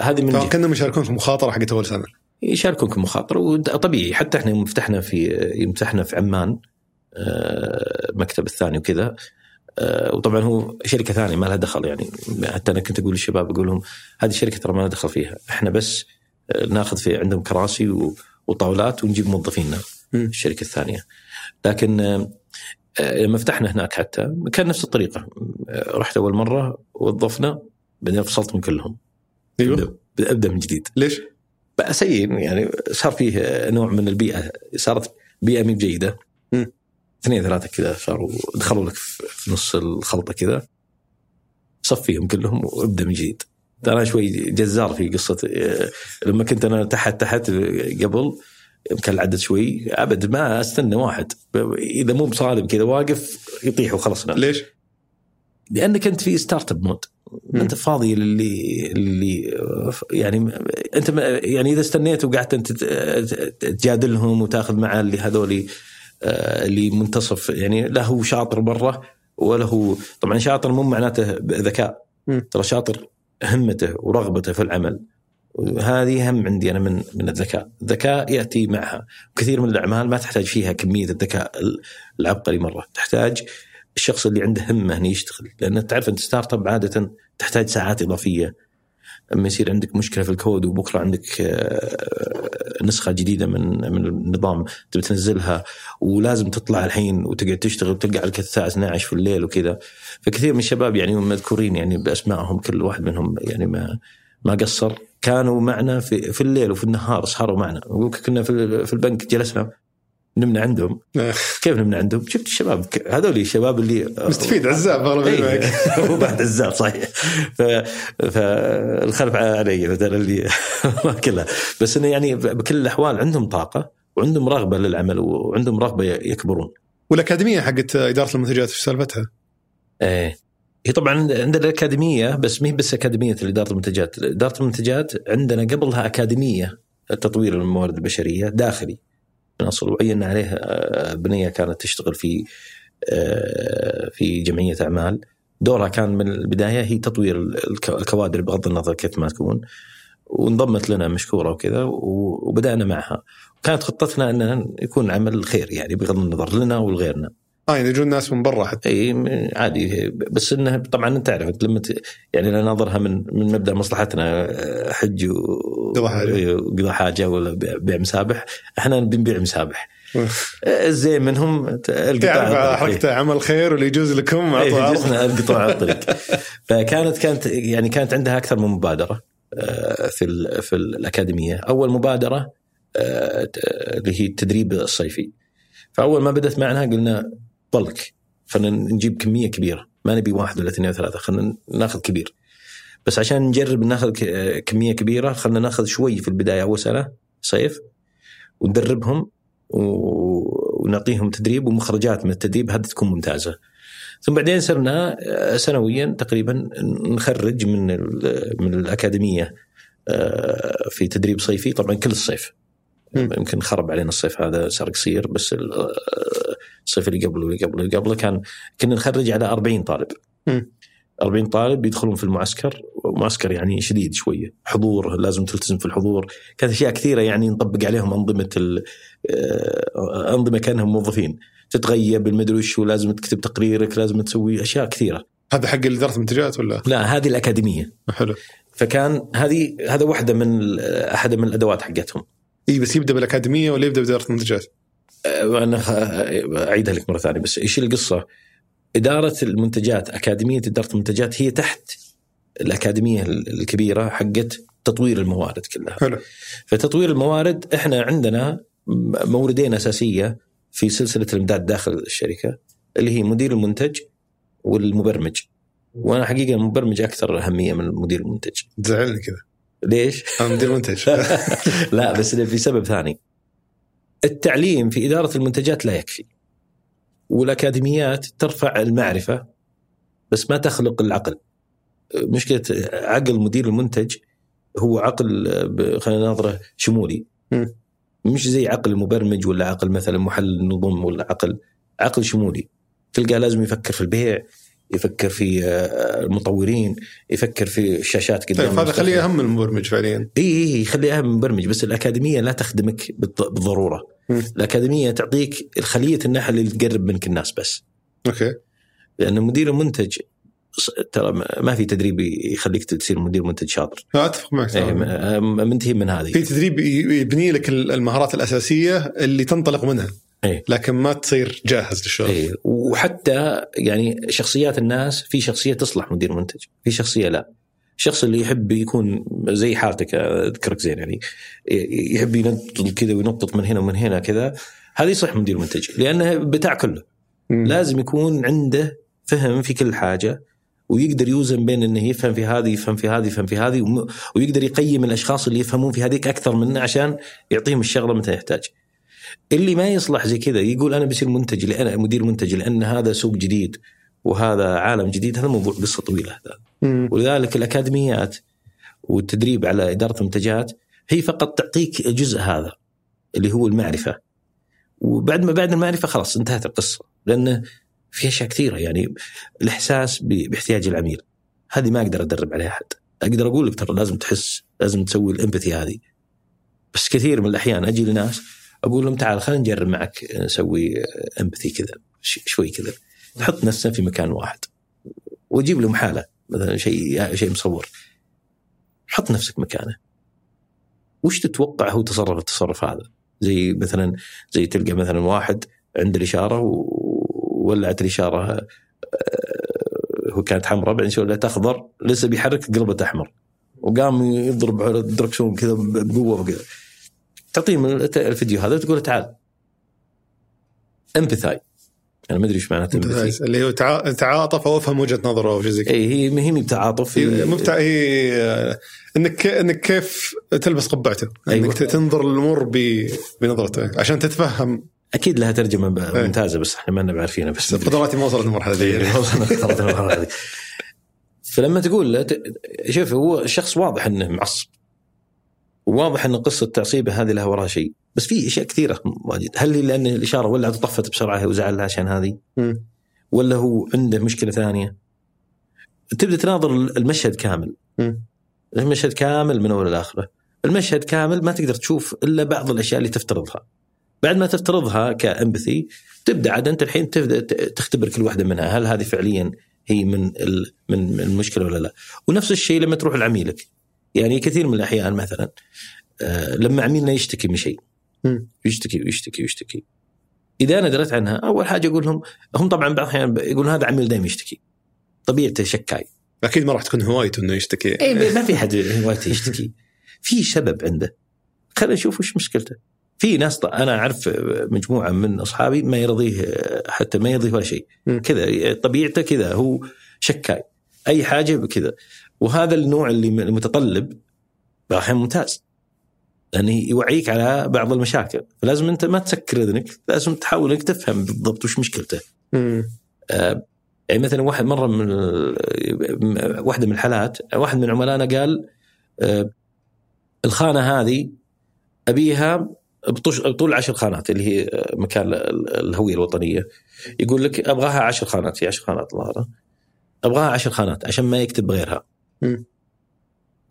هذه من كأنهم يشاركون في مخاطرة حقت أول سنة. يشاركون في مخاطرة وطبيعي حتى إحنا يوم فتحنا في يوم فتحنا في عمان المكتب الثاني وكذا وطبعا هو شركة ثانية ما لها دخل يعني حتى أنا كنت أقول للشباب أقول لهم هذه الشركة ترى ما لها دخل فيها إحنا بس ناخذ في عندهم كراسي و وطاولات ونجيب موظفينا الشركة الثانية. لكن لما فتحنا هناك حتى كان نفس الطريقة. رحت أول مرة وظفنا بعدين فصلت من كلهم. أيوه. أبدأ من جديد. ليش؟ بقى سيء يعني صار فيه نوع من البيئة صارت بيئة مي بجيده اثنين ثلاثة كذا صاروا دخلوا لك في نص الخلطة كذا. صفيهم كلهم وابدأ من جديد. أنا شوي جزار في قصة لما كنت أنا تحت تحت قبل يمكن العدد شوي أبد ما أستنى واحد. إذا مو بصالب كذا واقف يطيح وخلصنا ليش؟ لانك انت في startup mode أنت فاضي اللي اللي يعني أنت يعني إذا استنيت وقعدت أنت تجادلهم وتأخذ مع اللي هذول اللي منتصف يعني لا هو شاطر برا ولا هو طبعا شاطر مو معناته ذكاء ترى شاطر همته ورغبته في العمل هذه هم عندي أنا من من الذكاء، الذكاء يأتي معها، كثير من الأعمال ما تحتاج فيها كمية الذكاء العبقري مرة، تحتاج الشخص اللي عنده همه انه يشتغل، لأن تعرف انت startup عادة تحتاج ساعات إضافية. لما يصير عندك مشكلة في الكود وبكرة عندك آه، نسخة جديدة من من النظام تبي تنزلها ولازم تطلع الحين وتقعد تشتغل وتلقى عليك الساعة 12 في الليل وكذا. فكثير من الشباب يعني مذكورين يعني بأسمائهم كل واحد منهم يعني ما ما قصر. كانوا معنا في في الليل وفي النهار سهروا معنا. كنا في البنك جلسنا نمنا عندهم. كيف نمنا عندهم؟ شفت الشباب هذول الشباب اللي مستفيد عزاب أغلب هو بعد عزاب صحيح. فالخلف علي مثلا اللي ما كلها بس إنه يعني بكل الأحوال عندهم طاقة وعندهم رغبة للعمل وعندهم رغبة يكبرون. والأكاديمية حقت إدارة المنتجات إيش سالفتها؟ إيه. هي طبعا عندنا الاكاديميه بس ما هي بس أكاديمية اداره المنتجات، إدارة المنتجات عندنا قبلها أكاديمية تطوير الموارد البشرية داخلي. اصل وعينا عليه آه، بنية كانت تشتغل في آه، في جمعية أعمال. دورها كان من البداية هي تطوير الكوادر بغض النظر كيف ما تكون. وانضمت لنا مشكورة وكذا وبدأنا معها. كانت خطتنا ان يكون عمل خير يعني بغض النظر لنا ولغيرنا. آه يعني يجون ناس من برا حتى. إي عادي. بس انه طبعا أنت تعرف أنت لما يعني أنا ناظرها من من مبدأ مصلحتنا حج وقضى حاجة. وقضى حاجة ولا بيع مسابح. إحنا بنبيع مسابح. الزين منهم القطاع حركته عمل خير واللي يجوز لكم يجوزنا القطاع على الطريق. فكانت كانت يعني كانت عندها أكثر من مبادرة آه، في في الأكاديمية. أول مبادرة آه، اللي هي التدريب الصيفي. فأول ما بدأت معنا قلنا بلك نجيب كمية كبيرة. ما نبي واحد ولا اثنين ولا ثلاثة خلينا ناخذ كبير. بس عشان نجرب ناخذ كمية كبيرة خلينا ناخذ شوي في البداية. أول سنة صيف. وندربهم ونعطيهم تدريب ومخرجات من التدريب. هذه تكون ممتازة. ثم بعدين صرنا سنويا تقريبا نخرج من من الأكاديمية آه، في تدريب صيفي. طبعا كل الصيف. يمكن خرب علينا الصيف هذا صار قصير بس الصيف اللي قبله واللي قبله اللي قبله كان كنا نخرج على 40 طالب. م. 40 طالب يدخلون في المعسكر معسكر يعني شديد شوية. حضور لازم تلتزم في الحضور. كانت أشياء كثيرة يعني نطبق عليهم أنظمة آه، أنظمة كأنهم موظفين. تتغيب المدري وش ولازم تكتب تقريرك لازم تسوي أشياء كثيرة. هذا حق اداره المنتجات ولا؟ لا هذه الأكاديمية. حلو. فكان هذه هذا واحدة من أحد من الأدوات حقتهم. اي بس يبدأ بالأكاديمية ولا يبدأ بإدارة المنتجات؟ أه، أنا أعيدها لك مرة ثانية بس إيش القصة؟ إدارة المنتجات أكاديمية إدارة المنتجات هي تحت الأكاديمية الكبيرة حقت تطوير الموارد كلها. حلو. فتطوير الموارد إحنا عندنا موردين أساسية في سلسلة الإمداد داخل الشركة اللي هي مدير المنتج والمبرمج. وأنا حقيقة المبرمج أكثر أهمية من مدير المنتج. تزعلني كذا. ليش؟ مدير منتج لا بس في سبب ثاني. التعليم في إدارة المنتجات لا يكفي. والأكاديميات ترفع المعرفة بس ما تخلق العقل. مشكلة عقل مدير المنتج هو عقل خلينا نظره شمولي. مش زي عقل المبرمج ولا عقل مثلا محلل نظم ولا عقل عقل شمولي. تلقاه لازم يفكر في البيع يفكر في آه، المطورين يفكر في الشاشات قدام طيب هذا خليه أهم من المبرمج فعليا إي إي يخليه أهم من المبرمج بس الأكاديمية لا تخدمك بالضرورة م. الأكاديمية تعطيك خليه النحل اللي تقرب منك الناس بس أوكي لأن مدير المنتج ترى ما في تدريب يخليك تصير مدير منتج شاطر. أتفق معك إيه منتهي من هذه. في تدريب يبني لك المهارات الأساسية اللي تنطلق منها. إيه؟ لكن ما تصير جاهز للشغل إيه؟ وحتى يعني شخصيات الناس في شخصية تصلح مدير منتج في شخصية لا الشخص اللي يحب يكون زي حالتك أذكرك زين يعني يحب ينطط كذا وينطط من هنا ومن هنا كذا هذا يصلح مدير منتج لأنه بتاع كله م. لازم يكون عنده فهم في كل حاجة ويقدر يوزن بين إنه يفهم في هذه يفهم في هذه يفهم في هذه ويقدر يقيم الأشخاص اللي يفهمون في هذيك أكثر منه عشان يعطيهم الشغلة متى يحتاج. اللي ما يصلح زي كذا يقول أنا بصير منتج لأن مدير منتج لأن هذا سوق جديد وهذا عالم جديد هذا موضوع قصة طويلة هذا. ولذلك الأكاديميات والتدريب على إدارة المنتجات هي فقط تعطيك الجزء هذا اللي هو المعرفة. وبعد ما بعد المعرفة خلاص انتهت القصة لأنه في أشياء كثيرة يعني الإحساس باحتياج العميل. هذه ما أقدر أدرب عليها أحد. أقدر أقول لك ترى لازم تحس لازم تسوي الإمباثي هذه. بس كثير من الأحيان أجي لناس أقول لهم تعال خلينا نجرب معك نسوي امباثي كذا ش- شوي كذا. تحط نفسنا في مكان واحد. واجيب لهم حالة مثلا شيء شيء مصور. حط نفسك مكانه. وش تتوقع هو تصرف التصرف هذا؟ زي مثلا زي تلقى مثلا واحد عند الإشارة وولعت الإشارة آه، هو كانت حمراء بعدين تحولت اخضر لسه بيحرك قلبت احمر وقام يضرب على الدركسون كذا بقوة وكذا. تعطيهم الفيديو هذا وتقول له تعال. empathy أنا ما أدري إيش معناته. اللي هو تع- تعاطف أو أفهم وجهة نظره أو شيء زي كذا. اي هي هي مي بتعاطف. هي هي آه، إنك إنك كيف تلبس قبعته. أيوة. انك تنظر الأمور ب- بنظرته عشان تتفهم. أكيد لها ترجمة ب- إيه. ممتازة بس إحنا ما عارفينها بس قدراتي ما وصلت للمرحلة ذي إيه، وصلنا خلاص المرحلة هذه. فلما تقول شوف هو الشخص واضح إنه معصب. وواضح إن قصة تعصيبه هذه لها وراها شيء. بس في أشياء كثيرة واجد. هل لأن الإشارة ولعت وطفت بسرعة وزعلها عشان هذه. ولا هو عنده مشكلة ثانية؟ تبدأ تناظر المشهد كامل. المشهد كامل من أول لاخره المشهد كامل ما تقدر تشوف إلا بعض الأشياء اللي تفترضها. بعد ما تفترضها كامبثي تبدأ عاد أنت الحين تبدأ تختبر كل واحدة منها. هل هذه فعليا هي من من المشكلة ولا لا؟ ونفس الشيء لما تروح لعميلك يعني كثير من الأحيان مثلا آه، لما عميلنا يشتكي من شيء. يشتكي ويشتكي ويشتكي إذا أنا دريت عنها أول حاجة أقول لهم هم طبعا بعض الأحيان يقولون هذا عميل دائما يشتكي. طبيعته شكاي. أكيد ما راح تكون هوايته إنه يشتكي. اي ما في حد هوايته يشتكي. في سبب عنده. خلينا نشوف وش مشكلته. في ناس أنا أعرف مجموعة من أصحابي ما يرضيه حتى ما يرضيه ولا شيء. كذا طبيعته كذا هو شكاي. أي حاجة بكذا. وهذا النوع اللي المتطلب راح ممتاز. لأنه يوعيك على بعض المشاكل. فلازم أنت ما تسكر إذنك لازم تحاول انك تفهم بالضبط وش مشكلته. آه، يعني مثلا واحد مرة من واحدة من الحالات واحد من عملائنا قال آه، الخانة هذه أبيها بطول عشر خانات اللي هي آه، مكان ال- الهوية الوطنية. يقول لك أبغاها عشر خانات هي عشر خانات الظاهر أبغاها عشر خانات عشان ما يكتب غيرها.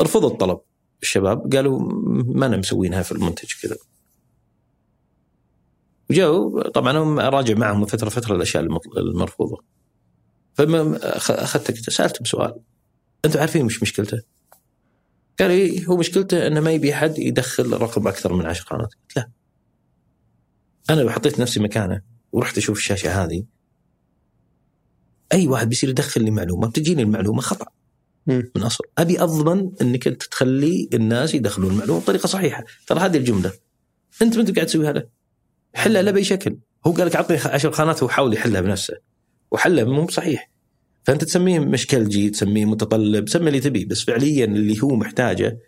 رفضوا الطلب الشباب قالوا ما أنا مسوينها في المنتج كذا. وجاوا طبعا هم راجع معهم من فترة فترة الأشياء المرفوضة. فلما أخ- اخذت كده سألتهم سؤال. أنتم عارفين مش مشكلته؟ قال إيه هو مشكلته إنه ما يبي حد يدخل رقم أكثر من عشر خانات قلت لا أنا لو حطيت نفسي مكانه ورحت أشوف الشاشة هذه أي واحد بيصير يدخل لي معلومة بتجيني المعلومة خطأ. من أصل. أبي أضمن إنك أنت تخلي الناس يدخلون المعلومة بطريقة صحيحة. ترى هذه الجملة. أنت ما أنت قاعد تسوي هذا؟ حلها لا بأي شكل. هو قال لك اعطني عشر خانات وحاول يحلها بنفسه. وحلها مو صحيح. فأنت تسميه مشكلجي تسميه متطلب سمي اللي تبيه. بس فعليا اللي هو محتاجه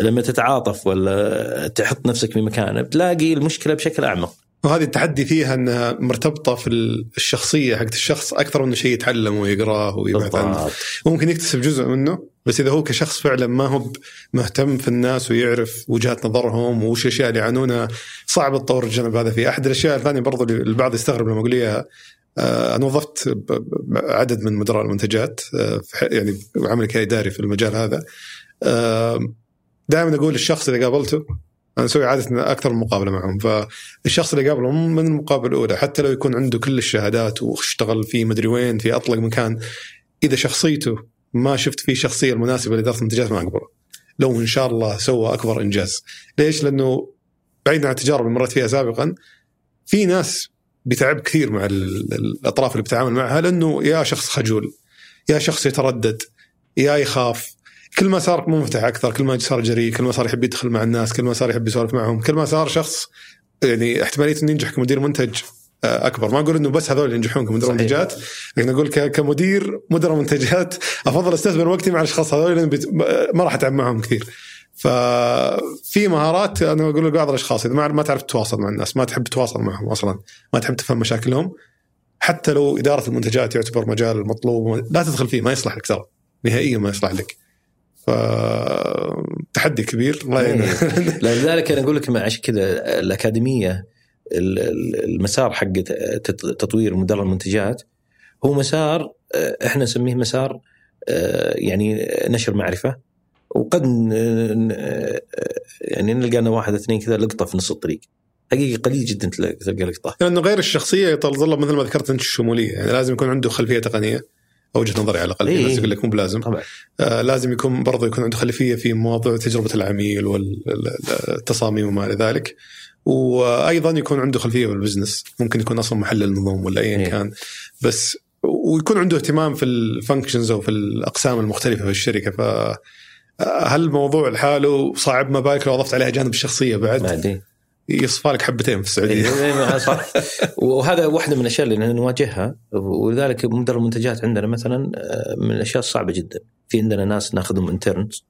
لما تتعاطف ولا تحط نفسك في مكانه بتلاقي المشكلة بشكل أعمق. وهذه التحدي فيها أنها مرتبطة في الشخصية حقت الشخص أكثر من شيء يتعلمه ويقراه ويبحث عنه. ممكن يكتسب جزء منه بس إذا هو كشخص فعلا ما هو مهتم في الناس ويعرف وجهات نظرهم وش الأشياء اللي يعانونها صعب تطور الجانب هذا فيه أحد الأشياء الثانية برضو اللي البعض يستغرب لما أقول إياها. آه، أنا وظفت عدد من مدراء المنتجات آه، يعني عملي كإداري في المجال هذا. دائما أقول الشخص اللي قابلته أنا أسوي عادة أكثر من مقابلة معهم. فالشخص اللي قابله من المقابلة الأولى حتى لو يكون عنده كل الشهادات واشتغل في مدري وين في أطلق مكان إذا شخصيته ما شفت فيه الشخصيه المناسبة لإدارة المنتجات ما أقبله. لو إن شاء الله سوى أكبر إنجاز. ليش؟ لأنه بعيدا عن التجارب اللي مرت فيها سابقا في ناس بتعب كثير مع ال- الأطراف اللي بتتعامل معها لأنه يا شخص خجول يا شخص يتردد يا يخاف كل ما صار منفتح أكثر كل ما صار جريء كل ما صار يحب يدخل مع الناس كل ما صار يحب يسولف معهم كل ما صار شخص يعني احتمالية إنه ينجح كمدير منتج آه، أكبر. ما أقول إنه بس هذول اللي ينجحون كمدراء منتجات لكن أقول كمدير مدراء منتجات أفضل أستثمر وقتي مع الأشخاص هذول لأن ما راح أتعب معهم كثير. ففي مهارات أنا أقول لبعض الأشخاص إذا ما تعرف تتواصل مع الناس ما تحب تتواصل معهم أصلا ما تحب تفهم مشاكلهم حتى لو إدارة المنتجات يعتبر مجال مطلوب لا تدخل فيه ما يصلح لك ترى نهائيا ما يصلح لك. ف تحدي كبير. الله يعين لذلك أنا أقول لك عشان كذا الأكاديمية المسار حق تطوير مدرب المنتجات هو مسار إحنا نسميه مسار يعني نشر معرفة. وقد يعني نلقى لنا واحد اثنين كذا لقطة في نص الطريق. حقيقه قليل جدا تلقى لقطة. لأنه غير الشخصية يتطلب مثل ما ذكرت أنت الشمولية. يعني لازم يكون عنده خلفية تقنية. وجهة نظري على الأقل في ناس يقول لك مو بلازم. طبعا. آه لازم يكون برضه يكون عنده خلفية في مواضيع تجربة العميل والتصاميم وما إلى ذلك. وأيضا يكون عنده خلفية بال business. ممكن يكون أصلا محلل نظم ولا ايا كان. بس ويكون عنده اهتمام في ال functions أو في الأقسام المختلفة في الشركة. ف هل الموضوع لحاله صعب؟ ما بالك لو أضفت عليها جانب الشخصية بعد؟ بعد يصفى لك حبتين في السعودية. إيه، إيه، وهذا واحدة من الأشياء اللي نواجهها ولذلك مدرب المنتجات عندنا مثلا آه، من الأشياء الصعبة جدا. في عندنا ناس ناخذهم انترنز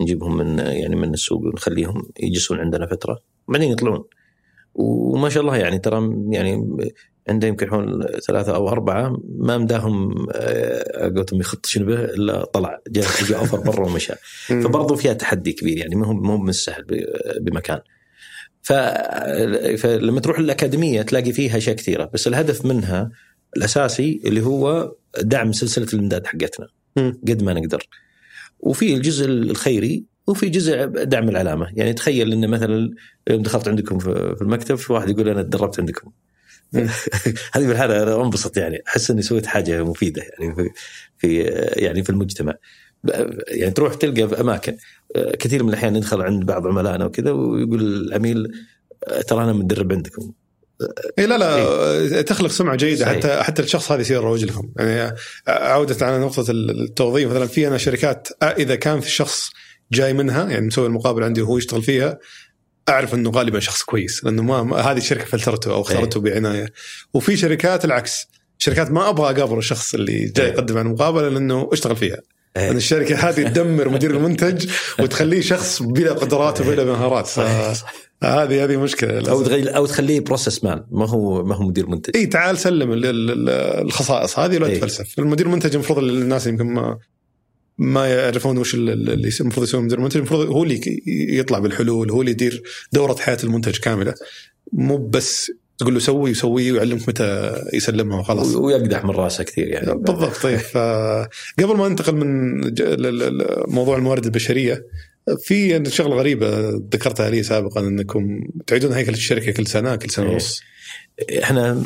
نجيبهم من يعني من السوق ونخليهم يجلسون عندنا فترة بعدين يطلعون. وما شاء الله يعني ترى يعني عنده يمكن حول ثلاثة أو أربعة ما مداهم آه، قلتهم يخط شنبه إلا طلع جاء أوفر برا ومشى. فبرضه فيها تحدي كبير يعني ما هو ما هو من السهل بمكان. فلما تروح الأكاديمية تلاقي فيها أشياء كثيرة بس الهدف منها الأساسي اللي هو دعم سلسلة الإمداد حقتنا قد ما نقدر. وفي الجزء الخيري وفي جزء دعم العلامة. يعني تخيل إن مثلا يوم دخلت عندكم في المكتب في واحد يقول أنا تدربت عندكم؟ هذه في الحاله أنا أنبسط يعني أحس إني سويت حاجة مفيدة يعني في, في يعني في المجتمع. يعني تروح تلقى في أماكن. كثير من الأحيان ندخل عند بعض عملائنا وكذا ويقول العميل ترى أنا مدرب عندكم اي لا لا إيه؟ تخلق سمعة جيدة صحيح. حتى حتى الشخص هذا يصير يروج لهم يعني عوده على نقطة التوظيف مثلا في أنا شركات إذا كان في شخص جاي منها يعني مسوي المقابلة عندي وهو يشتغل فيها أعرف إنه غالبا شخص كويس لأنه ما هذه الشركة فلترته أو اختارته إيه. بعناية وفي شركات العكس شركات ما أبغى أقابل الشخص اللي جاي إيه. يقدم عن المقابلة لأنه اشتغل فيها إيه. لأن الشركة هذه تدمر مدير المنتج وتخليه شخص بلا قدرات وبلا مهارات. هذه هذه مشكلة أو تغير أو تخليه process man ما هو ما هو مدير منتج. اي تعال سلم الخصائص. هذه ولا تفلسف المدير المنتج المفروض الناس يمكن ما ما يعرفون وش اللي المفروض يسوي مدير المنتج. المفروض هو اللي يطلع بالحلول هو اللي يدير دورة حياة المنتج كاملة. مو بس تقول له سوي يسوي ويعلمك متى يسلمها وخلاص ويقدح من راسه كثير يعني بالضبط طيب قبل ما ننتقل من موضوع الموارد البشرية في شغلة غريبة ذكرتها لي سابقا إنكم تعيدون هيكله الشركة كل سنة كل سنة ونص إحنا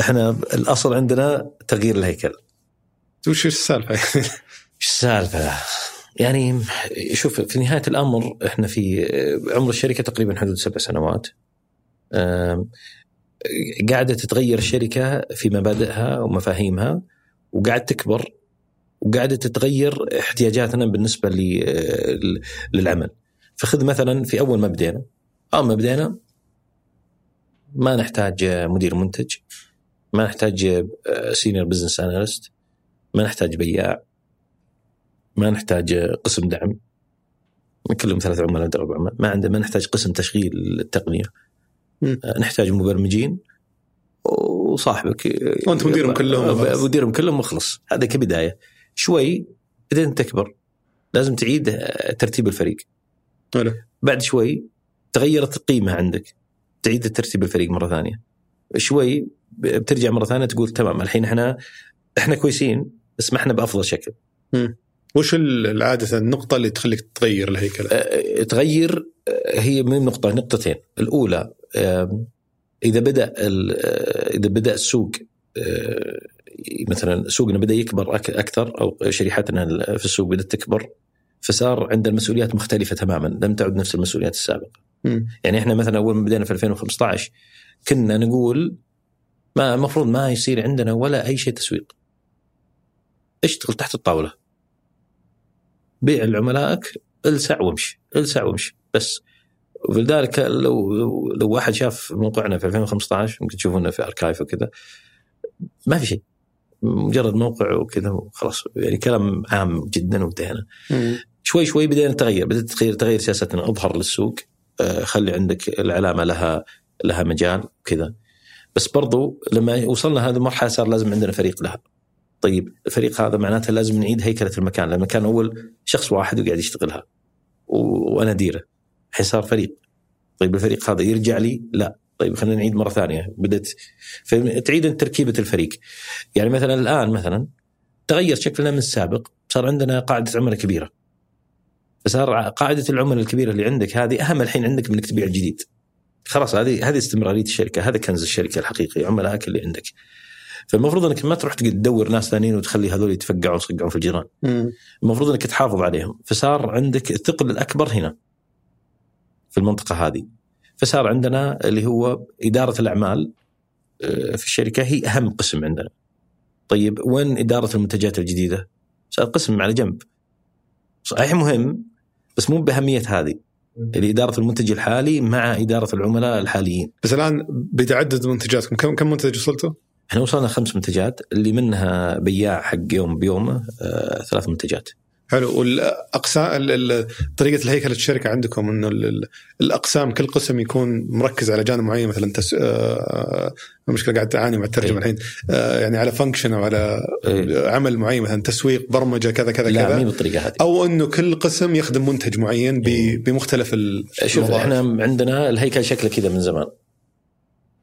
إحنا الأصل عندنا تغيير الهيكل وش السالفة؟ إيش السالفة؟ يعني شوف في نهاية الأمر إحنا في عمر الشركة تقريبا حدود سبع سنوات. قاعدة تتغير الشركة في مبادئها ومفاهيمها وقاعد تكبر وقاعدة تتغير احتياجاتنا بالنسبة للعمل. فخذ مثلا في أول ما بدينا أول ما بدينا ما نحتاج مدير منتج ما نحتاج senior business analyst ما نحتاج بياع ما نحتاج قسم دعم كلهم ثلاث عملاء ما عنده ما نحتاج قسم تشغيل التقنية. نحتاج مبرمجين. وصاحبك وانت مديرهم كلهم. مديرهم كلهم مخلص هذا كبداية. شوي بعدين تكبر. لازم تعيد ترتيب الفريق. هلا. بعد شوي تغيرت القيمة عندك. تعيد ترتيب الفريق مرة ثانية. شوي بترجع مرة ثانية تقول تمام الحين إحنا إحنا كويسين بس ما إحنا بأفضل شكل. م. وش العادة النقطة اللي تخليك تغير الهيكلة؟ أه، تغير هي من نقطة نقطتين، الأولى إذا بدأ إذا بدأ السوق أه، مثلا سوقنا بدأ يكبر أكثر أو شريحتنا في السوق بدأت تكبر فصار عندنا مسؤوليات مختلفة تماما لم تعد نفس المسؤوليات السابقة. م. يعني إحنا مثلا أول ما بدينا في 2015 كنا نقول ما المفروض ما يصير عندنا ولا أي شيء تسويق. اشتغل تحت الطاولة بيع لعملائك السع وامشي السع وامشي بس ولذلك لو لو واحد شاف موقعنا في 2015 ممكن تشوفونه في اركايف وكذا ما في شيء. مجرد موقع وكذا وخلاص. يعني كلام عام جدا وانتهينا. شوي شوي بدينا نتغير. بدات تغير تغير سياستنا. أظهر للسوق آه، خلي عندك العلامة لها لها مجال وكذا. بس برضو لما وصلنا هذه المرحلة صار لازم عندنا فريق لها. طيب الفريق هذا معناته لازم نعيد هيكلة المكان لأن كان أول شخص واحد وقاعد يشتغلها. وأنا أديره. الحين صار فريق. طيب الفريق هذا يرجع لي؟ لا. طيب خلينا نعيد مرة ثانية. بدأت تعيد تركيبة الفريق. يعني مثلا الآن مثلا تغير شكلنا من السابق صار عندنا قاعدة عملاء كبيرة. فصار قاعدة العملاء الكبيرة اللي عندك هذه أهم الحين عندك من انك تبيع الجديد. خلاص هذه هذه استمرارية الشركة. هذا كنز الشركة الحقيقي عملائك اللي عندك. فالمفروض أنك ما تروح تدور ناس ثانيين وتخلي هذول يتفقعون ويصقعون في الجيران. المفروض أنك تحافظ عليهم. فصار عندك الثقل الأكبر هنا. في المنطقة هذه فصار عندنا اللي هو إدارة الأعمال آه، في الشركة هي أهم قسم عندنا طيب وين إدارة المنتجات الجديدة صار قسم على جنب صحيح مهم بس مو بأهمية هذه اللي إدارة المنتج الحالي مع إدارة العملاء الحاليين. بس الآن بتعدد منتجاتكم كم كم منتج وصلتوا؟ إحنا وصلنا خمس منتجات اللي منها بياع حق يوم بيومه آه ثلاث منتجات. حلو. والأقسام طريقة الهيكله الشركة عندكم إنه الأقسام كل قسم يكون مركز على جانب معين مثلا تس... آه المشكلة قاعد تعاني مع الترجمة الحين. آه يعني على function أو على إيه؟ عمل معين مثلا تسويق برمجة كذا كذا لا كذا. بالطريقة هذه؟ أو إنه كل قسم يخدم منتج معين إيه؟ بمختلف شوف إحنا عندنا الهيكل شكله كذا من زمان.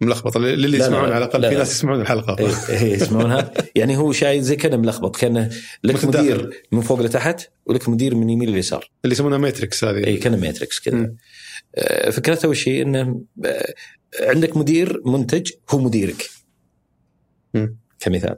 ملخبط للي يسمعون على الأقل في ناس يسمعون الحلقة. اي إيه يسمعونها. يعني هو شايف زي كذا ملخبط كأن لك مدير من فوق لتحت ولك مدير من يمين لليسار اللي يسمونها matrix هذه. اي كان matrix كذا. آه، فكرتها أول شيء إنه آه، عندك مدير منتج هو مديرك. م. كمثال.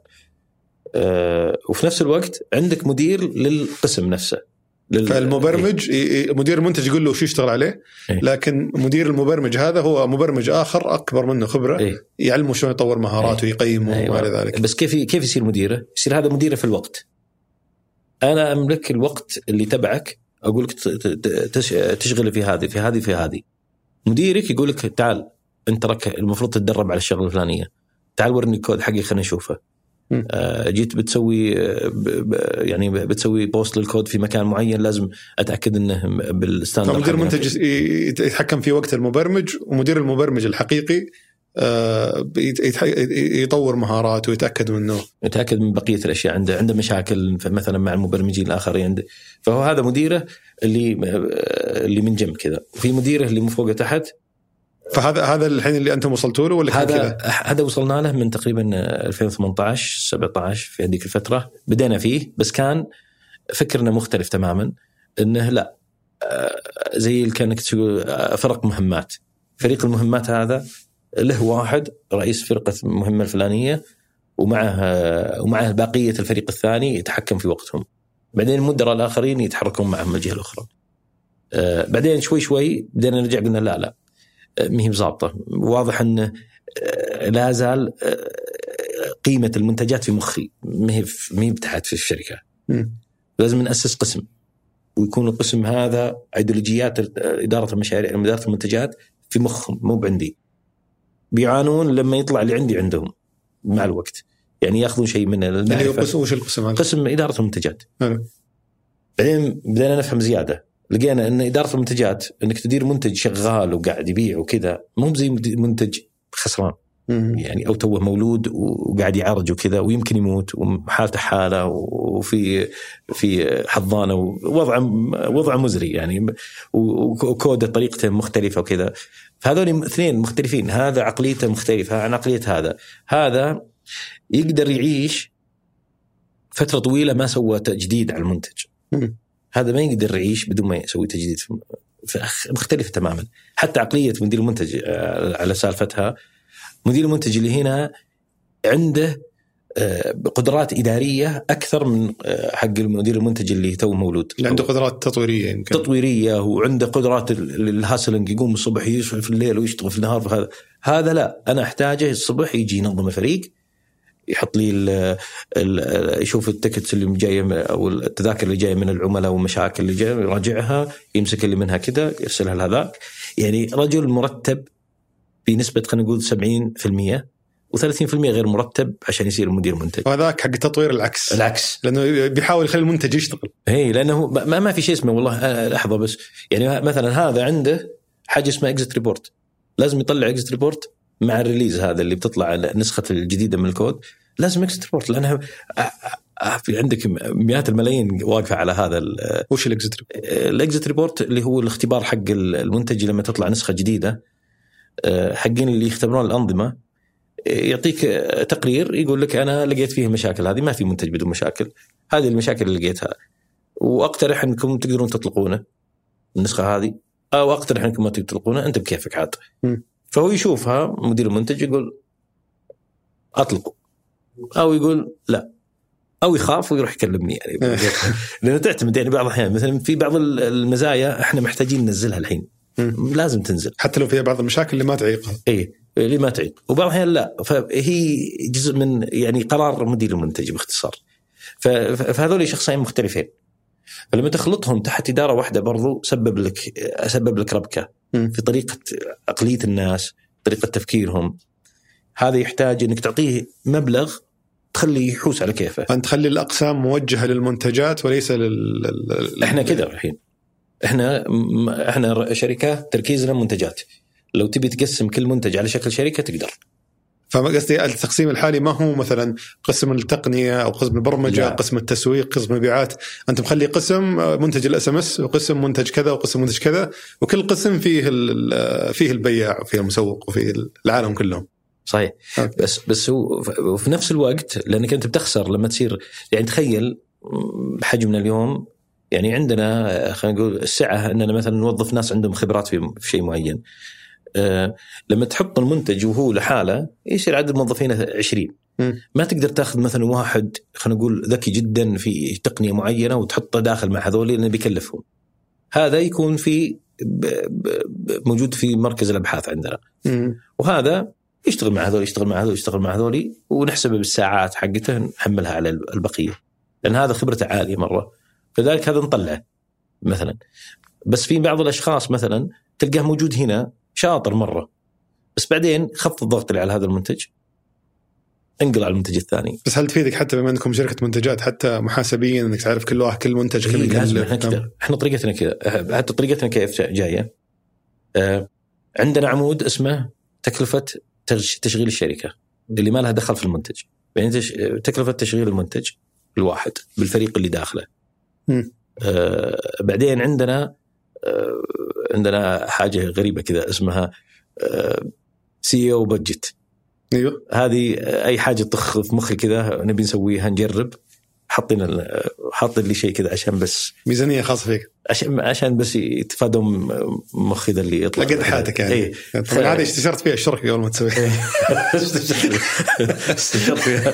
آه، وفي نفس الوقت عندك مدير للقسم نفسه. لل... فالمبرمج إيه؟ مدير المنتج يقول له وش يشتغل عليه إيه؟ لكن مدير المبرمج هذا هو مبرمج آخر أكبر منه خبرة إيه؟ يعلمه شلون يطور مهاراته إيه؟ ويقيمه إيه؟ وما إلى ذلك بس كيف كيف يصير مديره؟ يصير هذا مديره في الوقت أنا أملك الوقت اللي تبعك أقول لك تشغل في هذه في هذه في هذه مديرك يقول لك تعال أنت رك المفروض تتدرب على الشغلة الفلانية تعال ورني الكود حقي خلينا نشوفه جيت بتسوي آه، يعني بتسوي push للكود في مكان معين لازم أتأكد إنه بال standard مدير المنتج يتحكم في وقت المبرمج ومدير المبرمج الحقيقي آه، يطور مهاراته ويتاكد منه. يتأكد من بقية الأشياء عنده عنده مشاكل مثلا مع المبرمجين الآخرين. فهو هذا مديره اللي اللي من جنب كذا. وفي مديره اللي من فوق تحت فهذا هذا الحين اللي أنتم وصلتوا له ولا هذا هذا وصلنا له من تقريبا 2018 17 في هذيك الفترة. بدينا فيه بس كان فكرنا مختلف تماما. إنه لا آه، زي كانك تقول آه، فرق مهمات. فريق المهمات هذا له واحد رئيس فرقة المهمه الفلانية ومعه ومعه بقية الفريق الثاني يتحكم في وقتهم. بعدين المدراء الآخرين يتحركون معهم من الجهة الأخرى. آه، بعدين شوي شوي بدينا نرجع قلنا لا لا. ما هي بظابطه واضح انه آه، لا زال آه، قيمة المنتجات في مخي. ما هي ما هي تحت في الشركة. م. لازم نأسس قسم. ويكون القسم هذا أيديولوجيات إدارة المشاريع إدارة المنتجات في مخهم مو عندي بيعانون لما يطلع اللي عندي عندهم مع الوقت. يعني يأخذون شيء من اللي هو قسم وش القسم هذا؟ قسم إدارة المنتجات. بعدين بدينا نفهم زيادة. لقينا إن إدارة المنتجات إنك تدير منتج شغال وقاعد يبيع وكذا مو زي منتج خسران. يعني أو توه مولود وقاعد يعرج وكذا ويمكن يموت وحالته حالة وفي في حضانة ووضع وضع مزري يعني وكوده طريقته مختلفة وكذا. فهذول اثنين مختلفين هذا عقليته مختلفة عن عقلية هذا. هذا يقدر يعيش فترة طويلة ما سوى تجديد على المنتج. هذا ما يقدر يعيش بدون ما يسوي تجديد مختلفة تماما. حتى عقلية مدير المنتج آه، على سالفتها مدير المنتج اللي هنا عنده آه، قدرات إدارية أكثر من آه، حق المدير المنتج اللي تو مولود. اللي عنده قدرات تطويرية يمكن. تطويرية وعنده قدرات ال hustling يقوم الصبح يشتغل في الليل ويشتغل في النهار هذا هذا لا. أنا أحتاجه الصبح يجي ينظم الفريق يحط لي ال ال يشوف التكتس اللي جاية أو التذاكر اللي جاية من العملاء والمشاكل اللي جاية يراجعها يمسك اللي منها كذا يرسلها لهذاك. يعني رجل مرتب بنسبة خلينا نقول 70% و30% غير مرتب عشان يصير مدير منتج. وهذاك حق التطوير العكس. العكس. لأنه بيحاول يخلي المنتج يشتغل. اي لأنه ما, ما في شيء اسمه والله لحظة بس. يعني مثلا هذا عنده حاجة اسمها exit report لازم يطلع exit report مع ال release هذا اللي بتطلع النسخه الجديدة من الكود. لازم exit report لأنها آه، آه، في عندك مئات الملايين واقفة على هذا وش ال exit report؟ ال exit report اللي هو الاختبار حق المنتج لما تطلع نسخة جديدة حقين اللي يختبرون الأنظمة يعطيك تقرير يقول لك أنا لقيت فيه المشاكل هذه ما في منتج بدون مشاكل هذه المشاكل اللي لقيتها. وأقترح أنكم تقدرون تطلقونه النسخة هذه أو أقترح أنكم ما تطلقونه أنت بكيفك عاد. فهو يشوفها مدير المنتج يقول أطلقوا. أو يقول لا. أو يخاف ويروح يكلمني يعني. لأنه تعتمد يعني بعض الأحيان. مثلا في بعض المزايا إحنا محتاجين ننزلها الحين. لازم تنزل. حتى لو فيها بعض المشاكل اللي ما تعيقها. اي اللي ما تعيق. وبعض الأحيان لا. فهي جزء من يعني قرار مدير المنتج باختصار. فهذول شخصين مختلفين. فلما تخلطهم تحت إدارة واحدة برضو سبب لك سبب لك ربكة. في طريقة عقلية الناس طريقة تفكيرهم. هذا يحتاج إنك تعطيه مبلغ تخليه يحوس على كيفه. فانت تخلي الأقسام موجهة للمنتجات وليس لل إحنا كذا الحين. إحنا إحنا شركة تركيزنا منتجات. لو تبي تقسم كل منتج على شكل شركة تقدر. فقصدي التقسيم الحالي ما هو مثلا قسم التقنية أو قسم البرمجة لا. قسم التسويق قسم المبيعات أنت مخلي قسم منتج ال SMS وقسم منتج كذا وقسم منتج كذا وكل قسم فيه فيه البياع وفيه المسوق وفيه العالم كلهم. صحيح. أوكي. بس بس هو وفي نفس الوقت لأنك أنت بتخسر لما تصير يعني تخيل بحجمنا اليوم يعني عندنا خلينا نقول السعة إننا مثلا نوظف ناس عندهم خبرات في شيء معين. آه، لما تحط المنتج وهو لحاله يصير عدد موظفينه 20 ما تقدر تاخذ مثلا واحد خلينا نقول ذكي جدا في تقنية معينة وتحطه داخل مع هذول لأنه بيكلفهم. هذا يكون في موجود في مركز الأبحاث عندنا. وهذا يشتغل مع هذول يشتغل مع هذول يشتغل مع هذول ونحسبه بالساعات حقته نحملها على البقية. لأن هذا خبرته عالية مرة. فذلك هذا نطلعه مثلا. بس في بعض الأشخاص مثلا تلقاه موجود هنا شاطر مرة. بس بعدين خف الضغط اللي على هذا المنتج انقل على المنتج الثاني. بس هل تفيدك حتى بما أنكم شركة منتجات حتى محاسبيا إنك تعرف كل واحد كل منتج كل لازم إحنا كذا إحنا طريقتنا كذا حتى طريقتنا كيف جاية. آه عندنا عمود اسمه تكلفة تشغيل الشركة. اللي ما لها دخل في المنتج. يعني تكلفة تشغيل المنتج الواحد بالفريق اللي داخله. آه بعدين عندنا آه عندنا حاجة غريبة كذا اسمها CEO budget. أيوه. هذه أي حاجة تطخ في مخي كذا نبي نسويها نجرب. حاطين حاطين لي شيء كذا عشان بس ميزانية خاصة فيك. عشان عشان بس يتفادوا مخي ذا اللي يطلع. لقد حياتك يعني. إيه. طبعا هذه استشرت فيها الشركة قبل ما تسويها إيه. استشرت فيها.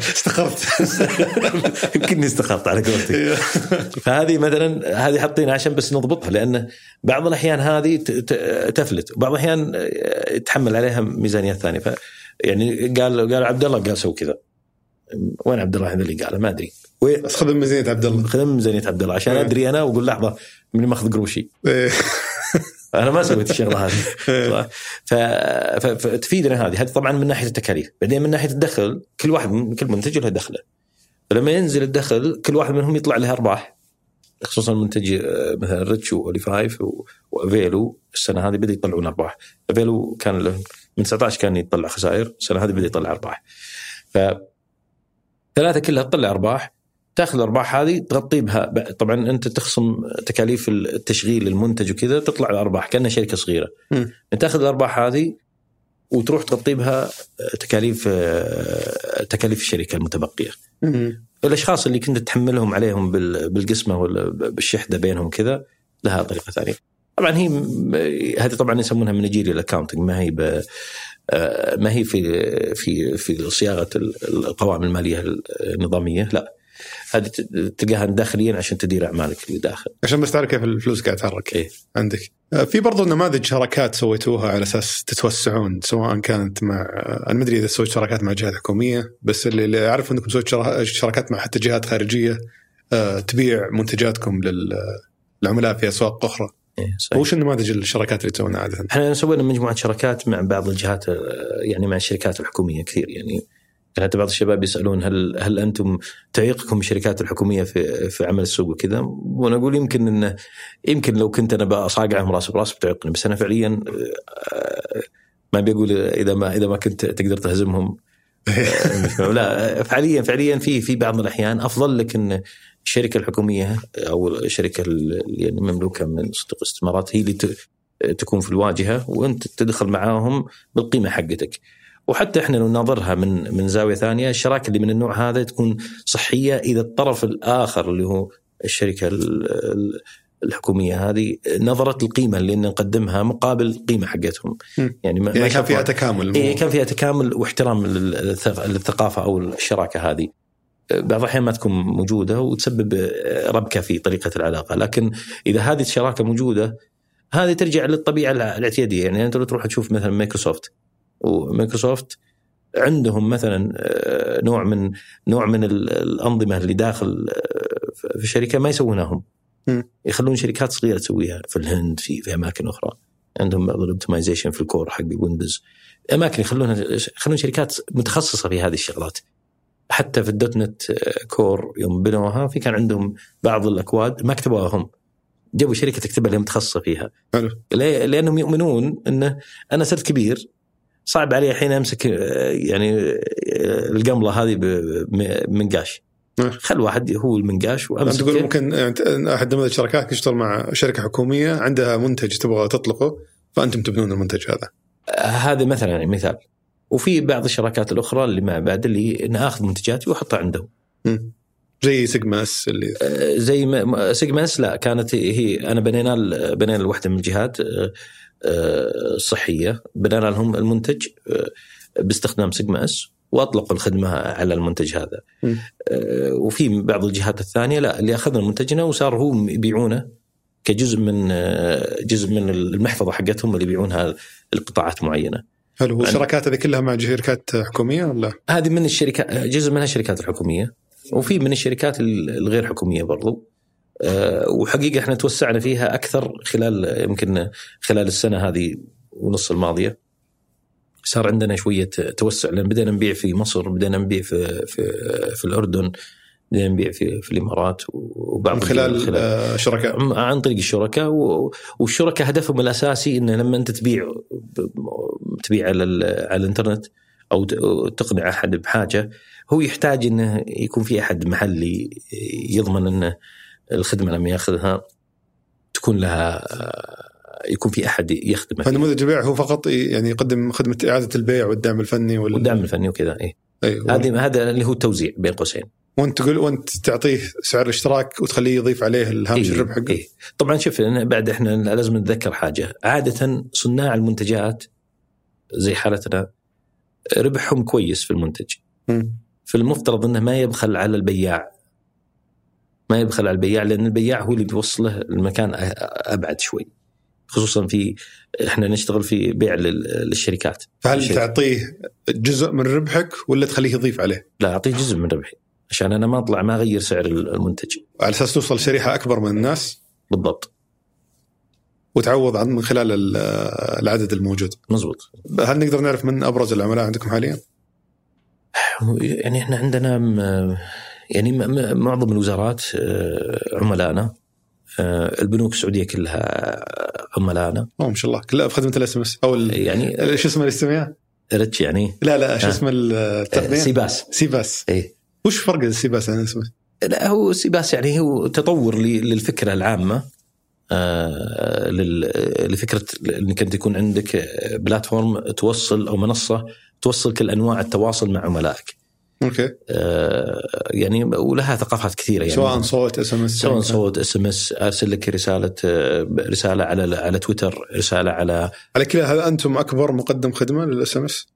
استخرت يمكنني استخرت على قولتك. إيه. فهذه مثلا هذه حاطينها عشان بس نضبطها لأن بعض الأحيان هذه تفلت وبعض الأحيان يتحمل عليها ميزانيات ثانية. ف يعني قال قال عبد الله قال سوي كذا. وين عبد الله هذا اللي قاله؟ ما أدري. خذ ميزانيه عبد الله. خذ ميزانيه عبد الله. عشان إيه. أدري أنا واقول لحظة من ماخذ قروشي. إيه. أنا ما سويت الشغلة هذه. إيه. فتفيدنا هذه. هذه طبعا من ناحية التكاليف. بعدين من ناحية الدخل كل واحد من كل منتج له دخله. فلما ينزل الدخل كل واحد منهم يطلع له أرباح. خصوصا المنتج آه، مثلا Reach واولي فايف وافيلو السنة هذه بدأ يطلعون أرباح. أفيلو كان من 19 كان يطلع خسائر. السنة هذه بدأ يطلع أرباح. ف ثلاثة كلها تطلع أرباح تاخذ الأرباح هذه تغطي بها طبعا أنت تخصم تكاليف التشغيل المنتج وكذا تطلع الأرباح كأنها شركة صغيرة م. انت تاخذ الأرباح هذه وتروح تغطي بها تكاليف تكاليف الشركة المتبقية م. الأشخاص اللي كنت تحملهم عليهم بالقسمة ولا بالشحده بينهم كذا لها طريقة ثانية طبعا هي هذه طبعا يسمونها منجيريال اكاونتنج ما هي ما هي في في في صياغة القوائم المالية النظامية؟ لا. هذه تلقاها داخليا عشان تدير أعمالك اللي داخل. عشان بس تعرف كيف الفلوس قاعد تتحرك إيه؟ عندك. آه، في برضو نماذج شراكات سويتوها على أساس تتوسعون سواء كانت مع أنا ما أدري إذا سويت شراكات مع جهات حكومية بس اللي أعرف إنكم سويت شراكات مع حتى جهات خارجية آه، تبيع منتجاتكم للعملاء في أسواق أخرى. صحيح. وش النماذج الشراكات اللي تسوونها عادة؟ إحنا سوينا مجموعة شراكات مع بعض الجهات آه، يعني مع الشركات الحكومية كثير يعني حتى بعض الشباب يسألون هل هل أنتم تعيقكم الشركات الحكومية في في عمل السوق وكذا؟ وأنا أقول يمكن انه يمكن لو كنت أنا بصاقعهم رأس براس بتعيقني بس أنا فعليا آه، ما بيقول إذا ما إذا ما كنت تقدر تهزمهم آه، لا فعليا فعليا في في بعض الأحيان أفضل لك ان الشركة الحكومية أو الشركة اللي يعني مملوكة من صندوق الاستثمارات هي اللي تكون في الواجهة وأنت تدخل معاهم بالقيمة حقتك. وحتى إحنا لو ننظرها من من زاوية ثانية الشراكة اللي من النوع هذا تكون صحية إذا الطرف الآخر اللي هو الشركة الحكومية هذه نظرت القيمة اللي نقدمها مقابل القيمه حقتهم. يعني ما يعني كان فيها تكامل. إيه كان فيها تكامل واحترام للثقافة أو الشراكة هذه. بعض الأحيان ما تكون موجودة وتسبب ربكة في طريقة العلاقة. لكن إذا هذه الشراكة موجودة هذه ترجع للطبيعة الاعتيادية. يعني أنت لو تروح تشوف مثلا مايكروسوفت ومايكروسوفت عندهم مثلا آه، نوع من نوع من الأنظمة اللي داخل آه، في الشركة ما يسوونها هم يخلون شركات صغيرة تسويها في الهند في في أماكن أخرى. عندهم بعض ال optimization في ال core حق ويندوز أماكن يخلونها يخلون شركات متخصصة في هذه الشغلات. حتى في الدوت نت كور يوم بنوها في كان عندهم بعض الأكواد ما كتبوها هم. جابوا شركة تكتبها اللي متخصصة فيها. حلو. لأنهم يؤمنون إنه أنا صرت كبير صعب علي الحين أمسك يعني القملة هذه بمنقاش خل واحد هو المنقاش وامسك تقول ممكن يعني أحد نماذج الشركات يشتغل مع شركة حكومية عندها منتج تبغى تطلقه فأنتم تبنون المنتج هذا. هذا مثلا يعني مثال. وفي بعض الشراكات الأخرى اللي مع بعد اللي ناخذ منتجاتي وأحطها عندهم. زي CequensS اللي آه، زي ما سيجما اس لا كانت هي أنا بنينا بنينا واحدة من الجهات آه، آه، الصحية بنينا لهم المنتج باستخدام سيجما اس واطلقوا الخدمة على المنتج هذا. م. وفي بعض الجهات الثانية لا اللي أخذنا منتجنا وصار هو يبيعونه كجزء من جزء من المحفظة حقتهم اللي يبيعونها لقطاعات معينة. حلو. والشراكات هذه كلها مع شركات حكومية ولا؟ هذه من الشركات جزء منها الشركات الحكومية وفي من الشركات الغير حكومية برضو. أه وحقيقة إحنا توسعنا فيها أكثر خلال يمكن خلال السنة هذه ونص الماضية. صار عندنا شوية توسع لأن بدينا نبيع في مصر بدينا نبيع في في في الأردن بدينا نبيع في في الإمارات وبعض من خلال, خلال شركاء؟ عن طريق الشركاء. والشركاء هدفهم الأساسي انه لما أنت تبيع تبيع على على الإنترنت أو تقنع أحد بحاجة هو يحتاج إنه يكون في أحد محلي يضمن إنه الخدمة لما يأخذها تكون لها يكون في أحد يخدمه فنموذج البيع هو فقط يعني يقدم خدمة إعادة البيع والدعم الفني وال... والدعم الفني وكذا اي أيوة. هذه هذا اللي هو التوزيع بين قوسين. وأنت تقول وأنت تعطيه سعر الاشتراك وتخليه يضيف عليه الهامش إيه الربح حقه؟ إيه. طبعا شوف بعد إحنا لازم نتذكر حاجة. عادة صناع المنتجات زي حالتنا ربحهم كويس في المنتج. م. فالمفترض إنه ما يبخل على البياع. ما يبخل على البياع لأن البياع هو اللي بيوصله المكان أبعد شوي. خصوصا في إحنا نشتغل في بيع للشركات. فهل الشركة. تعطيه جزء من ربحك ولا تخليه يضيف عليه؟ لا أعطيه جزء من ربحي. عشان أنا ما أطلع ما أغير سعر المنتج. على أساس توصل شريحة أكبر من الناس؟ بالضبط. وتعوض عن من خلال العدد الموجود. مزبوط. هل نقدر نعرف من أبرز العملاء عندكم حاليا؟ يعني إحنا عندنا يعني معظم الوزارات آه، عملائنا آه، البنوك السعودية كلها عملائنا. أوه ما شاء الله. كلها في خدمه ال SMS أو يعني شو اسمه الاستماع؟ ريتش يعني. لا لا شو اسمه التقنية؟ CPaaS. CPaaS. اي وش فرق ال CPaaS عن ال SMS؟ لا هو CPaaS يعني هو تطور للفكرة العامة. آه، لفكرة انك انت يكون عندك platform توصل أو منصة توصل كل أنواع التواصل مع عملائك. okay. آه يعني ولها ثقافات كثيرة يعني سواء صوت اس ام اس سواء صوت اس ام اس أرسل لك رسالة آه، رسالة على على تويتر رسالة على على كذا هل أنتم أكبر مقدم خدمة لل SMS؟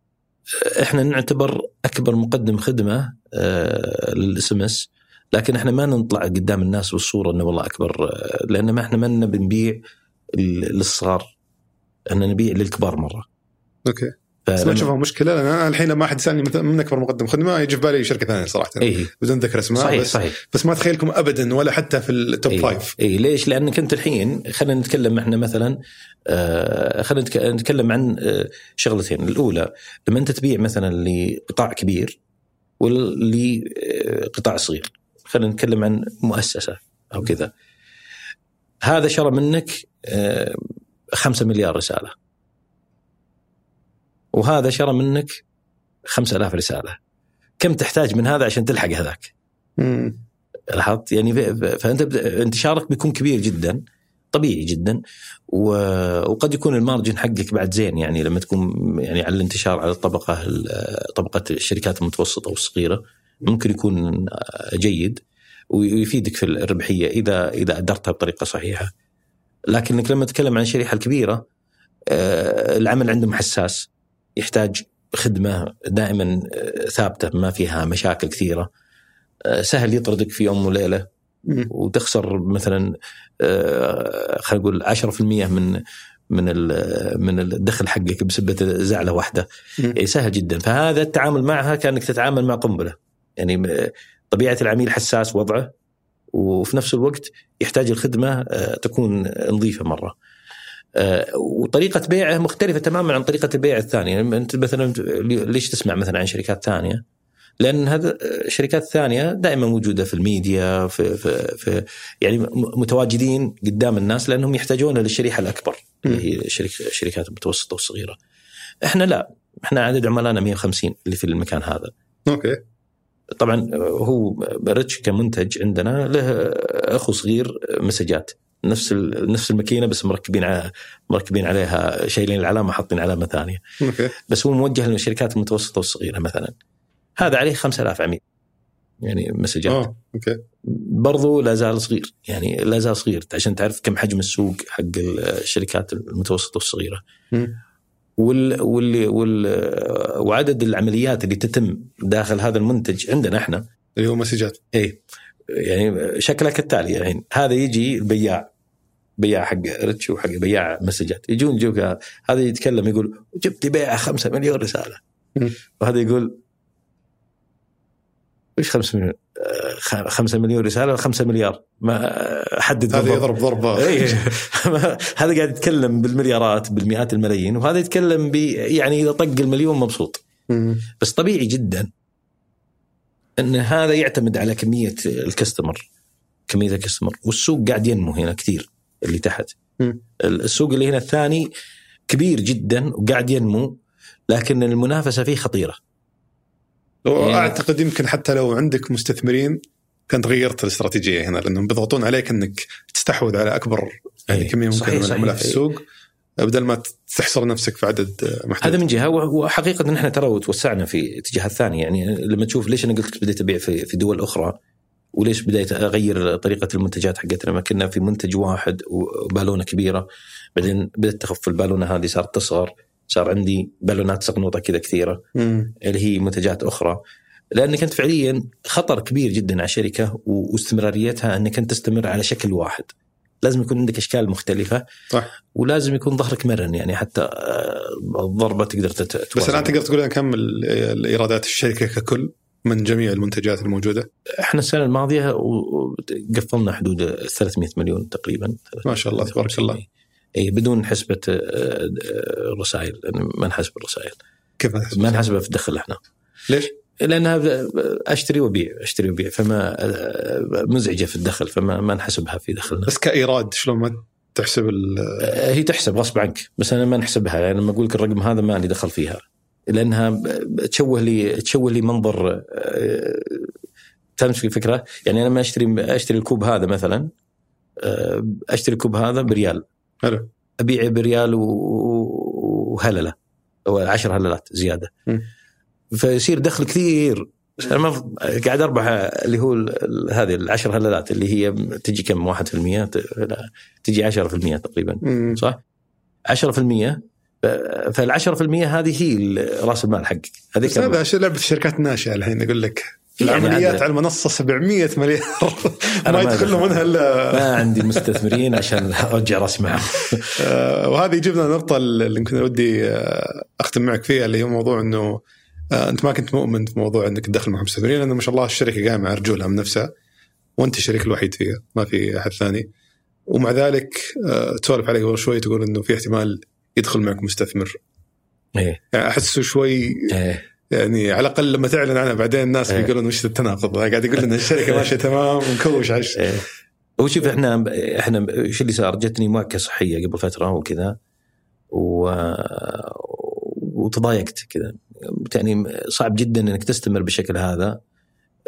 إحنا نعتبر أكبر مقدم خدمة آه لل SMS لكن إحنا ما نطلع قدام الناس بالصورة إنه والله أكبر لأن ما إحنا ما بنبيع للصغار إحنا نبيع للكبار مرة. okay. بس ما تشوفها مشكلة؟ لأن أنا الحين لما أحد يسألني من أكبر مقدم خدمه يجي في بالي شركة ثانية صراحة. إيه؟ بدون ذكر أسماء صحيح بس صحيح. بس ما أتخيلكم ابدا ولا حتى في ال top إيه؟ five اي ليش؟ لانك انت الحين خلينا نتكلم إحنا مثلا آه خلينا نتك- نتكلم عن آه شغلتين، الأولى لما أنت تبيع مثلا لقطاع كبير ولقطاع صغير، خلينا نتكلم عن مؤسسة أو كذا. هذا شرى منك آه 5 مليار رسالة. وهذا شرى منك 5000 رسالة. كم تحتاج من هذا عشان تلحق هذاك؟ لاحظت يعني فأنت انتشارك بيكون كبير جدا طبيعي جدا وقد يكون المارجن حقك بعد زين يعني لما تكون يعني على الانتشار على الطبقة ال- طبقة الشركات المتوسطة والصغيرة ممكن يكون جيد ويفيدك في الربحية إذا إذا أدرتها بطريقة صحيحة. لكنك لما تتكلم عن الشريحة الكبيرة آه، العمل عندهم حساس يحتاج خدمة دائما آه، ثابتة ما فيها مشاكل كثيرة آه، سهل يطردك في يوم وليلة. وتخسر مثلا خلينا نقول 10% من من من الدخل حقك بسبة زعلة واحدة. يعني سهل جدا فهذا التعامل معها كأنك تتعامل مع قنبلة يعني طبيعة العميل حساس وضعه وفي نفس الوقت يحتاج الخدمة آه، تكون نظيفة مرة. آه، وطريقة بيعه مختلفة تماما عن طريقة البيع الثانية يعني أنت مثلا ليش تسمع مثلا عن شركات ثانية؟ لأن هذا الشركات الثانية دائما موجودة في الميديا في, في, في يعني متواجدين قدام الناس لأنهم يحتاجون للشريحة الأكبر اللي هي الشرك- الشركات المتوسطه والصغيرة. إحنا لا. إحنا عدد عملائنا 150 اللي في المكان هذا. okay. طبعا هو ريتش كمنتج عندنا له أخو صغير مسجات. نفس نفس الماكينة بس مركبين على مركبين عليها شايلين العلامة حاطين علامة ثانية. okay. بس هو موجه للشركات المتوسطة والصغيرة مثلا. هذا عليه 5000 عميل. يعني مسجات. آه okay. برضو لا زال صغير. يعني لا زال صغير. عشان تعرف كم حجم السوق حق الشركات المتوسطة والصغيرة. وال وال وال وعدد العمليات اللي تتم داخل هذا المنتج عندنا إحنا. اللي هو مسجات. اي يعني شكلها كالتالي يعني هذا يجي البياع. بياع حق ريتش وحق بياع مسجات. يجون يجوك هذا يتكلم يقول جبت بيع 5 مليون رسالة. وهذا يقول إيش 5 مليون؟ 5 مليون رسالة ولا 5 مليار ما حدد هذا. يضرب ضربة إيه. هذا قاعد يتكلم بالمليارات بالمئات الملايين وهذا يتكلم ب يعني إذا طق المليون مبسوط. بس طبيعي جدا إن هذا يعتمد على كمية الكستمر كمية الكستمر والسوق قاعد ينمو هنا كثير اللي تحت. السوق اللي هنا الثاني كبير جدا وقاعد ينمو لكن المنافسة فيه خطيرة. وأعتقد يمكن حتى لو عندك مستثمرين كانت غيرت الاستراتيجية هنا لأنهم بيضغطون عليك إنك تستحوذ على أكبر يعني إيه. كمية ممكنة صحيح، من. العملاء في إيه. السوق بدل ما تحصر نفسك في عدد محدود هذا من جهة وحقيقة إحنا ترى توسعنا في اتجاهات ثانية يعني لما تشوف ليش أنا قلت بديت أبيع في في دول أخرى وليش بديت أغير طريقة المنتجات حقتنا ما كنا في منتج واحد وبالونة كبيرة بعدين بدأت تخف البالونة هذه صارت تصغر صار عندي بالونات سقنوطه كذا كثيرة مم. اللي هي منتجات أخرى. لانك انت فعليا خطر كبير جدا على الشركة واستمراريتها أنك أنت تستمر على شكل واحد. لازم يكون عندك أشكال مختلفة. صح. ولازم يكون ظهرك مرن يعني حتى آه، الضربة تقدر تت- بس. الآن تقدر تقول لنا كم الإيرادات الشركة ككل من جميع المنتجات الموجودة؟ إحنا السنة الماضية قفلنا حدود 300 مليون تقريبا. ما شاء الله تبارك الله. اي بدون حسبة آه، آه، الرسائل ما نحسب الرسائل. كيف ما نحسبها في الدخل إحنا. ليش؟ لأنها أشتري وابيع أشتري وابيع فما آه، مزعجة في الدخل فما ما نحسبها في دخلنا. بس كإيراد شلون ما تحسب ال- هي تحسب غصب عنك بس أنا ما نحسبها. يعني لما أقول لك الرقم هذا ما لي دخل فيها. لأنها تشوه لي تشوه لي منظر في الفكرة؟ يعني أنا لما أشتري أشتري الكوب هذا مثلا أشتري الكوب هذا بريال. حلو. ابيعه بريال وهللة. أو 10 هللات زيادة. م. فيصير دخل كثير. أنا ما قاعد أربح اللي هو هذه العشر هللات اللي هي تجي كم؟ 1% ت- لا، تجي 10% تقريبا. صح؟ 10% فال 10% هذه هي رأس المال حقك. هذيك بس هذا لعبه الشركات الناشئه الحين أقول لك. العمليات على المنصة 700 مليار. ما يدخل له. منها الا ما عندي مستثمرين عشان أرجع راس معهم. آه، وهذا يجيبنا النقطة اللي يمكن ودي آه، أختم معك فيها اللي هو موضوع إنه آه أنت ما كنت مؤمن في موضوع إنك تدخل مع مستثمرين لأنه ما شاء الله الشركة قايمة على رجولها من نفسها وأنت الشريك الوحيد فيها ما في أحد ثاني. ومع ذلك تسولف عليه قبل شوي تقول إنه في احتمال يدخل معك مستثمر. إيه. يعني أحسه شوي إيه. يعني على الأقل لما تعلن عنها بعدين الناس إيه. بيقولون وش التناقض قاعد يقول لنا الشركة ماشية تمام ونكوش عش إيه. هو شوف إحنا إحنا إيش اللي صار؟ جتني مؤكه صحية قبل فترة وكذا و... وتضايقت كذا يعني صعب جدا إنك تستمر بالشكل هذا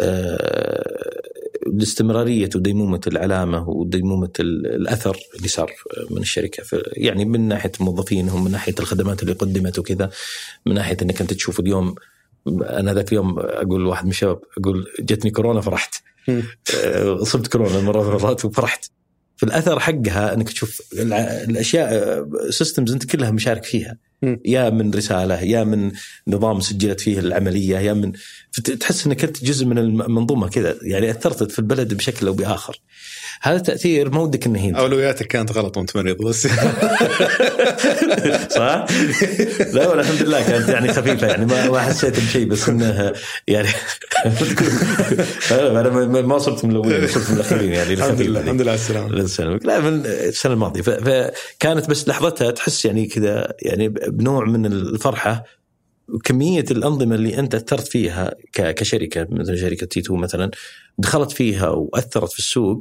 آه، لاستمراريه وديمومة العلامة وديمومة ال- الأثر اللي صار من الشركة. يعني من ناحية موظفينهم من ناحية الخدمات اللي قدمت وكذا من ناحية إنك أنت تشوف اليوم أنا ذاك اليوم أقول لواحد من الشباب أقول جتني كورونا فرحت. آه، صبت كورونا مرة من المرات وفرحت. في الأثر حقها إنك تشوف الأشياء سيستمز أنت كلها مشارك فيها. يا من رسالة يا من نظام سجلت فيه العملية يا من تحس إنك أنت جزء من المنظومه كذا. يعني أثرت في البلد بشكل أو بآخر. هذا التاثير ما ودك إنه أولوياتك كانت غلط وأنت مريض بس. صح؟ لا ولا الحمد لله كانت يعني خفيفة يعني ما ما حسيت بشيء بس إنه يعني أنا ما- صرت من الأولين صرت من الأخيرين يعني الحمد لله ذي. الحمد لله على السلامة. الله يسلمك لا من السنة الماضية. فكانت بس لحظتها تحس يعني كذا يعني بنوع من الفرحة وكمية الأنظمة اللي أنت أثرت فيها ك- كشركة مثل شركة تي 2 مثلا دخلت فيها وأثرت في السوق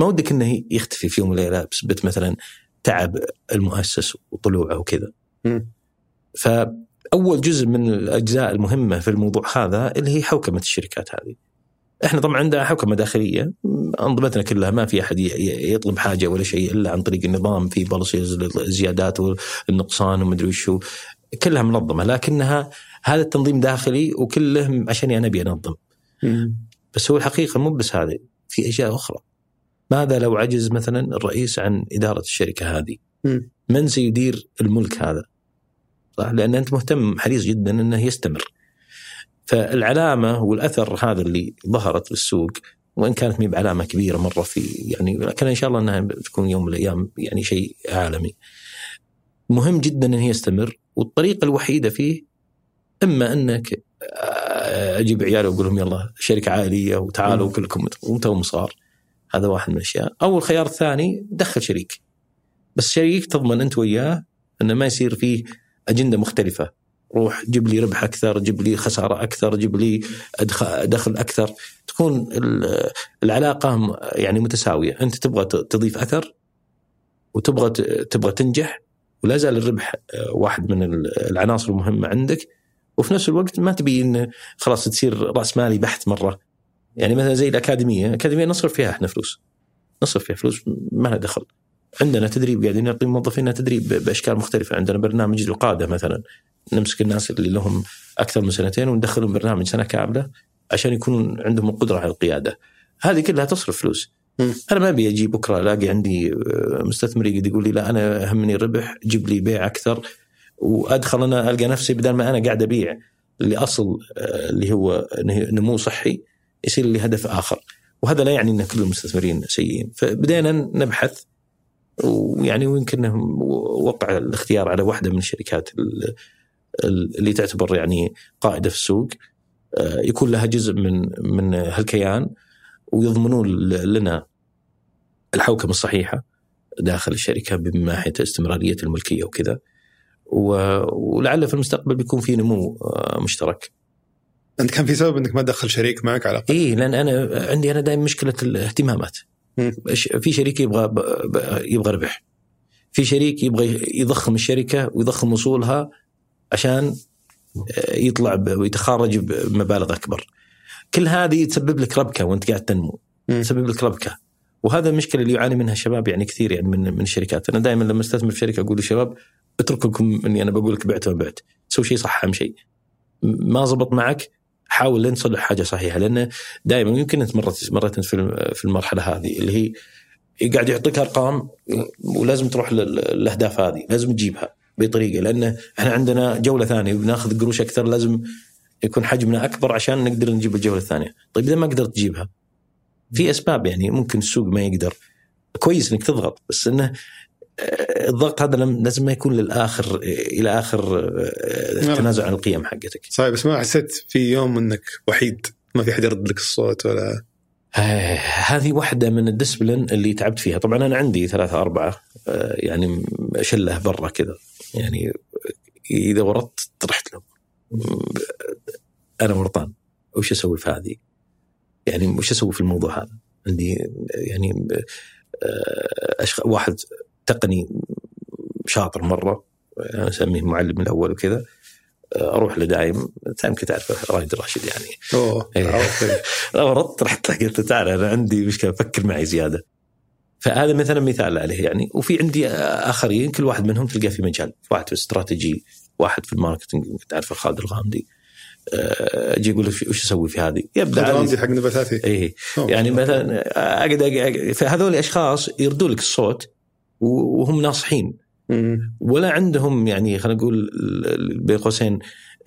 ما ودك إنه يختفي في يوم من الأيام بسبب مثلا تعب المؤسس وطلوعه وكذا. فأول جزء من الأجزاء المهمة في الموضوع هذا اللي هي حوكمة الشركات هذه. إحنا طبعا عندنا حوكمة داخلية أنظمتنا كلها ما في أحد يطلب حاجة ولا شيء إلا عن طريق النظام في بوليسيز الزيادات والنقصان ومدري وشو كلها منظمة لكنها هذا التنظيم داخلي وكله عشان أنا أبي أنظم. بس هو الحقيقة مو بس هذه في أشياء أخرى ماذا لو عجز مثلا الرئيس عن إدارة الشركة هذه. من سيدير الملك هذا صح لأن أنت مهتم حريص جدا أنه يستمر فالعلامة والأثر هذا اللي ظهرت في السوق وإن كانت مي بعلامه كبيرة مرة في يعني لكن إن شاء الله أنها تكون يوم من الأيام يعني شيء عالمي. مهم جدا أن هي يستمر والطريقة الوحيدة فيه إما أنك آه، أجيب عيالي وأقول لهم يلا شركة عائلية وتعالوا. كلكم وأنتم صار هذا واحد من الأشياء. أو الخيار الثاني دخل شريك. بس شريك تضمن أنت وياه إنه ما يصير فيه أجندة مختلفة. روح جيب لي ربح أكثر جيب لي خسارة أكثر جيب لي دخل أكثر. تكون ال- العلاقة يعني متساوية. أنت تبغى تضيف أثر وتبغى تبغى تنجح ولا زال الربح آه، واحد من ال- العناصر المهمة عندك. وفي نفس الوقت ما تبي إن خلاص تصير رأس مالي بحت مرة. يعني مثلا زي الأكاديمية الأكاديمية نصرف فيها إحنا فلوس. نصرف فيها فلوس ما لها دخل. عندنا تدريب قاعدين نعطي موظفينا تدريب بأشكال مختلفة. عندنا برنامج القاده مثلا. نمسك الناس اللي لهم أكثر من سنتين وندخلهم برنامج سنة كاملة عشان يكونون عندهم القدرة على القيادة. هذه كلها تصرف فلوس. أنا ما أبي أجي بكرة ألاقي عندي آه، مستثمر يقعد يقول لي لا أنا همني الربح جيب لي بيع أكثر. وأدخل أنا ألقى نفسي بدل ما أنا قاعد أبيع لاصل آه، اللي هو نمو صحي يصير لي هدف آخر؟ وهذا لا يعني إن كل المستثمرين سيئين. فبدينا نبحث ويعني ويمكن وقع الاختيار على واحدة من الشركات ال- ال- اللي تعتبر يعني قائدة في السوق. آه، يكون لها جزء من من هالكيان ويضمنون لنا الحوكمة الصحيحة داخل الشركة من ناحية استمرارية الملكية وكذا. ولعل في المستقبل بيكون في نمو آه، مشترك. أنت كان في سبب إنك ما تدخل شريك معك على الأقل اي لأن أنا عندي أنا دائما مشكلة الاهتمامات. مم. في شريك يبغى ب- ب- يبغى ربح. في شريك يبغى يضخم الشركة ويضخم اصولها عشان آه، يطلع ب- ويتخرج بمبالغ أكبر. كل هذه تسبب لك ربكة وأنت قاعد تنمو. مم. تسبب لك ربكة. وهذا المشكلة اللي يعاني منها الشباب يعني كثير يعني من من الشركات، أنا دائما لما أستثمر في شركة أقول للشباب اترككم إني أنا بقول لك بعت ما بعت، سوي شيء صح أهم شيء. ما زبط معك حاول لين تصلح حاجة صحيحة لأن دائما يمكن أنت مرت أنت في في المرحلة هذه اللي هي قاعد يعطيك أرقام ولازم تروح لل- للأهداف هذه، لازم تجيبها بطريقة لأن إحنا عندنا جولة ثانية وبناخذ قروش أكثر لازم يكون حجمنا أكبر عشان نقدر نجيب الجولة الثانية، طيب إذا ما قدرت تجيبها في أسباب يعني ممكن السوق ما يقدر. كويس إنك تضغط بس إنه الضغط هذا لازم ما يكون للآخر إلى آخر التنازل عن القيم حقتك. صحيح بس ما حسيت في يوم إنك وحيد؟ ما في حد يرد لك الصوت ولا؟ آه هذه واحدة من الديسبلين اللي تعبت فيها. طبعا أنا عندي ثلاثة أربعة آه يعني شلة برا كذا. يعني إذا وردت رحت لهم. أنا ورطان وش أسوي في هذه؟ يعني وش أسوي في الموضوع هذا؟ عندي يعني آه واحد تقني شاطر مرة. أنا أسميه معلم الأول وكذا. أروح له دايم. يمكن تعرف رايد راشد يعني. أوه إيه. ردت رحت قلت تعال أنا عندي مشكلة فكر معي زيادة. فهذا مثلا مثال عليه يعني. وفي عندي آخرين كل واحد منهم تلقاه في مجال. واحد في الاستراتيجي واحد في الماركتنج تعرف خالد الغامدي. أجي أقول له وش أسوي في هذه؟ يبدأ الغامدي حق نباتاتي. اي يعني مثلا أقعد فهذول أشخاص يردوا لك الصوت وهم ناصحين. ولا عندهم يعني خلينا نقول بين قوسين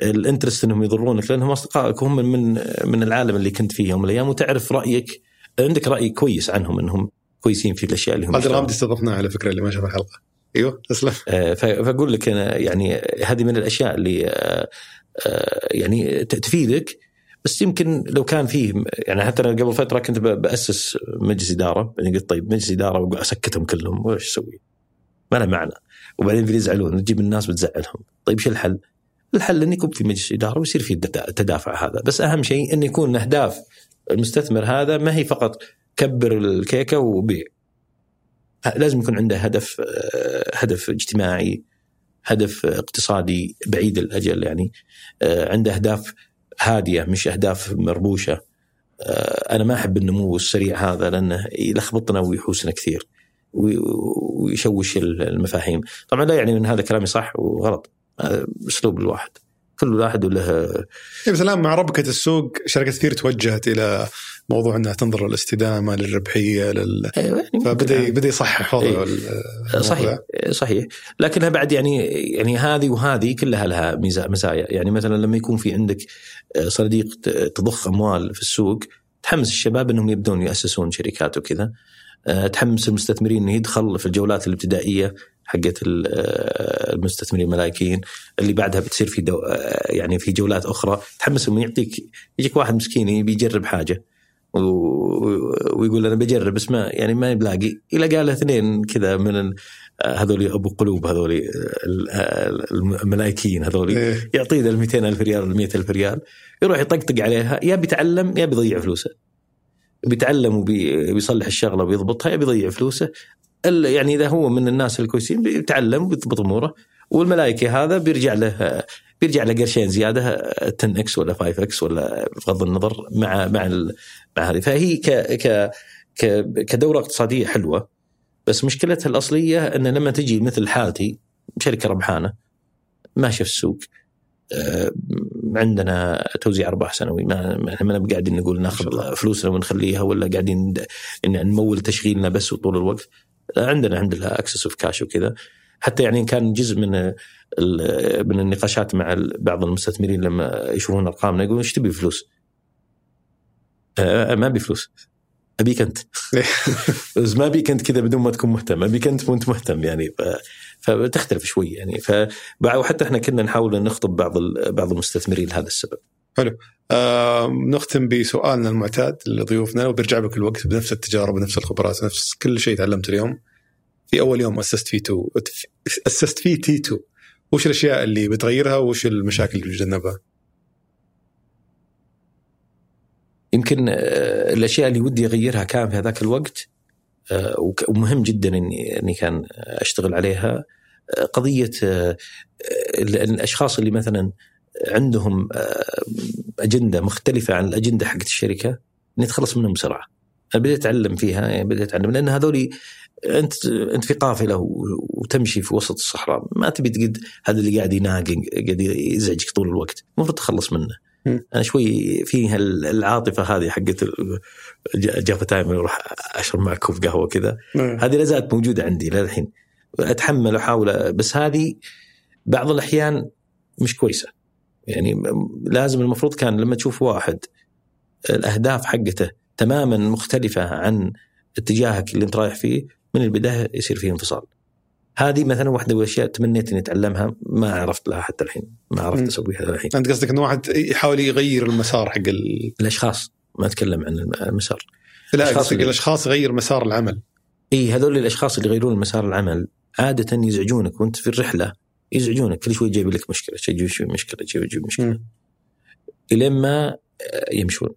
الانترست إنهم يضرونك لأنهم أصدقائك وهم من من العالم اللي كنت فيه يوم من الأيام وتعرف رأيك عندك رأي كويس عنهم إنهم كويسين في الأشياء اللي هم هذا الغامدي استضفناه على فكرة اللي ما شاف الحلقة. أيوه اسلم فأقول لك أنا يعني هذه من الأشياء اللي يعني تفيدك بس يمكن لو كان فيه يعني حتى أنا قبل فترة كنت بأسس مجلس إدارة يعني قلت طيب مجلس إدارة واسكتهم كلهم وش أسوي؟ ما له معنى وبعدين بيزعلون تجيب الناس بتزعلهم طيب شو الحل؟ الحل إنه يكون في مجلس إدارة ويصير في التدافع هذا بس أهم شيء إنه يكون اهداف المستثمر هذا ما هي فقط كبر الكيكة وبيع لازم يكون عنده هدف هدف اجتماعي هدف اقتصادي بعيد الأجل يعني عنده أهداف هادية مش أهداف مربوشة. أنا ما أحب النمو السريع هذا لأنه يلخبطنا ويحوسنا كثير ويشوش المفاهيم. طبعا لا يعني إن هذا كلامي صح وغلط. أسلوب الواحد. كل واحد وله بس الان مع ربكة السوق شركات كثير توجهت إلى موضوع إنها تنظر للاستدامة للربحية لل أيوة يعني فبدا بدأ يصحح وضعه أيوة. صحيح. صحيح. لكنها بعد يعني يعني هذه وهذه كلها لها مزايا يعني مثلا لما يكون في عندك صناديق تضخ أموال في السوق تحمس الشباب إنهم يبدون يأسسون شركات وكذا. تحمس المستثمرين إنه يدخل في الجولات الابتدائية حقت المستثمرين الملاكيين اللي بعدها بتصير في دو يعني في جولات أخرى. تحمسهم يعطيك يجيك واحد مسكين بيجرب حاجة. ويقول أنا بجرب بس ما يعني ما بلاقي إلى قال اثنين كذا من هذول أبو قلوب هذول الملائكيين هذول. يعطيه ال 200 ألف ريال ولا 100 ألف ريال. يروح يطقطق عليها يا بيتعلم يا بيضيع فلوسه. بيتعلم وبيصلح الشغلة وبيضبطها يا بيضيع فلوسه. يعني إذا هو من الناس الكويسين بيتعلم وبيضبط أموره. والملائكة هذا بيرجع له بيرجع له قرشين زيادة 10 إكس ولا 5 إكس ولا بغض النظر مع مع مع هذه. فهي ك ك كدورة اقتصادية حلوة بس مشكلتها الأصلية إن لما تجي مثل حالتي شركة ربحانه ماشية في السوق عندنا توزيع أرباح سنوي ما إحنا ما قاعدين نقول ناخذ فلوسنا ونخليها ولا قاعدين نمول تشغيلنا بس طول الوقت. عندنا الحمد لله excess of cash وكذا. حتى يعني كان جزء من من النقاشات مع بعض المستثمرين لما يشوفون أرقامنا يقولون إيش تبي فلوس؟ ما ابي فلوس. ابيك انت بس ما ابيك انت كذا بدون ما تكون مهتم. ابيك انت وأنت مهتم يعني. ف... فتختلف شوي يعني. ف وحتى إحنا كنا نحاول نخطب بعض بعض المستثمرين لهذا السبب. حلو. آه نختم بسؤالنا المعتاد لضيوفنا وبرجع بك الوقت بنفس التجارب ونفس الخبرات نفس كل شيء تعلمته اليوم. في أول يوم أسست فيه T أسست فيه T2 وش الأشياء اللي بتغيرها؟ وش المشاكل اللي بتتجنبها؟ يمكن الأشياء اللي ودي أغيرها كان في هذاك الوقت ومهم جدا إني إني كان أشتغل عليها قضية الأشخاص اللي مثلا عندهم أجندة مختلفة عن الأجندة حقت الشركة نتخلص منهم بسرعة. أنا بديت أتعلم فيها يعني بديت أتعلم لأن هذولي أنت أنت في قافلة وتمشي في وسط الصحراء ما تبي تقعد هذا اللي قاعد يناقق قاعد يزعجك طول الوقت المفروض تخلص منه. أنا شوي فيها العاطفة هذه حقت جافا تايم أروح أشرب معك كوب قهوة كذا. هذه لا زالت موجودة عندي للحين. أتحمل وأحاول بس هذه بعض الأحيان مش كويسة. يعني لازم المفروض كان لما تشوف واحد الأهداف حقته تماما مختلفة عن اتجاهك اللي أنت رايح فيه من البداية يصير فيه انفصال. هذه مثلا واحدة من الأشياء تمنيت إني أتعلمها ما عرفت لها حتى الحين. ما عرفت. أسويها الحين. أنت قصدك إنه واحد يحاول يغير المسار حق ال... الأشخاص ما أتكلم عن المسار. لا الأشخاص قصدك اللي- الأشخاص يغير مسار العمل. إي هذول الأشخاص اللي يغيرون مسار العمل عادة يزعجونك وأنت في الرحلة يزعجونك كل شوي جايب لك مشكلة شيء يجيب شوي مشكلة يجيب يجيب مشكلة. إلين ما آه، يمشون.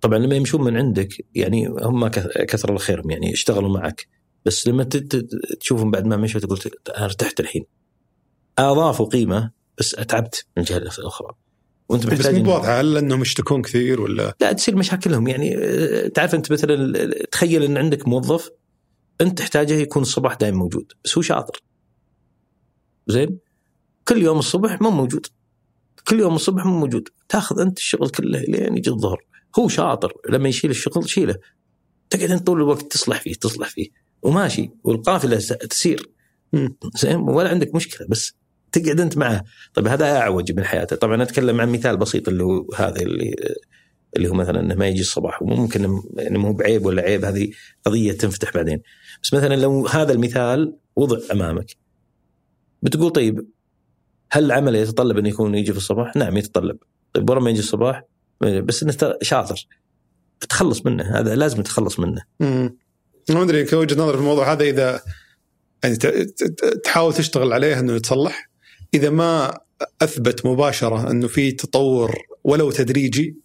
طبعا لما يمشون من عندك يعني هم كث- كثر الله خيرهم يعني اشتغلوا معك. بس لما تشوفهم بعد ما مشوا تقول أنا أرتحت الحين. آضافوا قيمة بس أتعبت من الجهه الاخرى وأنت بس محتاج مو إن- بواضحه هل إنهم يشتكون كثير ولا؟ لا تصير مشاكلهم. يعني آه، تعرف أنت مثلا تخيل إن عندك موظف أنت تحتاجه يكون الصباح دائما موجود بس هو شاطر. زين؟ كل يوم الصبح مو موجود. كل يوم الصبح مو موجود. تاخذ أنت الشغل كله لين يجي الظهر. هو شاطر. لما يشيل الشغل شيله. تقعد أنت طول الوقت تصلح فيه تصلح فيه. وماشي. والقافلة تسير. زين؟ ولا عندك مشكلة بس تقعد أنت معه. طيب هذا أعوج من حياته. طبعا أتكلم عن مثال بسيط اللي هو هذا اللي اللي هو مثلا إنه ما يجي الصباح وممكن يعني مو بعيب ولا عيب هذه قضية تنفتح بعدين. بس مثلا لو هذا المثال وضع أمامك بتقول طيب هل العمل يتطلب انه يكون يجي في الصباح؟ نعم يتطلب. طيب ورا ما يجي الصباح بس إنه شاطر. تخلص منه هذا لازم تتخلص منه. مم. ما أدري كوجهة نظر في الموضوع هذا إذا يعني تحاول تشتغل عليه إنه يتصلح. إذا ما أثبت مباشرة أنه في تطور ولو تدريجي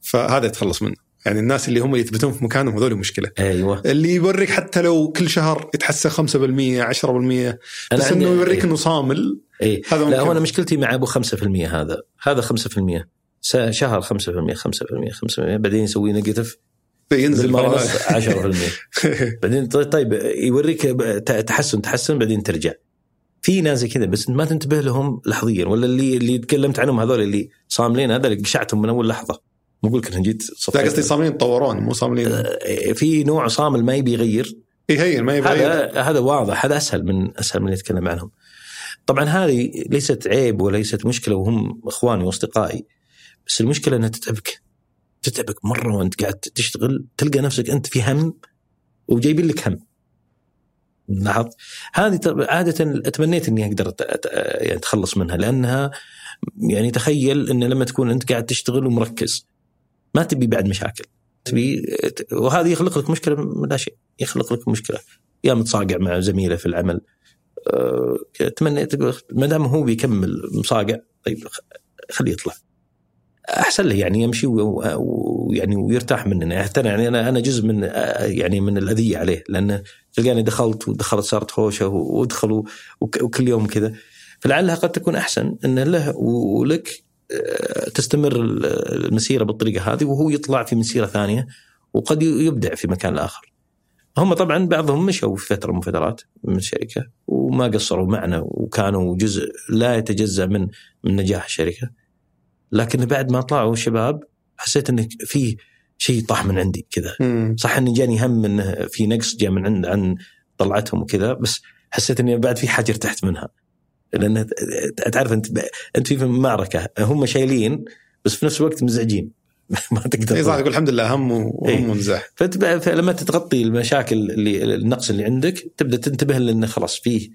فهذا يتخلص منه. يعني الناس اللي هم يثبتون في مكانهم هذول مشكلة. أيوه. اللي يوريك حتى لو كل شهر يتحسن 5% 10% بس إنه يوريك إيه. إنه صامل اي هذا لا. هو أنا مشكلتي مع أبو 5% هذا. هذا 5% س- شهر 5% 5% 5% بعدين يسوي negative ينزل بال minus مرة. 10% بعدين ط- طيب يوريك تحسن تحسن بعدين ترجع. في ناس زي كذا بس ما تنتبه لهم لحظيا ولا اللي اللي تكلمت عنهم هذول اللي صاملين هذا اللي قشعتهم من أول لحظة مو أقول لك أنا جيت لا. قصدي صاملين يتطورون مو صاملين آه، في نوع صامل ما يبي يغير هي ما يبغى هذا هذا واضح هذا أسهل من أسهل من اللي يتكلم عنهم. طبعا هذه ليست عيب وليست مشكلة وهم إخواني وأصدقائي بس المشكلة إنها تتعبك تتعبك مرة وأنت قاعد تشتغل تلقى نفسك أنت في هم وجايبين لك هم. لاحظت؟ هذه عادة أتمنيت إني أقدر يعني أتخلص منها لأنها يعني تخيل إن لما تكون أنت قاعد تشتغل ومركز ما تبي بعد مشاكل. تبي وهذا يخلق لك مشكلة من لا شيء يخلق لك مشكلة. يا متصاقع مع زميله في العمل أه، اتمنى تقول ما دام هو بيكمل مصاقع طيب خليه يطلع. أحسن له يعني يمشي ويعني ويرتاح مننا. يعني يعني أنا أنا جزء من آه، يعني من الأذية عليه لأنه تلقاني دخلت ودخلت صارت هوشه وادخلوا وك- وكل يوم كذا فلعلها قد تكون أحسن إن له ولك آه، تستمر المسيرة بالطريقة هذه وهو يطلع في مسيرة ثانية وقد يبدع في مكان اخر. هم طبعا بعضهم مشوا في فترة من فترات من الشركة وما قصروا معنا وكانوا جزء لا يتجزأ من من نجاح الشركة. لكن بعد ما طلعوا الشباب حسيت انه في شيء طاح من عندي كذا. صح إني جاني هم انه في نقص جاء من عند عن طلعتهم وكذا بس حسيت إني بعد في حاجة ارتحت منها. لأن تعرف أنت أنت في معركة هم شايلين بس في نفس الوقت مزعجين. ما تقدر اي صح تقول. الحمد لله هم إيه. وهم ومزاح فلما تتغطي المشاكل اللي النقص اللي عندك تبدأ تنتبه لأنه خلاص فيه.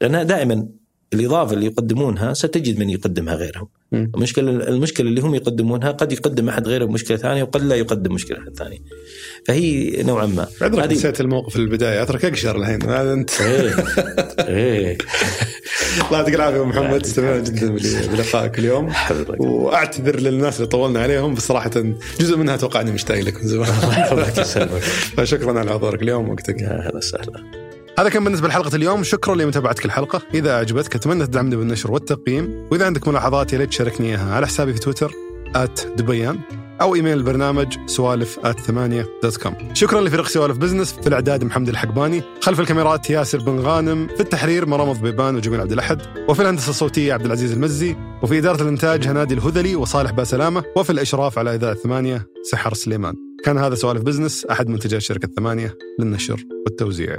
لأن دائما الإضافة اللي يقدمونها ستجد من يقدمها غيرهم. المشكلة المشكلة اللي هم يقدمونها قد يقدم أحد غيرهم مشكلة ثانية وقد لا يقدم مشكلة أحد ثانية. فهي نوعا ما. بعذرك هذه- نسيت الموقف في البداية. أترك أقشر الحين. هذا أنت. إيه. إيه. الله يعطيك العافية محمد. استمتعنا جدا بل- بلقائك اليوم. وأعتذر للناس اللي طولنا عليهم. بس صراحة جزء منها أتوقع اني مشتاق لك من زمان. الله ويسلمك فشكرا على حضورك اليوم. ووقتك يا هلا وسهلا. هذا كان بالنسبة لحلقة اليوم. شكرا لمتابعتك الحلقة. إذا أعجبتك أتمنى تدعمني بالنشر والتقييم. وإذا عندك ملاحظات يا ريت تشاركني اياها على حسابي في تويتر دبيان أو إيميل البرنامج سوالف ثمانية dot com شكرا لفريق سوالف بزنس. في الإعداد محمد الحقباني. خلف الكاميرات ياسر بن غانم. في التحرير مرام ضبيبان وجميل عبد الأحد. وفي الهندسة الصوتية عبد العزيز المزي. وفي إدارة الإنتاج هنادي الهذلي وصالح باسلامة. وفي الإشراف على إذاعة ثمانية سحر سليمان. كان هذا سوالف بزنس أحد منتجات شركة ثمانية للنشر والتوزيع.